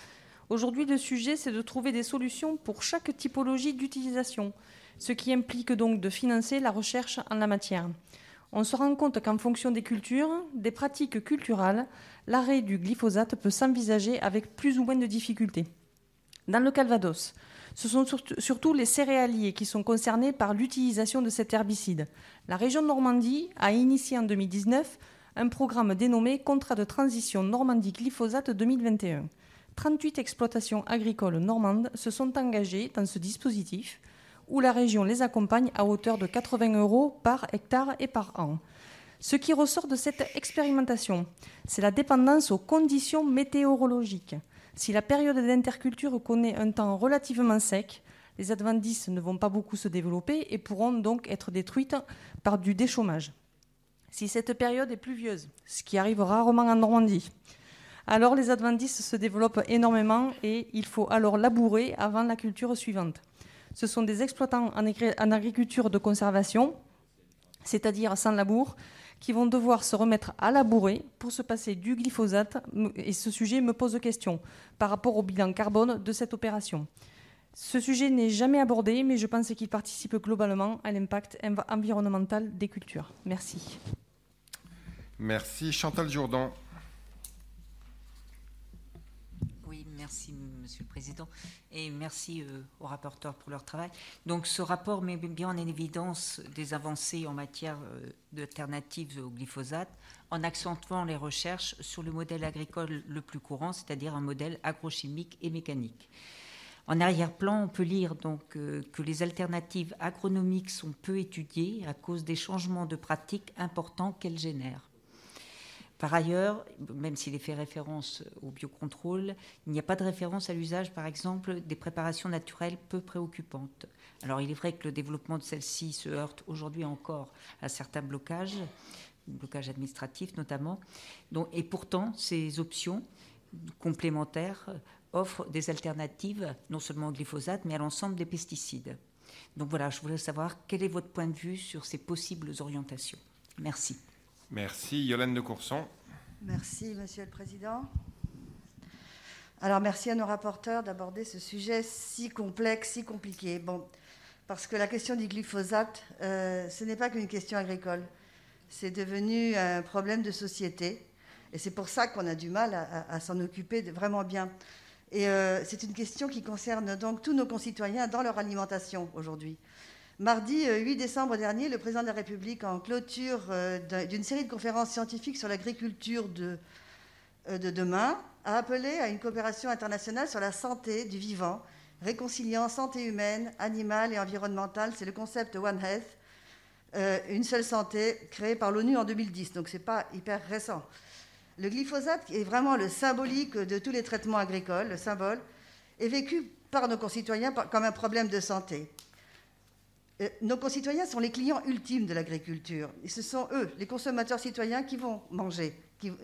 Aujourd'hui, le sujet, c'est de trouver des solutions pour chaque typologie d'utilisation, ce qui implique donc de financer la recherche en la matière on se rend compte qu'en fonction des cultures, des pratiques culturelles, l'arrêt du glyphosate peut s'envisager avec plus ou moins de difficultés. Dans le Calvados, ce sont surtout les céréaliers qui sont concernés par l'utilisation de cet herbicide. La région de Normandie a initié en 2019 un programme dénommé Contrat de transition Normandie glyphosate 2021. 38 exploitations agricoles normandes se sont engagées dans ce dispositif où la région les accompagne à hauteur de 80 euros par hectare et par an. Ce qui ressort de cette expérimentation, c'est la dépendance aux conditions météorologiques. Si la période d'interculture connaît un temps relativement sec, les adventices ne vont pas beaucoup se développer et pourront donc être détruites par du déchômage. Si cette période est pluvieuse, ce qui arrive rarement en Normandie, alors les adventices se développent énormément et il faut alors labourer avant la culture suivante ce sont des exploitants en agriculture de conservation, c'est-à-dire sans labour, qui vont devoir se remettre à labourer pour se passer du glyphosate. Et ce sujet me pose question par rapport au bilan carbone de cette opération. Ce sujet n'est jamais abordé, mais je pense qu'il participe globalement à l'impact environnemental des cultures. Merci. Merci. Chantal Jourdan. Oui, merci Monsieur le Président, et merci euh, aux rapporteurs pour leur travail. Donc ce rapport met bien en évidence des avancées en matière euh, d'alternatives au glyphosate, en accentuant les recherches sur le modèle agricole le plus courant, c'est-à-dire un modèle agrochimique et mécanique. En arrière-plan, on peut lire donc euh, que les alternatives agronomiques sont peu étudiées à cause des changements de pratiques importants qu'elles génèrent. Par ailleurs, même s'il est fait référence au biocontrôle, il n'y a pas de référence à l'usage, par exemple, des préparations naturelles peu préoccupantes. Alors il est vrai que le développement de celles-ci se heurte aujourd'hui encore à certains blocages, blocages administratifs notamment. et pourtant, ces options complémentaires offrent des alternatives non seulement au glyphosate, mais à l'ensemble des pesticides. Donc voilà, je voudrais savoir quel est votre point de vue sur ces possibles orientations. Merci. Merci. Yolande de Courson. Merci, Monsieur le Président. Alors, merci à nos rapporteurs d'aborder ce sujet si complexe, si compliqué. Bon, parce que la question du glyphosate, euh, ce n'est pas qu'une question agricole. C'est devenu un problème de société. Et c'est pour ça qu'on a du mal à, s'en occuper vraiment bien. Et euh, c'est une question qui concerne donc tous nos concitoyens dans leur alimentation aujourd'hui. Mardi 8 euh, décembre dernier, le président de la République, en clôture euh, d'une série de conférences scientifiques sur l'agriculture de de demain a appelé à une coopération internationale sur la santé du vivant, réconciliant santé humaine, animale et environnementale. C'est le concept One Health, une seule santé, créé par l'ONU en 2010, donc ce n'est pas hyper récent. Le glyphosate est vraiment le symbolique de tous les traitements agricoles, le symbole, est vécu par nos concitoyens comme un problème de santé. Euh, nos concitoyens sont les clients ultimes de l'agriculture. Ce sont eux, les consommateurs citoyens, qui vont manger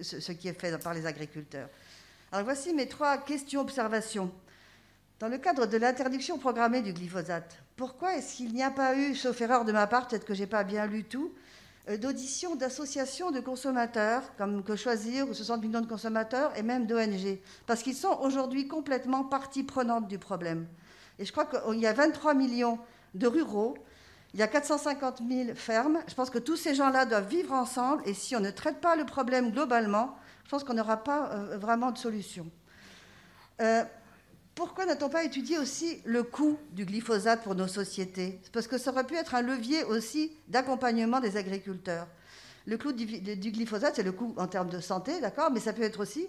ce qui est fait par les agriculteurs. Alors voici mes trois questions-observations. Dans le cadre de l'interdiction programmée du glyphosate, pourquoi est-ce qu'il n'y a pas eu, sauf erreur de ma part, peut-être que je n'ai pas bien lu tout, euh, d'audition d'associations de consommateurs, comme Que Choisir ou 60 millions de consommateurs, et même d'ONG Parce qu'ils sont aujourd'hui complètement partie prenante du problème. Et je crois qu'il y a 23 millions de ruraux, il y a 450 000 fermes. Je pense que tous ces gens-là doivent vivre ensemble, et si on ne traite pas le problème globalement, je pense qu'on n'aura pas euh, vraiment de solution. Euh, pourquoi n'a-t-on pas étudié aussi le coût du glyphosate pour nos sociétés? Parce que ça aurait pu être un levier aussi d'accompagnement des agriculteurs. Le coût du, glyphosate, c'est le coût en termes de santé, d'accord, mais ça peut être aussi,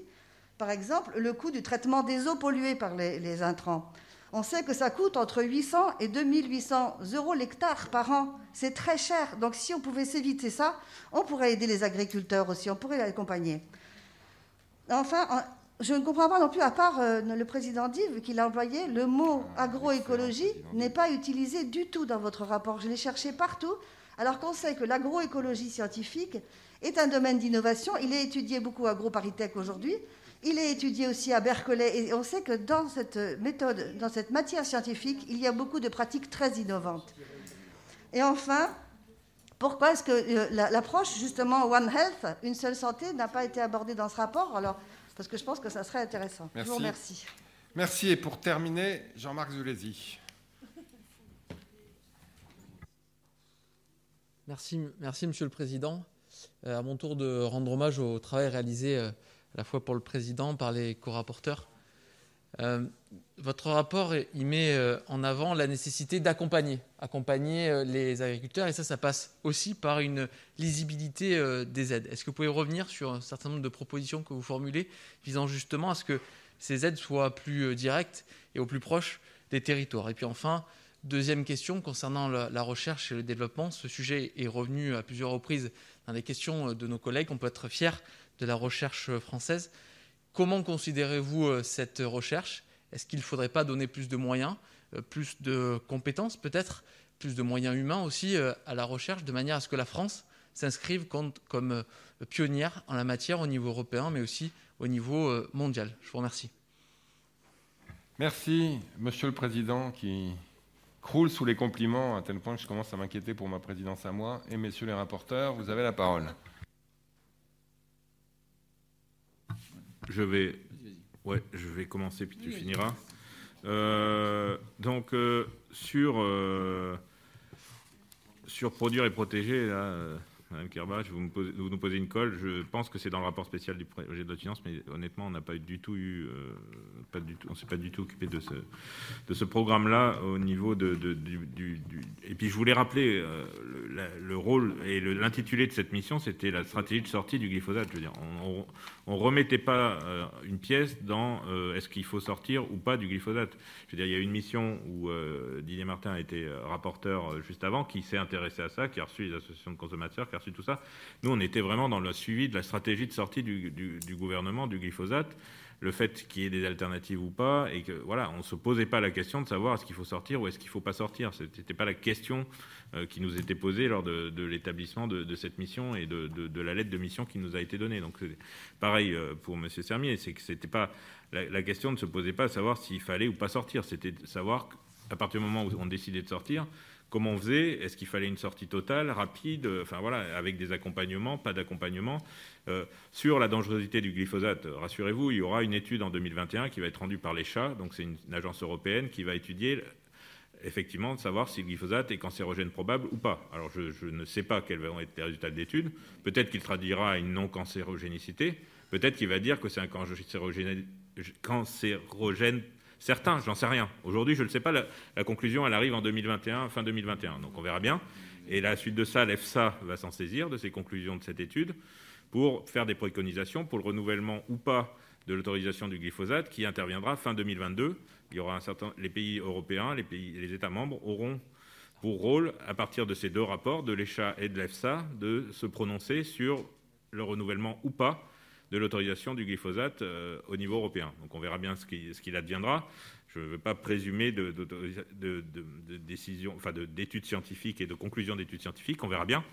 par exemple, le coût du traitement des eaux polluées par les, intrants. On sait que ça coûte entre 800 et 2800 euros l'hectare par an. C'est très cher. Donc si on pouvait s'éviter ça, on pourrait aider les agriculteurs aussi, on pourrait les accompagner. Enfin, je ne comprends pas non plus, à part euh, le président Dive qu'il a employé, le mot agroécologie n'est pas utilisé du tout dans votre rapport. Je l'ai cherché partout, alors qu'on sait que l'agroécologie scientifique est un domaine d'innovation. Il est étudié beaucoup à AgroParisTech aujourd'hui. Il est étudié aussi à Berkeley. Et on sait que dans cette méthode, dans cette matière scientifique, il y a beaucoup de pratiques très innovantes. Et enfin, pourquoi est-ce que euh, l'approche, justement, One Health, une seule santé, n'a pas été abordée dans ce rapport? Alors, parce que je pense que ça serait intéressant. Merci. Je vous remercie. Merci. Et pour terminer, Jean-Marc Zulesi. Merci, merci, Monsieur le Président. Euh, à mon tour de rendre hommage au travail réalisé euh, à la fois pour le Président, par les co-rapporteurs. Euh, votre rapport, met en avant la nécessité d'accompagner, accompagner les agriculteurs, et ça, ça passe aussi par une lisibilité des aides. Est-ce que vous pouvez revenir sur un certain nombre de propositions que vous formulez visant justement à ce que ces aides soient plus directes et au plus proche des territoires? Et puis enfin, deuxième question concernant la recherche et le développement. Ce sujet est revenu à plusieurs reprises dans les questions de nos collègues. On peut être fier de la recherche française. Comment considérez-vous euh, cette recherche? Est-ce qu'il ne faudrait pas donner plus de moyens, euh, plus de compétences peut-être, plus de moyens humains aussi euh, à la recherche, de manière à ce que la France s'inscrive comme pionnière en la matière au niveau européen, mais aussi au niveau mondial? Je vous remercie. Merci, Monsieur le Président, qui croule sous les compliments à tel point que je commence à m'inquiéter pour ma présidence à moi. Et messieurs les rapporteurs, vous avez la parole. Je vais, ouais, je vais commencer puis tu finiras. Euh, donc euh, sur euh, sur produire et protéger là, Madame Kerbach, vous, vous, nous posez une colle. Je pense que c'est dans le rapport spécial du projet de loi finances, mais honnêtement, on n'a pas du tout eu, pas du tout, on s'est pas du tout occupé de ce, de ce programme-là au niveau de, du, Et puis je voulais rappeler le, rôle et l'intitulé de cette mission, c'était la stratégie de sortie du glyphosate. Je veux dire, on, ne remettait pas euh, une pièce dans est-ce qu'il faut sortir ou pas du glyphosate. Je veux dire, il y a une mission où Didier Martin a été rapporteur juste avant, qui s'est intéressé à ça, qui a reçu les associations de consommateurs tout ça. Nous, on était vraiment dans le suivi de la stratégie de sortie du, gouvernement du glyphosate, le fait qu'il y ait des alternatives ou pas, et que voilà, on ne se posait pas la question de savoir est-ce qu'il faut sortir ou est-ce qu'il ne faut pas sortir. Ce n'était pas la question euh, qui nous était posée lors de, l'établissement de, cette mission et de, la lettre de mission qui nous a été donnée. Donc, pareil euh, pour M. Sermier, c'est que c'était pas la, la, question ne se posait pas à savoir s'il fallait ou pas sortir, c'était de savoir à partir du moment où on décidait de sortir, Comment on faisait? Est-ce qu'il fallait une sortie totale, rapide? Enfin voilà, avec des accompagnements, pas d'accompagnement. Euh, sur la dangerosité du glyphosate, rassurez-vous, il y aura une étude en 2021 qui va être rendue par l'ECHA, donc c'est une, agence européenne qui va étudier effectivement de savoir si le glyphosate est cancérogène probable ou pas. Alors je, ne sais pas quels vont être les résultats de l'étude. Peut-être qu'il traduira une non-cancérogénicité. Peut-être qu'il va dire que c'est un cancérogène, cancérogène Certains, j'en sais rien. Aujourd'hui, je ne sais pas. La, conclusion, elle arrive en 2021, fin 2021. Donc on verra bien. Et la suite de ça, l'EFSA va s'en saisir de ces conclusions de cette étude. pour faire des préconisations pour le renouvellement ou pas de l'autorisation du glyphosate qui interviendra fin 2022. Il y aura un les pays européens, les, les États membres auront pour rôle, à partir de ces deux rapports, de l'ECHA et de l'EFSA, de se prononcer sur le renouvellement ou pas de l'autorisation du glyphosate euh, au niveau européen. Donc on verra bien ce qu'il adviendra. Je ne veux pas présumer de, décision, d'études scientifiques et de conclusions d'études scientifiques. On verra bien.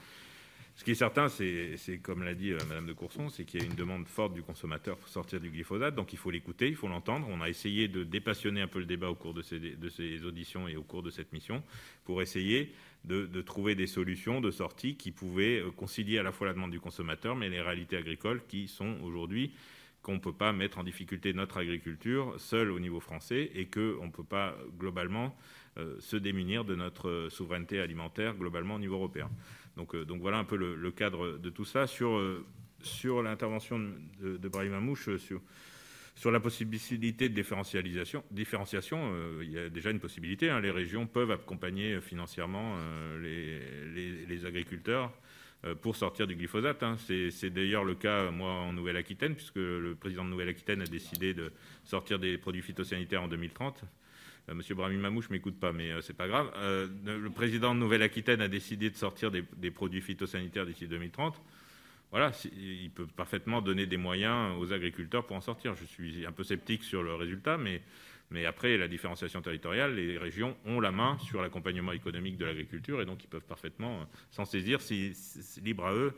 Ce qui est certain, c'est comme l'a dit euh, Madame de Courson, c'est qu'il y a une demande forte du consommateur pour sortir du glyphosate, donc il faut l'écouter, il faut l'entendre. On a essayé de dépassionner un peu le débat au cours de ces, de ces auditions et au cours de cette mission pour essayer de, trouver des solutions de sortie qui pouvaient euh, concilier à la fois la demande du consommateur, mais les réalités agricoles qui sont aujourd'hui qu'on ne peut pas mettre en difficulté notre agriculture seule au niveau français et qu'on ne peut pas globalement euh, se démunir de notre souveraineté alimentaire globalement au niveau européen. Donc, euh, donc voilà un peu le, cadre de tout ça. Sur, euh, sur l'intervention de, de Brahim Amouche, euh, sur, sur la possibilité de différenciation, euh, il y a déjà une possibilité. Hein. Les régions peuvent accompagner financièrement euh, les, agriculteurs euh, pour sortir du glyphosate. Hein. C'est d'ailleurs le cas, moi, en Nouvelle-Aquitaine, puisque le président de Nouvelle-Aquitaine a décidé de sortir des produits phytosanitaires en 2030. Euh, Monsieur Brahim Mamouche m'écoute pas, mais euh, c'est pas grave. Euh, le président de Nouvelle-Aquitaine a décidé de sortir des, des produits phytosanitaires d'ici 2030 voilà, il peut parfaitement donner des moyens aux agriculteurs pour en sortir. Je suis un peu sceptique sur le résultat, mais, après la différenciation territoriale, les régions ont la main sur l'accompagnement économique de l'agriculture et donc ils peuvent parfaitement s'en saisir. C'est si, libre à eux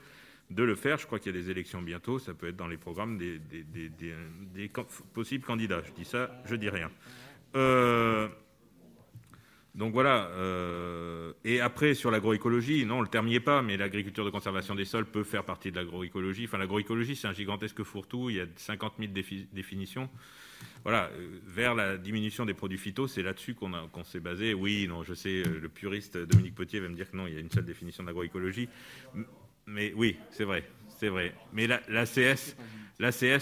de le faire. Je crois qu'il y a des élections bientôt. Ça peut être dans les programmes des possibles candidats. Je dis ça, je dis rien. Euh, donc voilà. Euh, et après, sur l'agroécologie, non, le terme pas, mais l'agriculture de conservation des sols peut faire partie de l'agroécologie. Enfin, l'agroécologie, c'est un gigantesque fourre-tout. Il y a 50 000 défi définitions. Voilà, euh, vers la diminution des produits phytos, c'est là-dessus qu'on qu s'est basé. Oui, non, je sais, le puriste Dominique Potier va me dire que non, il y a une seule définition d'agroécologie. Mais oui, c'est vrai, c'est vrai. Mais la,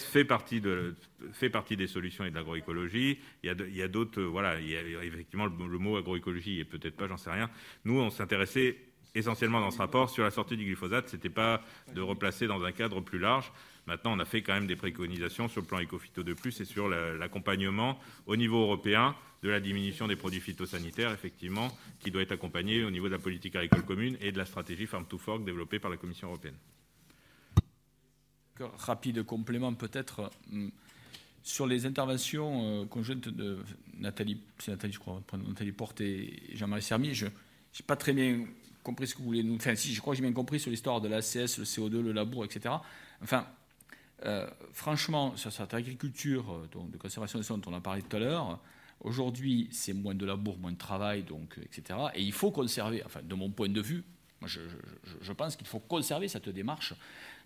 fait partie, des solutions et de l'agroécologie. Il y a d'autres, voilà, il y a, effectivement le, mot agroécologie et peut-être pas, j'en sais rien. Nous, on s'intéressait essentiellement dans ce rapport sur la sortie du glyphosate. C'était pas de replacer dans un cadre plus large. Maintenant, on a fait quand même des préconisations sur le plan écophyto de plus et sur l'accompagnement la, au niveau européen de la diminution des produits phytosanitaires, effectivement, qui doit être accompagné au niveau de la politique agricole commune et de la stratégie Farm to Fork développée par la Commission européenne rapide complément peut-être hum, sur les interventions euh, conjointes de Nathalie, c'est Nathalie, je crois, Nathalie Porte et Jean-Marie Sermier. Je n'ai pas très bien compris ce que vous voulez nous. Enfin, si, je crois que j'ai bien compris sur l'histoire de l'ACS, le CO2, le labour, etc. Enfin, euh, franchement, sur cette agriculture euh, de conservation des sols dont on a parlé tout à l'heure, aujourd'hui, c'est moins de labour, moins de travail, donc, etc. Et il faut conserver, enfin, de mon point de vue, je pense qu'il faut conserver cette démarche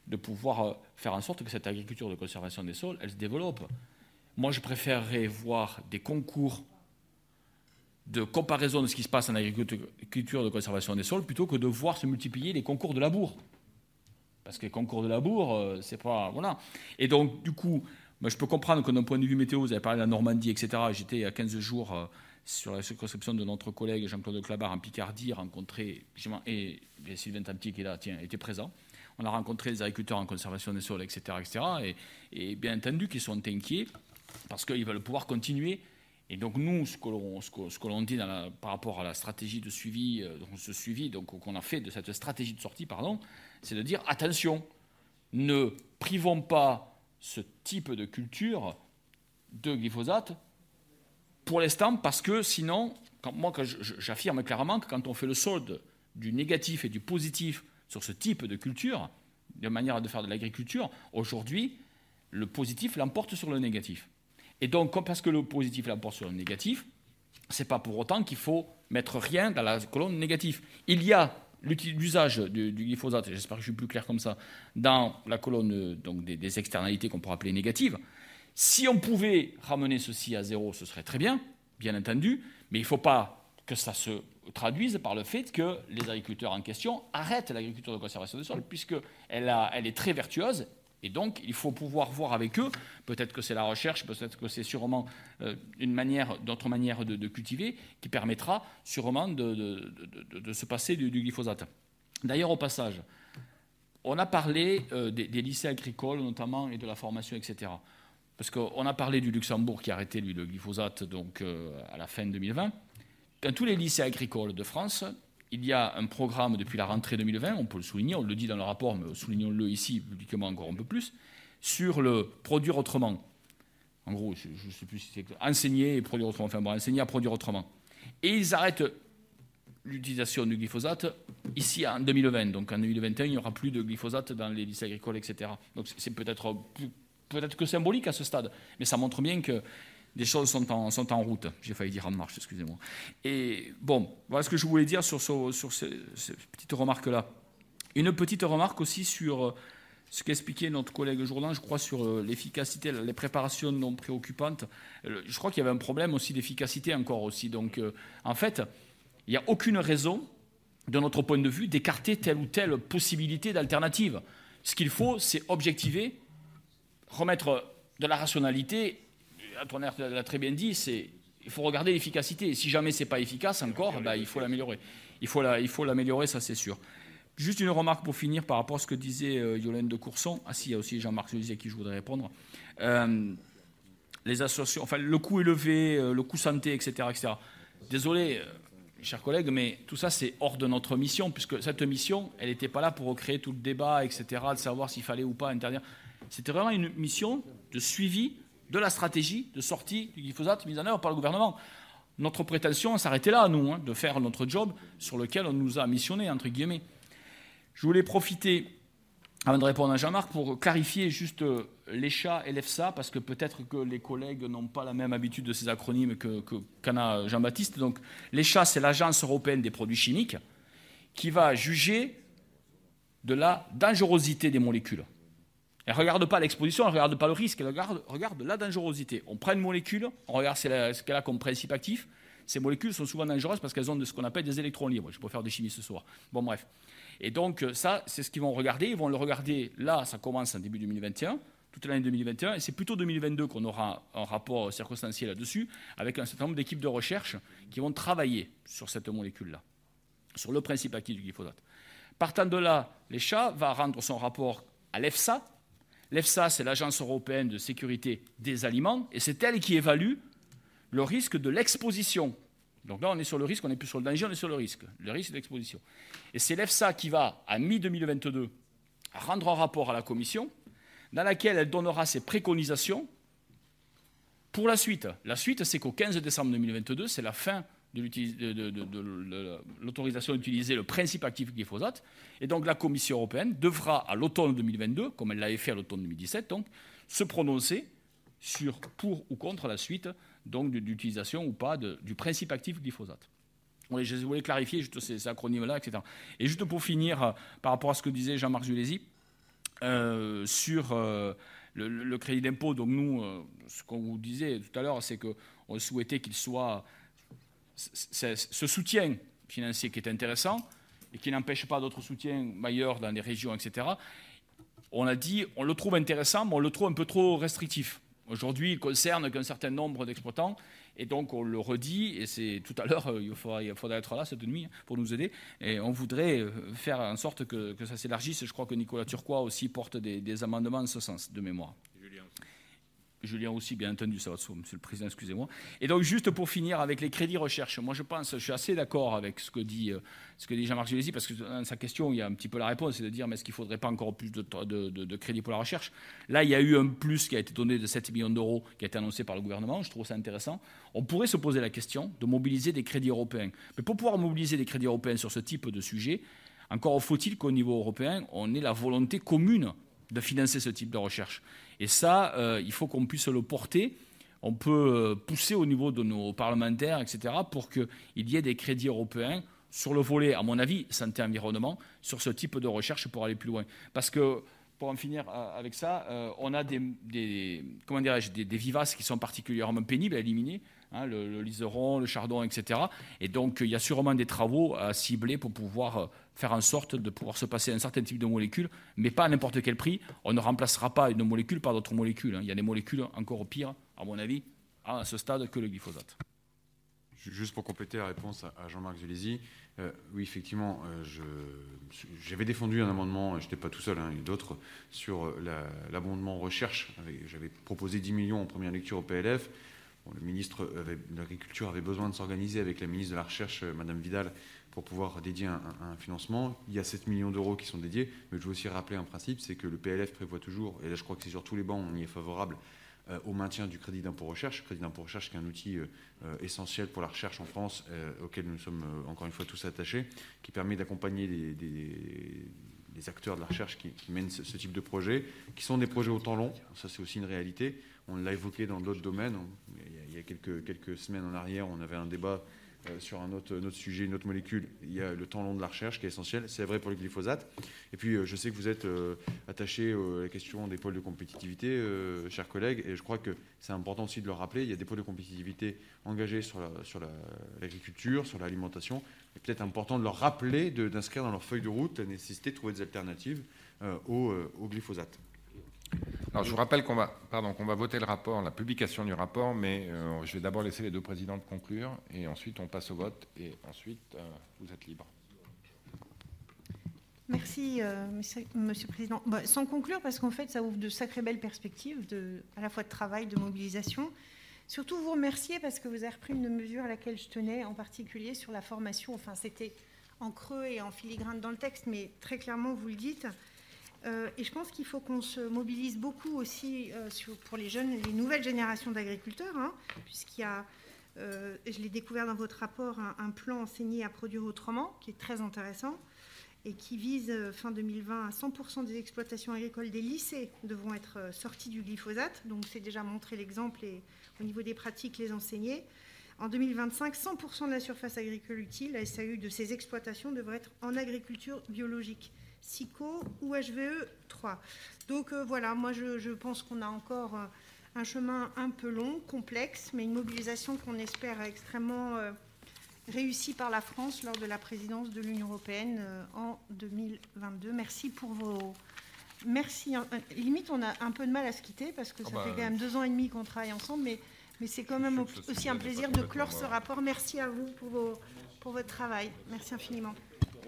de pouvoir euh, faire en sorte que cette agriculture de conservation des sols, elle se développe. Moi, je préférerais voir des concours de comparaison de ce qui se passe en agriculture de conservation des sols plutôt que de voir se multiplier les concours de labour. Parce que les concours de labour, euh, c'est pas. Voilà. Et donc, du coup, moi, je peux comprendre que d'un point de vue météo, vous avez parlé de la Normandie, etc. J'étais il y a 15 jours euh, sur la circonscription de notre collègue Jean-Claude Clabar en Picardie, rencontré, et Sylvain Tamti qui est là, tiens, était présent on a rencontré des agriculteurs en conservation des sols, etc. etc. Et, bien entendu qu'ils sont inquiets parce qu'ils veulent pouvoir continuer. Et donc nous, ce que l'on, dit par rapport à la stratégie de suivi, euh, ce suivi qu'on a fait de cette stratégie de sortie, pardon, c'est de dire attention, ne privons pas ce type de culture de glyphosate pour l'instant parce que sinon, moi j'affirme clairement que quand on fait le solde du négatif et du positif sur ce type de culture, de manière de faire de l'agriculture, aujourd'hui, le positif l'emporte sur le négatif. Et donc, parce que le positif l'emporte sur le négatif, ce n'est pas pour autant qu'il faut mettre rien dans la colonne négative. Il y a l'usage du, du, glyphosate, j'espère que je suis plus clair comme ça, dans la colonne donc, des, des externalités qu'on pourrait appeler négatives. Si on pouvait ramener ceci à zéro, ce serait très bien, bien entendu, mais il ne faut pas que ça se traduise par le fait que les agriculteurs en question arrêtent l'agriculture de conservation des sols, puisqu'elle elle est très vertueuse. Et donc, il faut pouvoir voir avec eux, peut-être que c'est la recherche, peut-être que c'est sûrement euh, une manière, d'autres manières de, cultiver qui permettra sûrement de, se passer du, glyphosate. D'ailleurs, au passage, on a parlé euh, des, des lycées agricoles notamment et de la formation, etc. Parce qu'on a parlé du Luxembourg qui a arrêté lui, le glyphosate donc, euh, à la fin 2020. Dans tous les lycées agricoles de France, il y a un programme depuis la rentrée 2020, on peut le souligner, on le dit dans le rapport, mais soulignons-le ici publiquement encore un peu plus, sur le produire autrement. En gros, je ne sais plus si c'est enseigner et produire autrement, enfin bon, enseigner à produire autrement. Et ils arrêtent l'utilisation du glyphosate ici en 2020. Donc en 2021, il n'y aura plus de glyphosate dans les lycées agricoles, etc. Donc c'est peut-être peut-être que symbolique à ce stade, mais ça montre bien que des choses sont en, sont en route. J'ai failli dire en marche, excusez-moi. Et bon, voilà ce que je voulais dire sur, ce, sur ces, ces petites remarques-là. Une petite remarque aussi sur ce qu'expliquait notre collègue Jourdan, je crois, sur euh, l'efficacité, les préparations non préoccupantes. Je crois qu'il y avait un problème aussi d'efficacité encore aussi. Donc, euh, en fait, il n'y a aucune raison, de notre point de vue, d'écarter telle ou telle possibilité d'alternative. Ce qu'il faut, c'est objectiver, remettre de la rationalité. Antoine l'a très bien dit, c'est il faut regarder l'efficacité. Si jamais c'est pas efficace encore, ben, il faut l'améliorer. Il faut l'améliorer, la, ça c'est sûr. Juste une remarque pour finir par rapport à ce que disait euh, de Courson. Ah si, il y a aussi Jean-Marc Lisier à qui je voudrais répondre. Euh, les associations, enfin le coût élevé, euh, le coût santé, etc. etc. Désolé, euh, chers collègues, mais tout ça c'est hors de notre mission, puisque cette mission, elle n'était pas là pour recréer tout le débat, etc., de savoir s'il fallait ou pas interdire. C'était vraiment une mission de suivi de la stratégie de sortie du glyphosate mise en œuvre par le gouvernement. Notre prétention s'arrêtait là, nous, hein, de faire notre job sur lequel on nous a missionné, entre guillemets. Je voulais profiter, avant de répondre à Jean-Marc, pour clarifier juste l'ECHA et l'EFSA, parce que peut-être que les collègues n'ont pas la même habitude de ces acronymes qu'en que, Jean-Baptiste. Donc l'ECHA, c'est l'Agence européenne des produits chimiques, qui va juger de la dangerosité des molécules. Elle ne regarde pas l'exposition, elle ne regarde pas le risque, elle regarde, la dangerosité. On prend une molécule, on regarde ce qu'elle a comme principe actif. Ces molécules sont souvent dangereuses parce qu'elles ont de ce qu'on appelle des électrons libres. Je peux faire des chimies ce soir. Bon, bref. Et donc, ça, c'est ce qu'ils vont regarder. Ils vont le regarder, là, ça commence en début 2021, toute l'année 2021, et c'est plutôt 2022 qu'on aura un rapport circonstanciel là-dessus, avec un certain nombre d'équipes de recherche qui vont travailler sur cette molécule-là, sur le principe actif du glyphosate. Partant de là, l'ECHA va rendre son rapport à l'EFSA. L'EFSA, c'est l'Agence européenne de sécurité des aliments, et c'est elle qui évalue le risque de l'exposition donc là, on est sur le risque, on n'est plus sur le danger, on est sur le risque, le risque d'exposition. Et c'est l'EFSA qui va, à mi-2022, rendre un rapport à la Commission, dans laquelle elle donnera ses préconisations pour la suite. La suite, c'est qu'au 15 décembre 2022, c'est la fin de l'autorisation d'utiliser le principe actif glyphosate. Et donc la Commission européenne devra, à l'automne 2022, comme elle l'avait fait à l'automne 2017, donc, se prononcer sur pour ou contre la suite donc d'utilisation ou pas du principe actif glyphosate. Je voulais clarifier juste ces, acronymes-là, etc. Et juste pour finir, euh, par rapport à ce que disait Jean-Marc Julési, euh, sur euh, le, le, crédit d'impôt, donc nous, euh, ce qu'on vous disait tout à l'heure, c'est qu'on souhaitait qu'il soit ce soutien financier qui est intéressant et qui n'empêche pas d'autres soutiens ailleurs dans les régions, etc. On a dit, on le trouve intéressant, mais on le trouve un peu trop restrictif. Aujourd'hui, il concerne qu'un certain nombre d'exploitants. Et donc, on le redit, et c'est tout à l'heure, il faudra, il faudra être là cette nuit pour nous aider. Et on voudrait faire en sorte que, ça s'élargisse. Je crois que Nicolas Turquois aussi porte des, des amendements en ce sens, de mémoire. Julien aussi, bien entendu, ça va Monsieur le Président, excusez-moi. Et donc, juste pour finir avec les crédits recherche, moi je pense, je suis assez d'accord avec ce que dit, que dit Jean-Marc Gélési, parce que dans sa question, il y a un petit peu la réponse, c'est de dire, mais est-ce qu'il ne faudrait pas encore plus de, de, crédits pour la recherche? Là, il y a eu un plus qui a été donné de 7 millions d'euros, qui a été annoncé par le gouvernement, je trouve ça intéressant. On pourrait se poser la question de mobiliser des crédits européens. Mais pour pouvoir mobiliser des crédits européens sur ce type de sujet, encore faut-il qu'au niveau européen, on ait la volonté commune de financer ce type de recherche. Et ça, euh, il faut qu'on puisse le porter. On peut pousser au niveau de nos parlementaires, etc., pour qu'il y ait des crédits européens sur le volet, à mon avis, santé-environnement, sur ce type de recherche pour aller plus loin. Parce que, pour en finir avec ça, euh, on a des, comment des, vivaces qui sont particulièrement pénibles à éliminer, hein, le, le, liseron, le chardon, etc. Et donc, il y a sûrement des travaux à cibler pour pouvoir faire en sorte de pouvoir se passer un certain type de molécules, mais pas à n'importe quel prix. On ne remplacera pas une molécule par d'autres molécules. Il y a des molécules encore pires, à mon avis, à ce stade, que le glyphosate. Juste pour compléter la réponse à Jean-Marc Zulési, euh, oui, effectivement, euh, j'avais défendu un amendement, je n'étais pas tout seul, hein, d'autres, sur l'abondement recherche. J'avais proposé 10 millions en première lecture au PLF. Le ministre de l'Agriculture avait besoin de s'organiser avec la ministre de la Recherche, euh, Madame Vidal, pour pouvoir dédier un, financement. Il y a 7 millions d'euros qui sont dédiés, mais je veux aussi rappeler un principe, c'est que le PLF prévoit toujours, et là je crois que c'est sur tous les bancs, on y est favorable, euh, au maintien du crédit d'impôt recherche. Crédit d'impôt recherche qui est un outil euh, essentiel pour la recherche en France, auquel nous sommes encore une fois tous attachés, qui permet d'accompagner les, acteurs de la recherche qui, mènent ce, type de projet, qui sont des projets au temps long. Ça, c'est aussi une réalité. On l'a évoqué dans d'autres domaines. Il y a quelques, semaines en arrière, on avait un débat euh, sur un autre, sujet, une autre molécule, il y a le temps long de la recherche qui est essentiel. C'est vrai pour le glyphosate. Et puis, euh, je sais que vous êtes euh, attaché à la question des pôles de compétitivité, chers collègues, et je crois que c'est important aussi de le rappeler. Il y a des pôles de compétitivité engagés sur l'agriculture, sur l'alimentation. Il est peut-être important de leur rappeler d'inscrire dans leur feuille de route la nécessité de trouver des alternatives au glyphosate. Alors, je vous rappelle qu'on va, pardon, va voter le rapport, la publication du rapport, mais euh, je vais d'abord laisser les deux présidentes conclure, et ensuite on passe au vote, et ensuite euh, vous êtes libre. Merci, euh, Monsieur le Président. Bah, sans conclure, parce qu'en fait, ça ouvre de sacrées belles perspectives, à la fois de travail, de mobilisation. Surtout vous remercier parce que vous avez repris une mesure à laquelle je tenais, en particulier sur la formation. Enfin, c'était en creux et en filigrane dans le texte, mais très clairement, vous le dites. Euh, et je pense qu'il faut qu'on se mobilise beaucoup aussi euh, pour les jeunes, les nouvelles générations d'agriculteurs, hein, puisqu'il y a, euh, je l'ai découvert dans votre rapport, un, plan enseigné à produire autrement, qui est très intéressant, et qui vise fin 2020 à 100% des exploitations agricoles des lycées devront être sorties du glyphosate. Donc c'est déjà montrer l'exemple et au niveau des pratiques les enseigner. En 2025, 100% de la surface agricole utile, la SAU de ces exploitations devrait être en agriculture biologique. SICO ou HVE 3. Donc euh, voilà, moi je, pense qu'on a encore euh, un chemin un peu long, complexe, mais une mobilisation qu'on espère extrêmement euh, réussie par la France lors de la présidence de l'Union européenne en 2022. Merci pour vos... Merci. Limite, on a un peu de mal à se quitter parce que ça oh, fait bah, quand même deux ans et demi qu'on travaille ensemble, mais, mais c'est quand même aussi un plaisir de clore ce rapport. Merci à vous pour, vos, pour votre travail. Merci infiniment.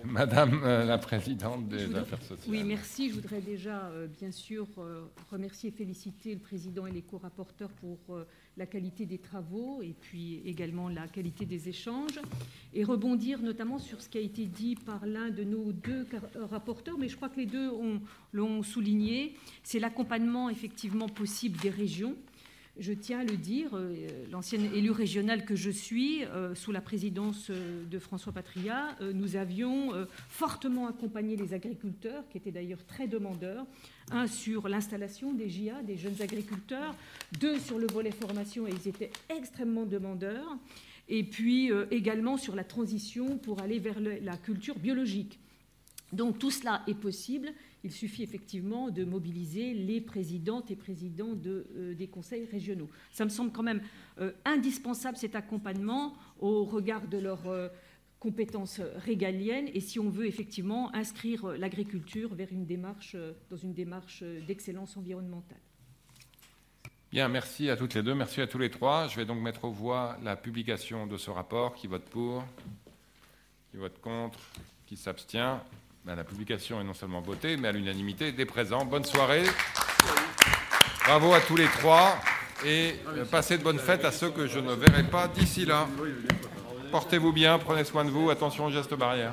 Madame euh, la Présidente des Affaires sociales. Oui, merci. Je voudrais déjà, euh, bien sûr, euh, remercier et féliciter le Président et les co-rapporteurs pour la qualité des travaux et puis également la qualité des échanges. Et rebondir notamment sur ce qui a été dit par l'un de nos deux rapporteurs, mais je crois que les deux l'ont souligné, c'est l'accompagnement effectivement possible des régions je tiens à le dire, euh, l'ancienne élue régionale que je suis, euh, sous la présidence euh, de François Patria, nous avions fortement accompagné les agriculteurs, qui étaient d'ailleurs très demandeurs, un sur l'installation des JA, des jeunes agriculteurs, deux sur le volet formation, et ils étaient extrêmement demandeurs, et puis également sur la transition pour aller vers la culture biologique. Donc tout cela est possible il suffit effectivement de mobiliser les présidentes et présidents euh, des conseils régionaux. Ça me semble quand même euh, indispensable cet accompagnement au regard de leurs euh, compétences régaliennes et si on veut effectivement inscrire l'agriculture vers une démarche, dans une démarche d'excellence environnementale. Bien, merci à toutes les deux, merci à tous les trois. Je vais donc mettre aux voix la publication de ce rapport. Qui vote pour? Qui vote contre? Qui s'abstient? La publication est non seulement votée, mais à l'unanimité des présents. Bonne soirée. Bravo à tous les trois et euh, passez de bonnes fêtes à ceux que je ne verrai pas d'ici là. Portez-vous bien, prenez soin de vous, attention aux gestes barrières.